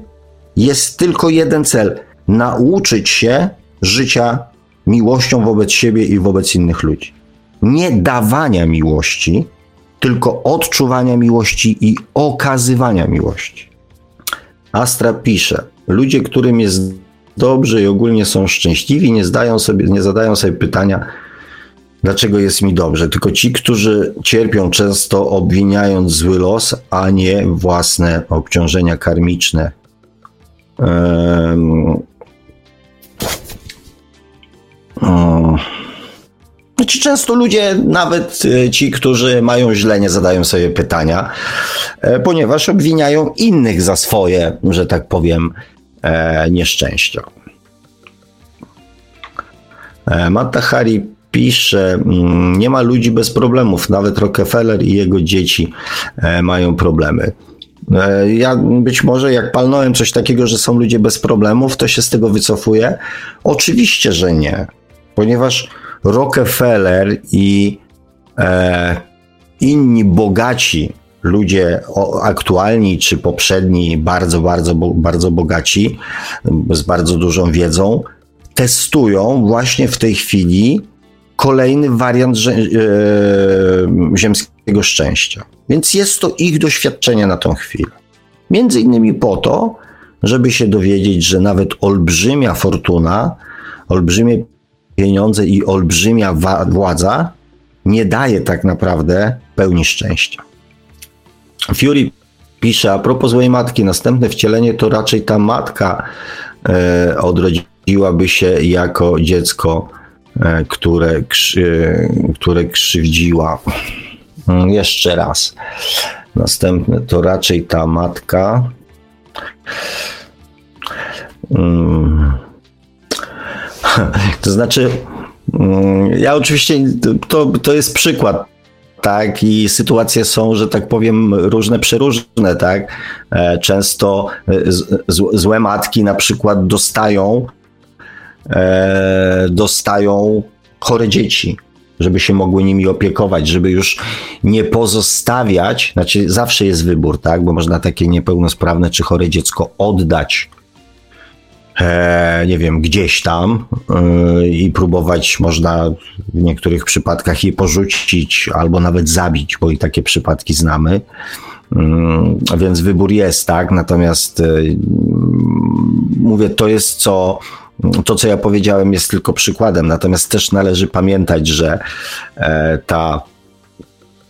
Jest tylko jeden cel: nauczyć się życia miłością wobec siebie i wobec innych ludzi. Nie dawania miłości, tylko odczuwania miłości i okazywania miłości. Astra pisze: Ludzie, którym jest dobrze i ogólnie są szczęśliwi, nie, zdają sobie, nie zadają sobie pytania, dlaczego jest mi dobrze. Tylko ci, którzy cierpią, często obwiniając zły los, a nie własne obciążenia karmiczne. Um, Znaczy, często ludzie, nawet e, ci, którzy mają źle, nie zadają sobie pytania, e, ponieważ obwiniają innych za swoje, że tak powiem, e, nieszczęścia. Matta Hari pisze, mm, nie ma ludzi bez problemów, nawet Rockefeller i jego dzieci mają problemy. Ja być może jak palnąłem coś takiego, że są ludzie bez problemów, to się z tego wycofuję. Oczywiście, że nie, ponieważ Rockefeller i e, inni bogaci ludzie aktualni czy poprzedni, bardzo, bardzo, bardzo bogaci, z bardzo dużą wiedzą, testują właśnie w tej chwili kolejny wariant e, ziemskiego szczęścia. Więc jest to ich doświadczenie na tą chwilę. Między innymi po to, żeby się dowiedzieć, że nawet olbrzymia fortuna, olbrzymie pieniądze i olbrzymia władza nie daje tak naprawdę pełni szczęścia. Fury pisze, a propos złej matki, następne wcielenie to raczej ta matka e, odrodziłaby się jako dziecko, e, które, krzy, które krzywdziła. Mm, jeszcze raz. Następne to raczej ta matka. Mm. To znaczy, mm, ja oczywiście, to, to jest przykład tak, i sytuacje są, że tak powiem, różne, przeróżne, tak. E, często e, z, złe matki na przykład dostają, e, dostają chore dzieci, żeby się mogły nimi opiekować, żeby już nie pozostawiać, znaczy zawsze jest wybór, tak, bo można takie niepełnosprawne czy chore dziecko oddać nie wiem, gdzieś tam e, i próbować można w niektórych przypadkach je porzucić albo nawet zabić, bo i takie przypadki znamy. Mm, więc wybór jest, tak? Natomiast e, mówię, to jest co. To, co ja powiedziałem, jest tylko przykładem. Natomiast też należy pamiętać, że e, ta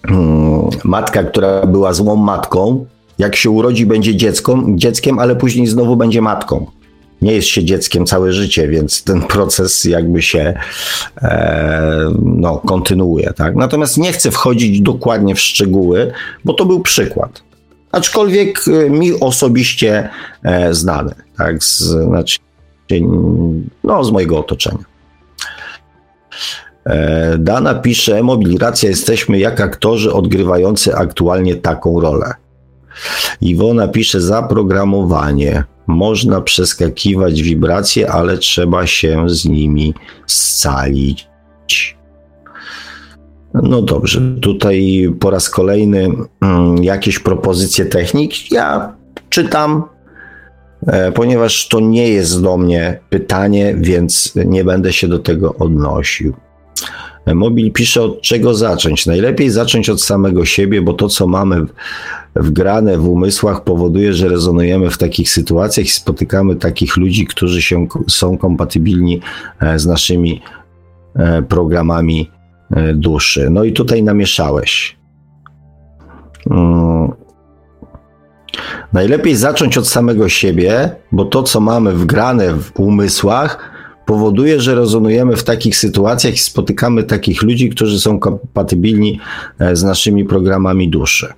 mm, matka, która była złą matką, jak się urodzi, będzie dziecką, dzieckiem, ale później znowu będzie matką nie jest się dzieckiem całe życie, więc ten proces jakby się e, no, kontynuuje. Tak? Natomiast nie chcę wchodzić dokładnie w szczegóły, bo to był przykład. Aczkolwiek e, mi osobiście e, znany, tak? z, znaczy, no, z mojego otoczenia. E, Dana pisze, mobilizacja jesteśmy jak aktorzy odgrywający aktualnie taką rolę. Iwona pisze zaprogramowanie. Można przeskakiwać wibracje, ale trzeba się z nimi scalić. No dobrze, tutaj po raz kolejny mm, jakieś propozycje technik. Ja czytam, e, ponieważ to nie jest do mnie pytanie, więc nie będę się do tego odnosił. Mobil pisze, od czego zacząć. Najlepiej zacząć od samego siebie, bo to, co mamy wgrane w umysłach, powoduje, że rezonujemy w takich sytuacjach i spotykamy takich ludzi, którzy się, są kompatybilni e, z naszymi e, programami e, duszy. No i tutaj namieszałeś. Hmm. Najlepiej zacząć od samego siebie, bo to, co mamy wgrane w umysłach, powoduje, że rezonujemy w takich sytuacjach i spotykamy takich ludzi, którzy są kompatybilni e, z naszymi programami duszy.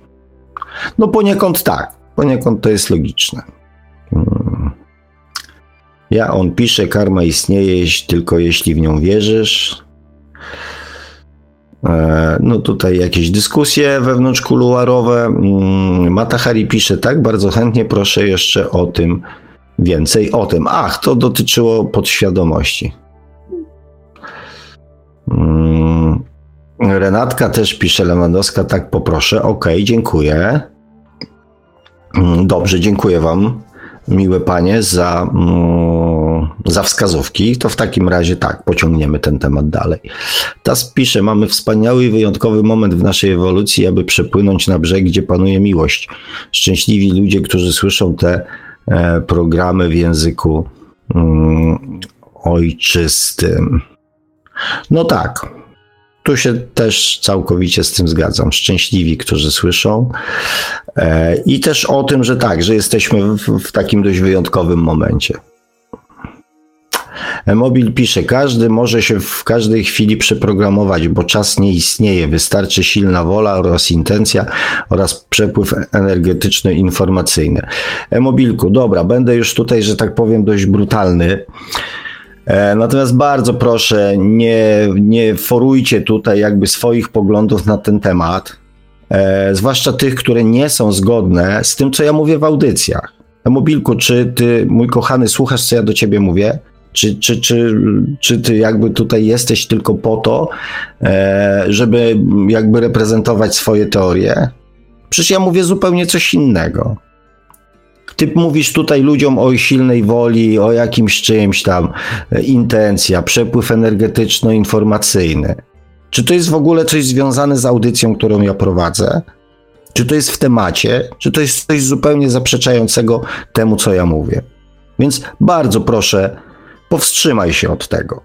No poniekąd tak, poniekąd to jest logiczne. Hmm. Ja, on pisze, karma istnieje tylko jeśli w nią wierzysz. E, no tutaj jakieś dyskusje wewnątrz kuluarowe. Hmm, Matahari pisze, tak, bardzo chętnie proszę jeszcze o tym więcej o tym. Ach, to dotyczyło podświadomości. Hmm. Renatka też pisze, Lewandowska, tak poproszę. Ok, dziękuję. Hmm, dobrze, dziękuję Wam, miłe panie, za, mm, za wskazówki. To w takim razie tak, pociągniemy ten temat dalej. Tas pisze, mamy wspaniały i wyjątkowy moment w naszej ewolucji, aby przepłynąć na brzeg, gdzie panuje miłość. Szczęśliwi ludzie, którzy słyszą te programy w języku mm, ojczystym. No tak, tu się też całkowicie z tym zgadzam. Szczęśliwi, którzy słyszą. E, I też o tym, że tak, że jesteśmy w, w takim dość wyjątkowym momencie. Mobil pisze, każdy może się w każdej chwili przeprogramować, bo czas nie istnieje. Wystarczy silna wola oraz intencja oraz przepływ energetyczny informacyjny. Mobilku, dobra, będę już tutaj, że tak powiem, dość brutalny. E, natomiast bardzo proszę, nie, nie forujcie tutaj jakby swoich poglądów na ten temat, e, zwłaszcza tych, które nie są zgodne z tym, co ja mówię w audycjach. Mobilku, czy ty, mój kochany, słuchasz, co ja do ciebie mówię? Czy, czy, czy, czy ty jakby tutaj jesteś tylko po to, e, żeby jakby reprezentować swoje teorie? Przecież ja mówię zupełnie coś innego. Ty mówisz tutaj ludziom o silnej woli, o jakimś czymś tam, intencja, przepływ energetyczno-informacyjny. Czy to jest w ogóle coś związane z audycją, którą ja prowadzę? Czy to jest w temacie? Czy to jest coś zupełnie zaprzeczającego temu, co ja mówię? Więc bardzo proszę, powstrzymaj się od tego,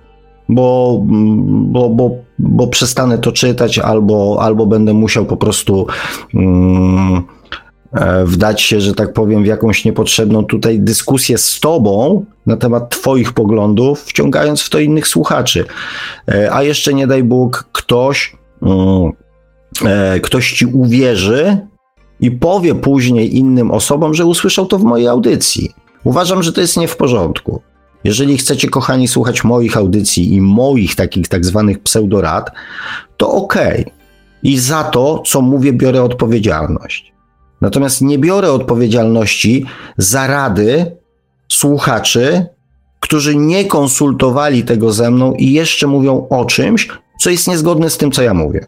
bo, bo, bo, bo przestanę to czytać, albo, albo będę musiał po prostu mm, e, wdać się, że tak powiem, w jakąś niepotrzebną tutaj dyskusję z Tobą na temat Twoich poglądów, wciągając w to innych słuchaczy. E, a jeszcze nie daj Bóg, ktoś, mm, e, ktoś Ci uwierzy i powie później innym osobom, że usłyszał to w mojej audycji. Uważam, że to jest nie w porządku. Jeżeli chcecie, kochani, słuchać moich audycji i moich takich tak zwanych pseudorad, to okej. Okay. I za to, co mówię, biorę odpowiedzialność. Natomiast nie biorę odpowiedzialności za rady słuchaczy, którzy nie konsultowali tego ze mną i jeszcze mówią o czymś, co jest niezgodne z tym, co ja mówię.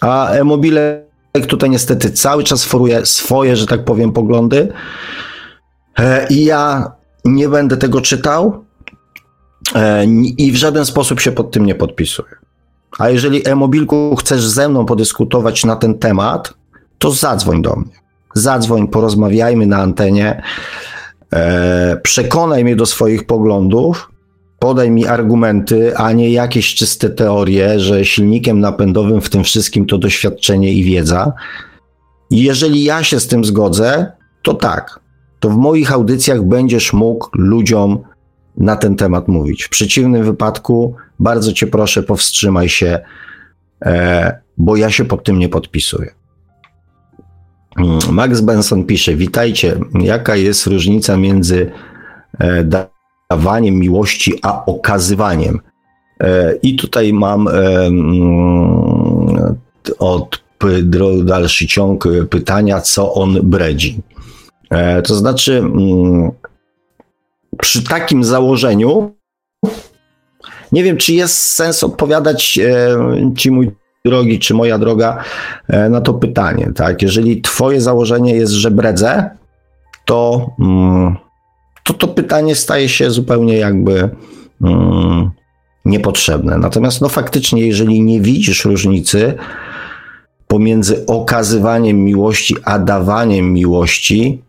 A Mobile tutaj niestety cały czas foruje swoje, że tak powiem, poglądy. E, I ja nie będę tego czytał e, i w żaden sposób się pod tym nie podpisuję. A jeżeli e-mobilku chcesz ze mną podyskutować na ten temat, to zadzwoń do mnie. Zadzwoń, porozmawiajmy na antenie, e, przekonaj mnie do swoich poglądów, podaj mi argumenty, a nie jakieś czyste teorie, że silnikiem napędowym w tym wszystkim to doświadczenie i wiedza. Jeżeli ja się z tym zgodzę, to tak, to w moich audycjach będziesz mógł ludziom na ten temat mówić. W przeciwnym wypadku bardzo cię proszę, powstrzymaj się, e, bo ja się pod tym nie podpisuję. Max Benson pisze: Witajcie. Jaka jest różnica między e, dawaniem miłości a okazywaniem? E, I tutaj mam mm, od dalszy ciąg pytania, co on bredzi. E, to znaczy, mm, przy takim założeniu, nie wiem, czy jest sens odpowiadać e, ci, mój drogi, czy moja droga, e, na to pytanie, tak? Jeżeli twoje założenie jest, że bredzę, to, mm, to to pytanie staje się zupełnie jakby mm, niepotrzebne. Natomiast no faktycznie, jeżeli nie widzisz różnicy pomiędzy okazywaniem miłości, a dawaniem miłości,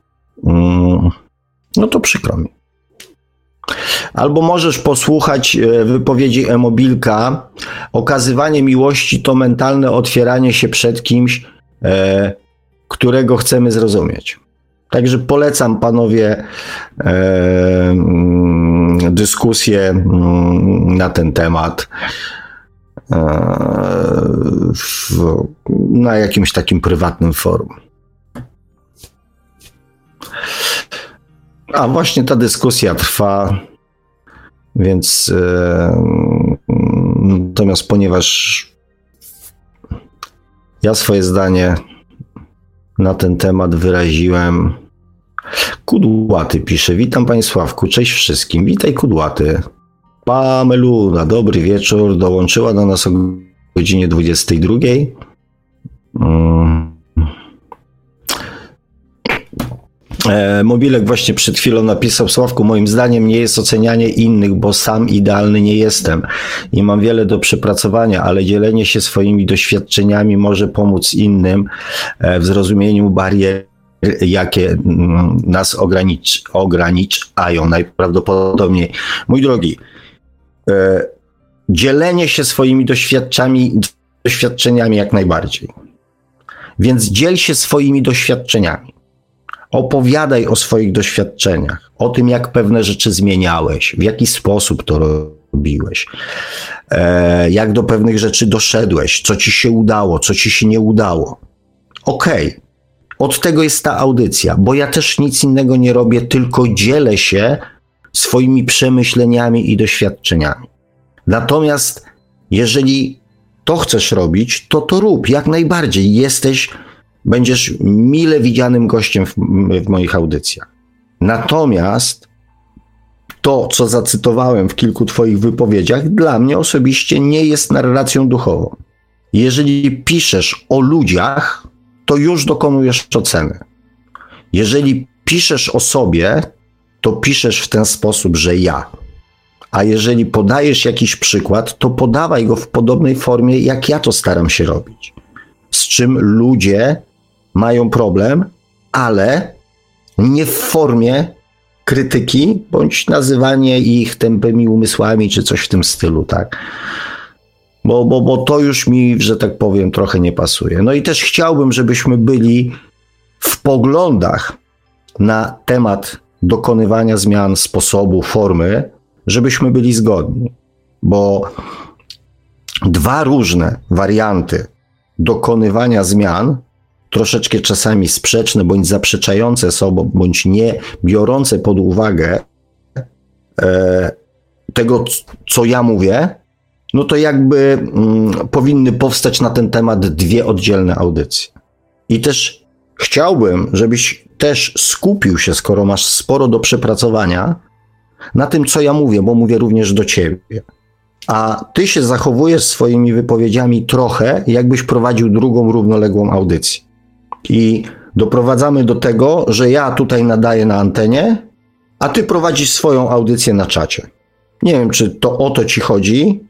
no to przykro mi. Albo możesz posłuchać e, wypowiedzi Emobilka. Okazywanie miłości to mentalne otwieranie się przed kimś, e, którego chcemy zrozumieć. Także polecam panowie e, mm, dyskusję mm, na ten temat na jakimś takim prywatnym forum. A właśnie ta dyskusja trwa, więc e, natomiast ponieważ ja swoje zdanie na ten temat wyraziłem. Kudłaty pisze, witam Panie Sławku, cześć wszystkim, witaj Kudłaty. Pameluna, dobry wieczór, dołączyła do nas o godzinie 22. Hmm. Mobilek właśnie przed chwilą napisał, Sławku, moim zdaniem nie jest ocenianie innych, bo sam idealny nie jestem i mam wiele do przepracowania, ale dzielenie się swoimi doświadczeniami może pomóc innym e, w zrozumieniu barier, jakie mm, nas ogranicz, ograniczają najprawdopodobniej. Mój drogi, e, dzielenie się swoimi doświadczeniami, doświadczeniami jak najbardziej. Więc dziel się swoimi doświadczeniami. Opowiadaj o swoich doświadczeniach, o tym, jak pewne rzeczy zmieniałeś, w jaki sposób to robiłeś, e, jak do pewnych rzeczy doszedłeś, co ci się udało, co ci się nie udało. Okej, okay. od tego jest ta audycja, bo ja też nic innego nie robię, tylko dzielę się swoimi przemyśleniami i doświadczeniami. Natomiast jeżeli to chcesz robić, to to rób jak najbardziej. Jesteś będziesz mile widzianym gościem w, w moich audycjach. Natomiast to, co zacytowałem w kilku Twoich wypowiedziach, dla mnie osobiście nie jest narracją duchową. Jeżeli piszesz o ludziach, to już dokonujesz oceny. Jeżeli piszesz o sobie, to piszesz w ten sposób, że ja. A jeżeli podajesz jakiś przykład, to podawaj go w podobnej formie, jak ja to staram się robić. Z czym ludzie mają problem, ale nie w formie krytyki, bądź nazywanie ich tępymi umysłami, czy coś w tym stylu, tak? Bo, bo, bo to już mi, że tak powiem, trochę nie pasuje. No i też chciałbym, żebyśmy byli w poglądach na temat dokonywania zmian sposobu, formy, żebyśmy byli zgodni. Bo dwa różne warianty dokonywania zmian troszeczkę czasami sprzeczne bądź zaprzeczające sobą, bądź nie biorące pod uwagę e, tego, co ja mówię, no to jakby mm, powinny powstać na ten temat dwie oddzielne audycje. I też chciałbym, żebyś też skupił się, skoro masz sporo do przepracowania, na tym, co ja mówię, bo mówię również do ciebie. A ty się zachowujesz swoimi wypowiedziami trochę, jakbyś prowadził drugą równoległą audycję. I doprowadzamy do tego, że ja tutaj nadaję na antenie, a ty prowadzisz swoją audycję na czacie. Nie wiem, czy to o to ci chodzi,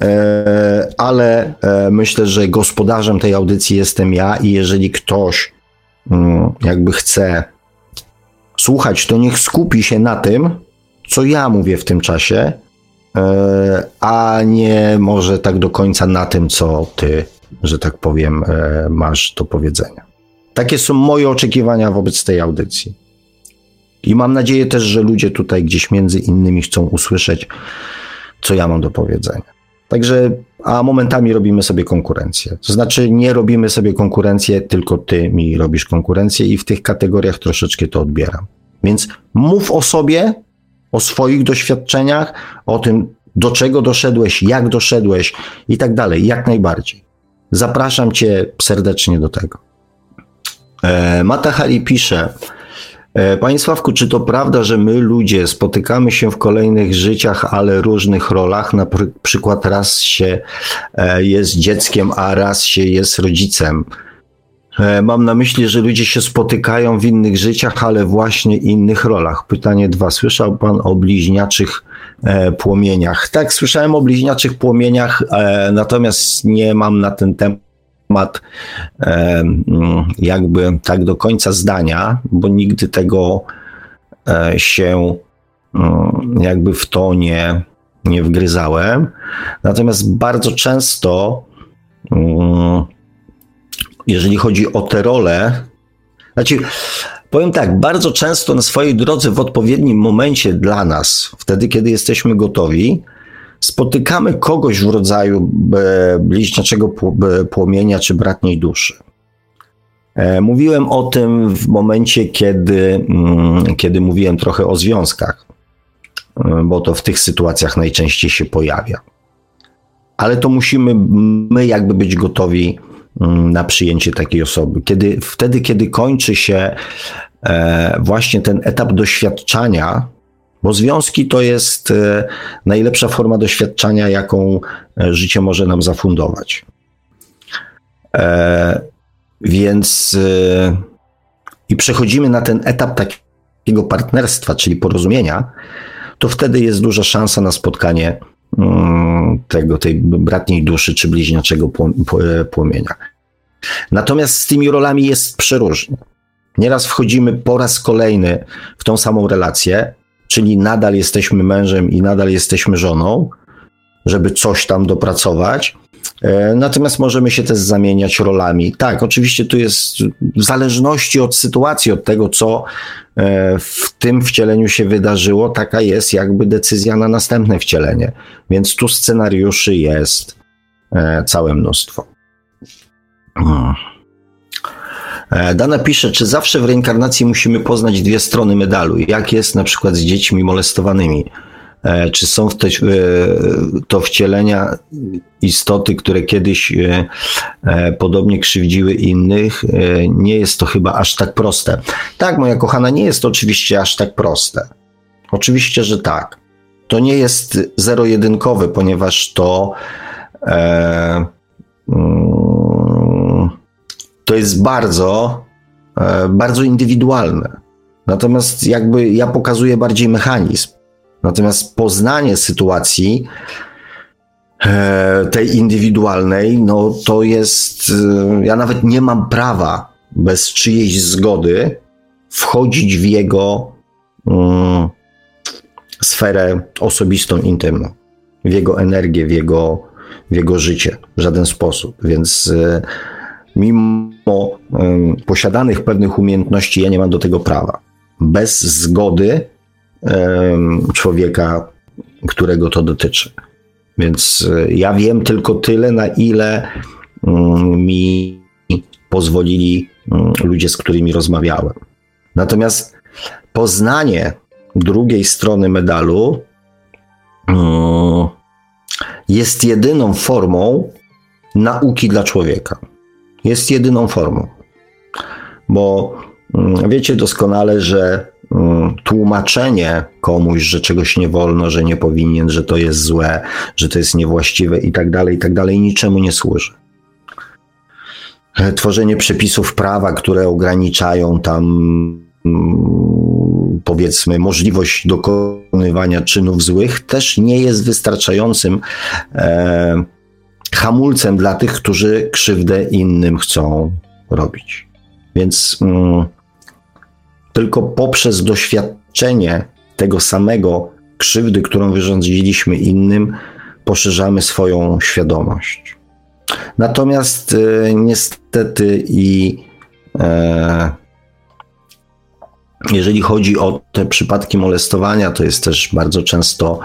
e, ale e, myślę, że gospodarzem tej audycji jestem ja i jeżeli ktoś mm, jakby chce słuchać, to niech skupi się na tym, co ja mówię w tym czasie, e, a nie może tak do końca na tym, co ty, że tak powiem, masz do powiedzenia. Takie są moje oczekiwania wobec tej audycji. I mam nadzieję też, że ludzie tutaj gdzieś między innymi chcą usłyszeć, co ja mam do powiedzenia. Także, a momentami robimy sobie konkurencję. To znaczy, nie robimy sobie konkurencję, tylko ty mi robisz konkurencję i w tych kategoriach troszeczkę to odbieram. Więc mów o sobie, o swoich doświadczeniach, o tym, do czego doszedłeś, jak doszedłeś i tak dalej, jak najbardziej. Zapraszam cię serdecznie do tego. E, Mata Hari pisze, E, Panie Sławku, czy to prawda, że my ludzie spotykamy się w kolejnych życiach, ale różnych rolach? Na przykład raz się e, jest dzieckiem, a raz się jest rodzicem. Mam na myśli, że ludzie się spotykają w innych życiach, ale właśnie innych rolach. Pytanie dwa. Słyszał Pan o bliźniaczych płomieniach? Tak, słyszałem o bliźniaczych płomieniach, natomiast nie mam na ten temat temat jakby tak do końca zdania, bo nigdy tego e, się jakby w to nie, nie wgryzałem. Natomiast bardzo często, jeżeli chodzi o te role, znaczy, powiem tak, bardzo często na swojej drodze w odpowiednim momencie dla nas, wtedy kiedy jesteśmy gotowi, spotykamy kogoś w rodzaju e, bliźniaczego e, płomienia czy bratniej duszy. E, mówiłem o tym w momencie, kiedy, mm, kiedy mówiłem trochę o związkach, bo to w tych sytuacjach najczęściej się pojawia. Ale to musimy my jakby być gotowi mm, na przyjęcie takiej osoby. Kiedy, wtedy, kiedy kończy się właśnie ten etap doświadczania bo związki to jest e, najlepsza forma doświadczenia, jaką e, życie może nam zafundować. E, więc i przechodzimy na ten etap takiego partnerstwa, czyli porozumienia, to wtedy jest duża szansa na spotkanie mm, tego, tej bratniej duszy czy bliźniaczego płomienia. Natomiast z tymi rolami jest przeróżnie. Nieraz wchodzimy po raz kolejny w tą samą relację, czyli nadal jesteśmy mężem i nadal jesteśmy żoną, żeby coś tam dopracować. E, natomiast możemy się też zamieniać rolami. Tak, oczywiście tu jest w zależności od sytuacji, od tego, co e, w tym wcieleniu się wydarzyło, taka jest jakby decyzja na następne wcielenie. Więc tu scenariuszy jest e, całe mnóstwo. Hmm. E, Dana pisze, czy zawsze w reinkarnacji musimy poznać dwie strony medalu? Jak jest na przykład z dziećmi molestowanymi? E, czy są te, to wcielenia istoty, które kiedyś e, podobnie krzywdziły innych? Nie jest to chyba aż tak proste. Tak, moja kochana, nie jest to oczywiście aż tak proste. Oczywiście, że tak. To nie jest zero-jedynkowe, ponieważ to. E, mm, to jest bardzo, e, bardzo indywidualne. Natomiast jakby ja pokazuję bardziej mechanizm. Natomiast poznanie sytuacji e, tej indywidualnej, no to jest, e, ja nawet nie mam prawa bez czyjejś zgody wchodzić w jego um, sferę osobistą, intymną, w jego energię, w jego, w jego życie w żaden sposób. Więc mimo um, posiadanych pewnych umiejętności, ja nie mam do tego prawa. Bez zgody człowieka, którego to dotyczy. Więc e, ja wiem tylko tyle, na ile um, mi pozwolili ludzie, z którymi rozmawiałem. Natomiast poznanie drugiej strony medalu jest jedyną formą nauki dla człowieka jest jedyną formą. Bo mm, wiecie doskonale, że mm, tłumaczenie komuś, że czegoś nie wolno, że nie powinien, że to jest złe, że to jest niewłaściwe i tak dalej, i tak dalej, niczemu nie służy. Tworzenie przepisów prawa, które ograniczają tam mm, powiedzmy możliwość dokonywania czynów złych, też nie jest wystarczającym e, hamulcem dla tych, którzy krzywdę innym chcą robić. Więc mm, tylko poprzez doświadczenie tego samego krzywdy, którą wyrządziliśmy innym, poszerzamy swoją świadomość. Natomiast y, niestety i e, jeżeli chodzi o te przypadki molestowania, to jest też bardzo często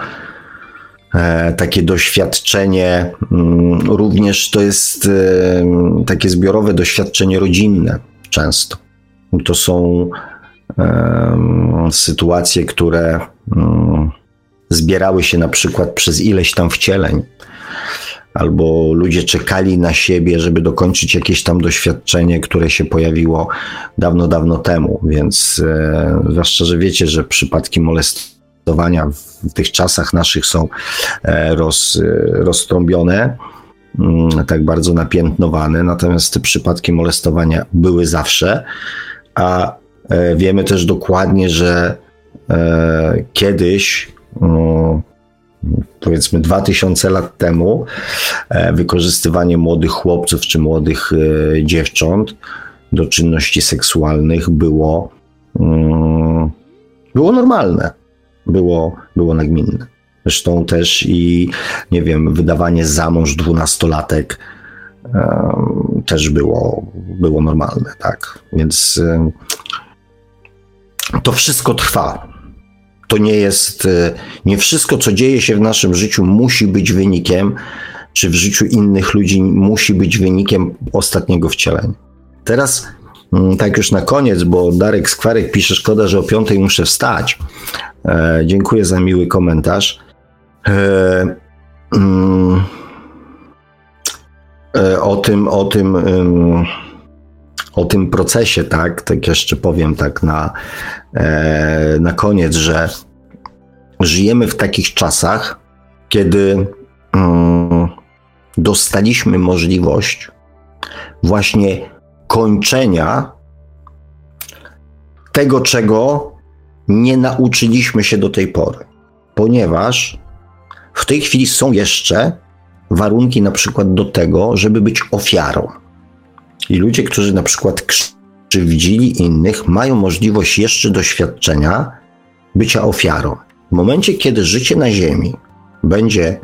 takie doświadczenie, mm, również to jest e, takie zbiorowe doświadczenie rodzinne często. To są e, sytuacje, które mm, zbierały się na przykład przez ileś tam wcieleń. albo ludzie czekali na siebie, żeby dokończyć jakieś tam doświadczenie, które się pojawiło dawno, dawno temu. Więc e, zwłaszcza, że wiecie, że przypadki molestowania w tych czasach naszych są e, roz, e, roztrąbione, mm, tak bardzo napiętnowane, natomiast te przypadki molestowania były zawsze, a e, wiemy też dokładnie, że kiedyś mm, powiedzmy 2000 lat temu wykorzystywanie młodych chłopców czy młodych dziewcząt do czynności seksualnych było, mm, było normalne, było, było nagminne. Zresztą też i, nie wiem, wydawanie za mąż dwunastolatek też było, było normalne, tak. Więc to wszystko trwa to nie jest, e, nie wszystko, co dzieje się w naszym życiu, musi być wynikiem, czy w życiu innych ludzi musi być wynikiem ostatniego wcielenia. Teraz, mm, tak już na koniec, bo Darek Skwarek pisze, szkoda, że o piątej muszę wstać. E, dziękuję za miły komentarz. E, mm, e, o tym, o tym, o tym procesie, tak, tak jeszcze powiem tak na, na koniec, że żyjemy w takich czasach, kiedy mm, dostaliśmy możliwość właśnie kończenia tego, czego nie nauczyliśmy się do tej pory, ponieważ w tej chwili są jeszcze warunki na przykład do tego, żeby być ofiarą. I ludzie, którzy na przykład krzywdzili innych, mają możliwość jeszcze doświadczenia bycia ofiarą. W momencie, kiedy życie na Ziemi będzie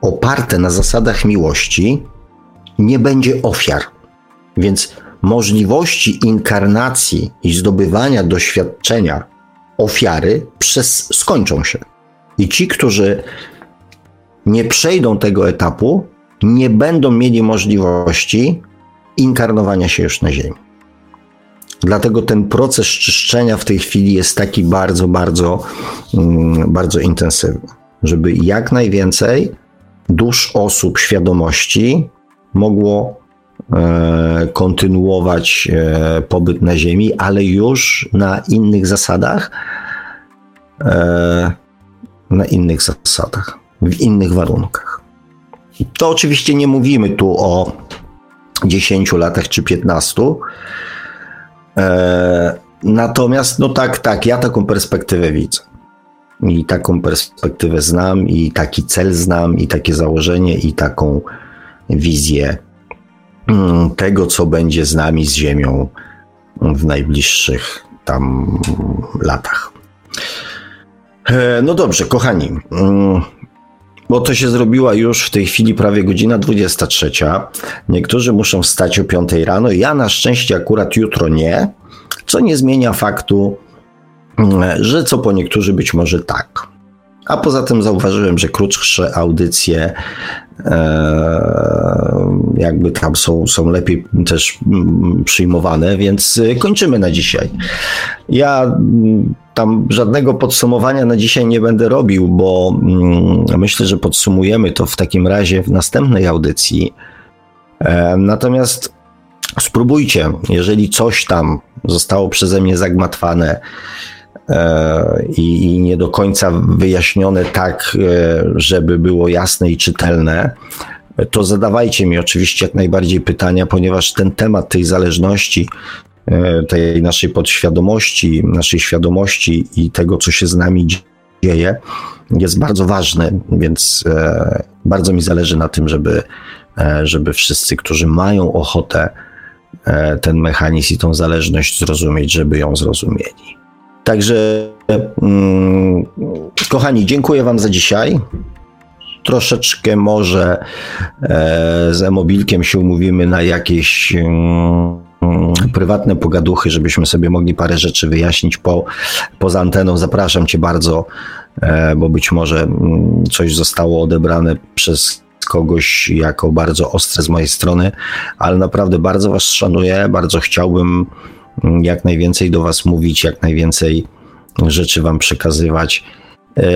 oparte na zasadach miłości, nie będzie ofiar. Więc możliwości inkarnacji i zdobywania doświadczenia ofiary przez, skończą się. I ci, którzy nie przejdą tego etapu, nie będą mieli możliwości inkarnowania się już na Ziemi. Dlatego ten proces czyszczenia w tej chwili jest taki bardzo, bardzo, mm, bardzo intensywny, żeby jak najwięcej dusz osób świadomości mogło kontynuować e, pobyt na Ziemi, ale już na innych zasadach, e, na innych zasadach, w innych warunkach. To oczywiście nie mówimy tu o 10 latach czy 15. E, natomiast, no tak, tak, ja taką perspektywę widzę. I taką perspektywę znam, i taki cel znam, i takie założenie, i taką wizję tego, co będzie z nami, z Ziemią w najbliższych tam latach. E, no dobrze, kochani. Mm, bo to się zrobiła już w tej chwili prawie godzina 23. Niektórzy muszą wstać o 5 rano. Ja na szczęście akurat jutro nie, co nie zmienia faktu, mm, że co po niektórzy być może tak. A poza tym zauważyłem, że krótsze audycje e, jakby tam są, są lepiej też mm, przyjmowane, więc kończymy na dzisiaj. Ja mm, tam żadnego podsumowania na dzisiaj nie będę robił, bo mm, myślę, że podsumujemy to w takim razie w następnej audycji. E, natomiast spróbujcie, jeżeli coś tam zostało przeze mnie zagmatwane e, i, i nie do końca wyjaśnione tak, e, żeby było jasne i czytelne, to zadawajcie mi oczywiście jak najbardziej pytania, ponieważ ten temat tej zależności E, tej naszej podświadomości, naszej świadomości i tego, co się z nami dzieje, jest bardzo ważny, więc e, bardzo mi zależy na tym, żeby, e, żeby wszyscy, którzy mają ochotę ten mechanizm i tą zależność zrozumieć, żeby ją zrozumieli. Także, mm, kochani, dziękuję Wam za dzisiaj. Troszeczkę może z e-mobilkiem się umówimy na jakieś. Mm, prywatne pogaduchy, żebyśmy sobie mogli parę rzeczy wyjaśnić po, poza anteną. Zapraszam Cię bardzo, e, bo być może mm, coś zostało odebrane przez kogoś jako bardzo ostre z mojej strony, ale naprawdę bardzo Was szanuję, bardzo chciałbym mm, jak najwięcej do Was mówić, jak najwięcej rzeczy Wam przekazywać, e,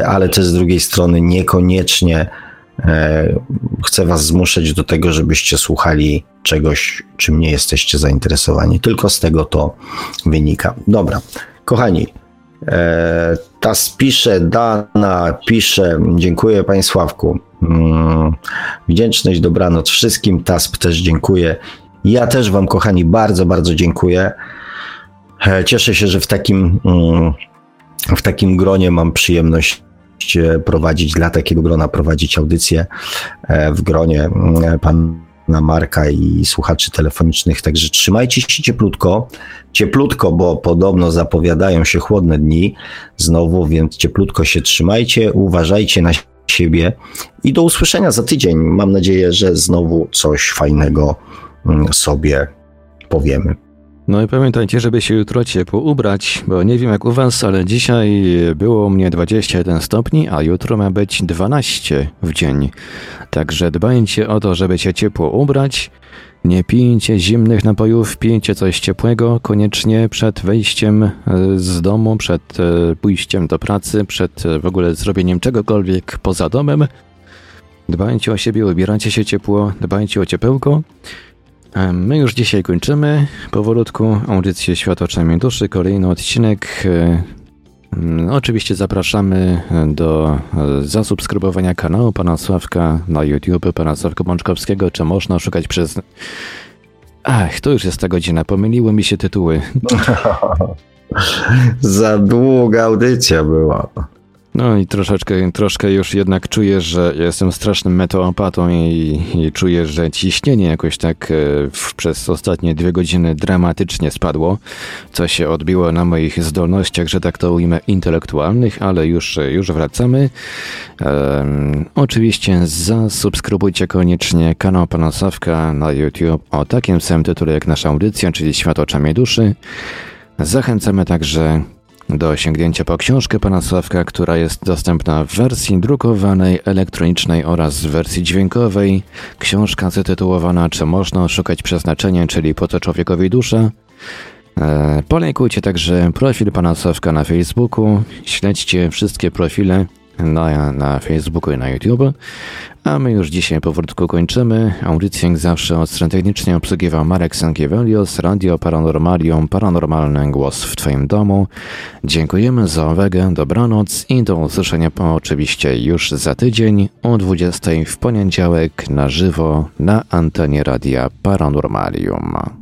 ale też z drugiej strony niekoniecznie e, chcę was zmuszać do tego, żebyście słuchali czegoś, czym nie jesteście zainteresowani. Tylko z tego to wynika. Dobra, kochani, e, tas pisze, Dana pisze, dziękuję Panie Sławku. Mm, wdzięczność, dobranoc wszystkim. TASP też dziękuję. Ja też Wam, kochani, bardzo, bardzo dziękuję. E, cieszę się, że w takim, mm, w takim gronie mam przyjemność e, prowadzić, dla takiego grona prowadzić audycję e, w gronie mm, pana Marka i słuchaczy telefonicznych. Także trzymajcie się cieplutko. Cieplutko, bo podobno zapowiadają się chłodne dni znowu, więc cieplutko się trzymajcie, uważajcie na siebie i do usłyszenia za tydzień. Mam nadzieję, że znowu coś fajnego mm, sobie powiemy.
No i pamiętajcie, żeby się jutro ciepło ubrać, bo nie wiem jak u was, ale dzisiaj było u mnie 21 stopni, a jutro ma być 12 w dzień. Także dbajcie o to, żeby się ciepło ubrać. Nie pijcie zimnych napojów, pijcie coś ciepłego koniecznie przed wejściem e, z domu, przed e, pójściem do pracy, przed e, w ogóle zrobieniem czegokolwiek poza domem. Dbajcie o siebie, ubierajcie się ciepło, dbajcie o ciepełko. My już dzisiaj kończymy powolutku audycję Świat oczami duszy, kolejny odcinek. Oczywiście zapraszamy do zasubskrybowania kanału pana Sławka na YouTube, pana Sławka Bączkowskiego, czy można szukać przez... Ach, to już jest ta godzina, pomyliły mi się tytuły.
Za długa audycja była.
No i troszeczkę, troszkę już jednak czuję, że jestem strasznym meteopatą i, i czuję, że ciśnienie jakoś tak e, w, przez ostatnie dwie godziny dramatycznie spadło, co się odbiło na moich zdolnościach, że tak to ujmę, intelektualnych, ale już, już wracamy. Oczywiście zasubskrybujcie koniecznie kanał Pana Sawka na YouTube o takim samym tytule jak nasza audycja, czyli Świat oczami duszy. Zachęcamy także do osiągnięcia po książkę pana Sławka, która jest dostępna w wersji drukowanej, elektronicznej oraz w wersji dźwiękowej. Książka zatytułowana Czy można szukać przeznaczenia, czyli po co człowiekowi dusza. E, polejkujcie także profil pana Sławka na Facebooku, śledźcie wszystkie profile na, na Facebooku i na YouTube. A my już dzisiaj powolutku kończymy. Audycję jak zawsze od strony technicznie obsługiwał Marek Sankiewelios, Radio Paranormalium, Paranormalny Głos w Twoim domu. Dziękujemy za uwagę, dobranoc i do usłyszenia po oczywiście już za tydzień o 20 w poniedziałek na żywo na antenie Radia Paranormalium.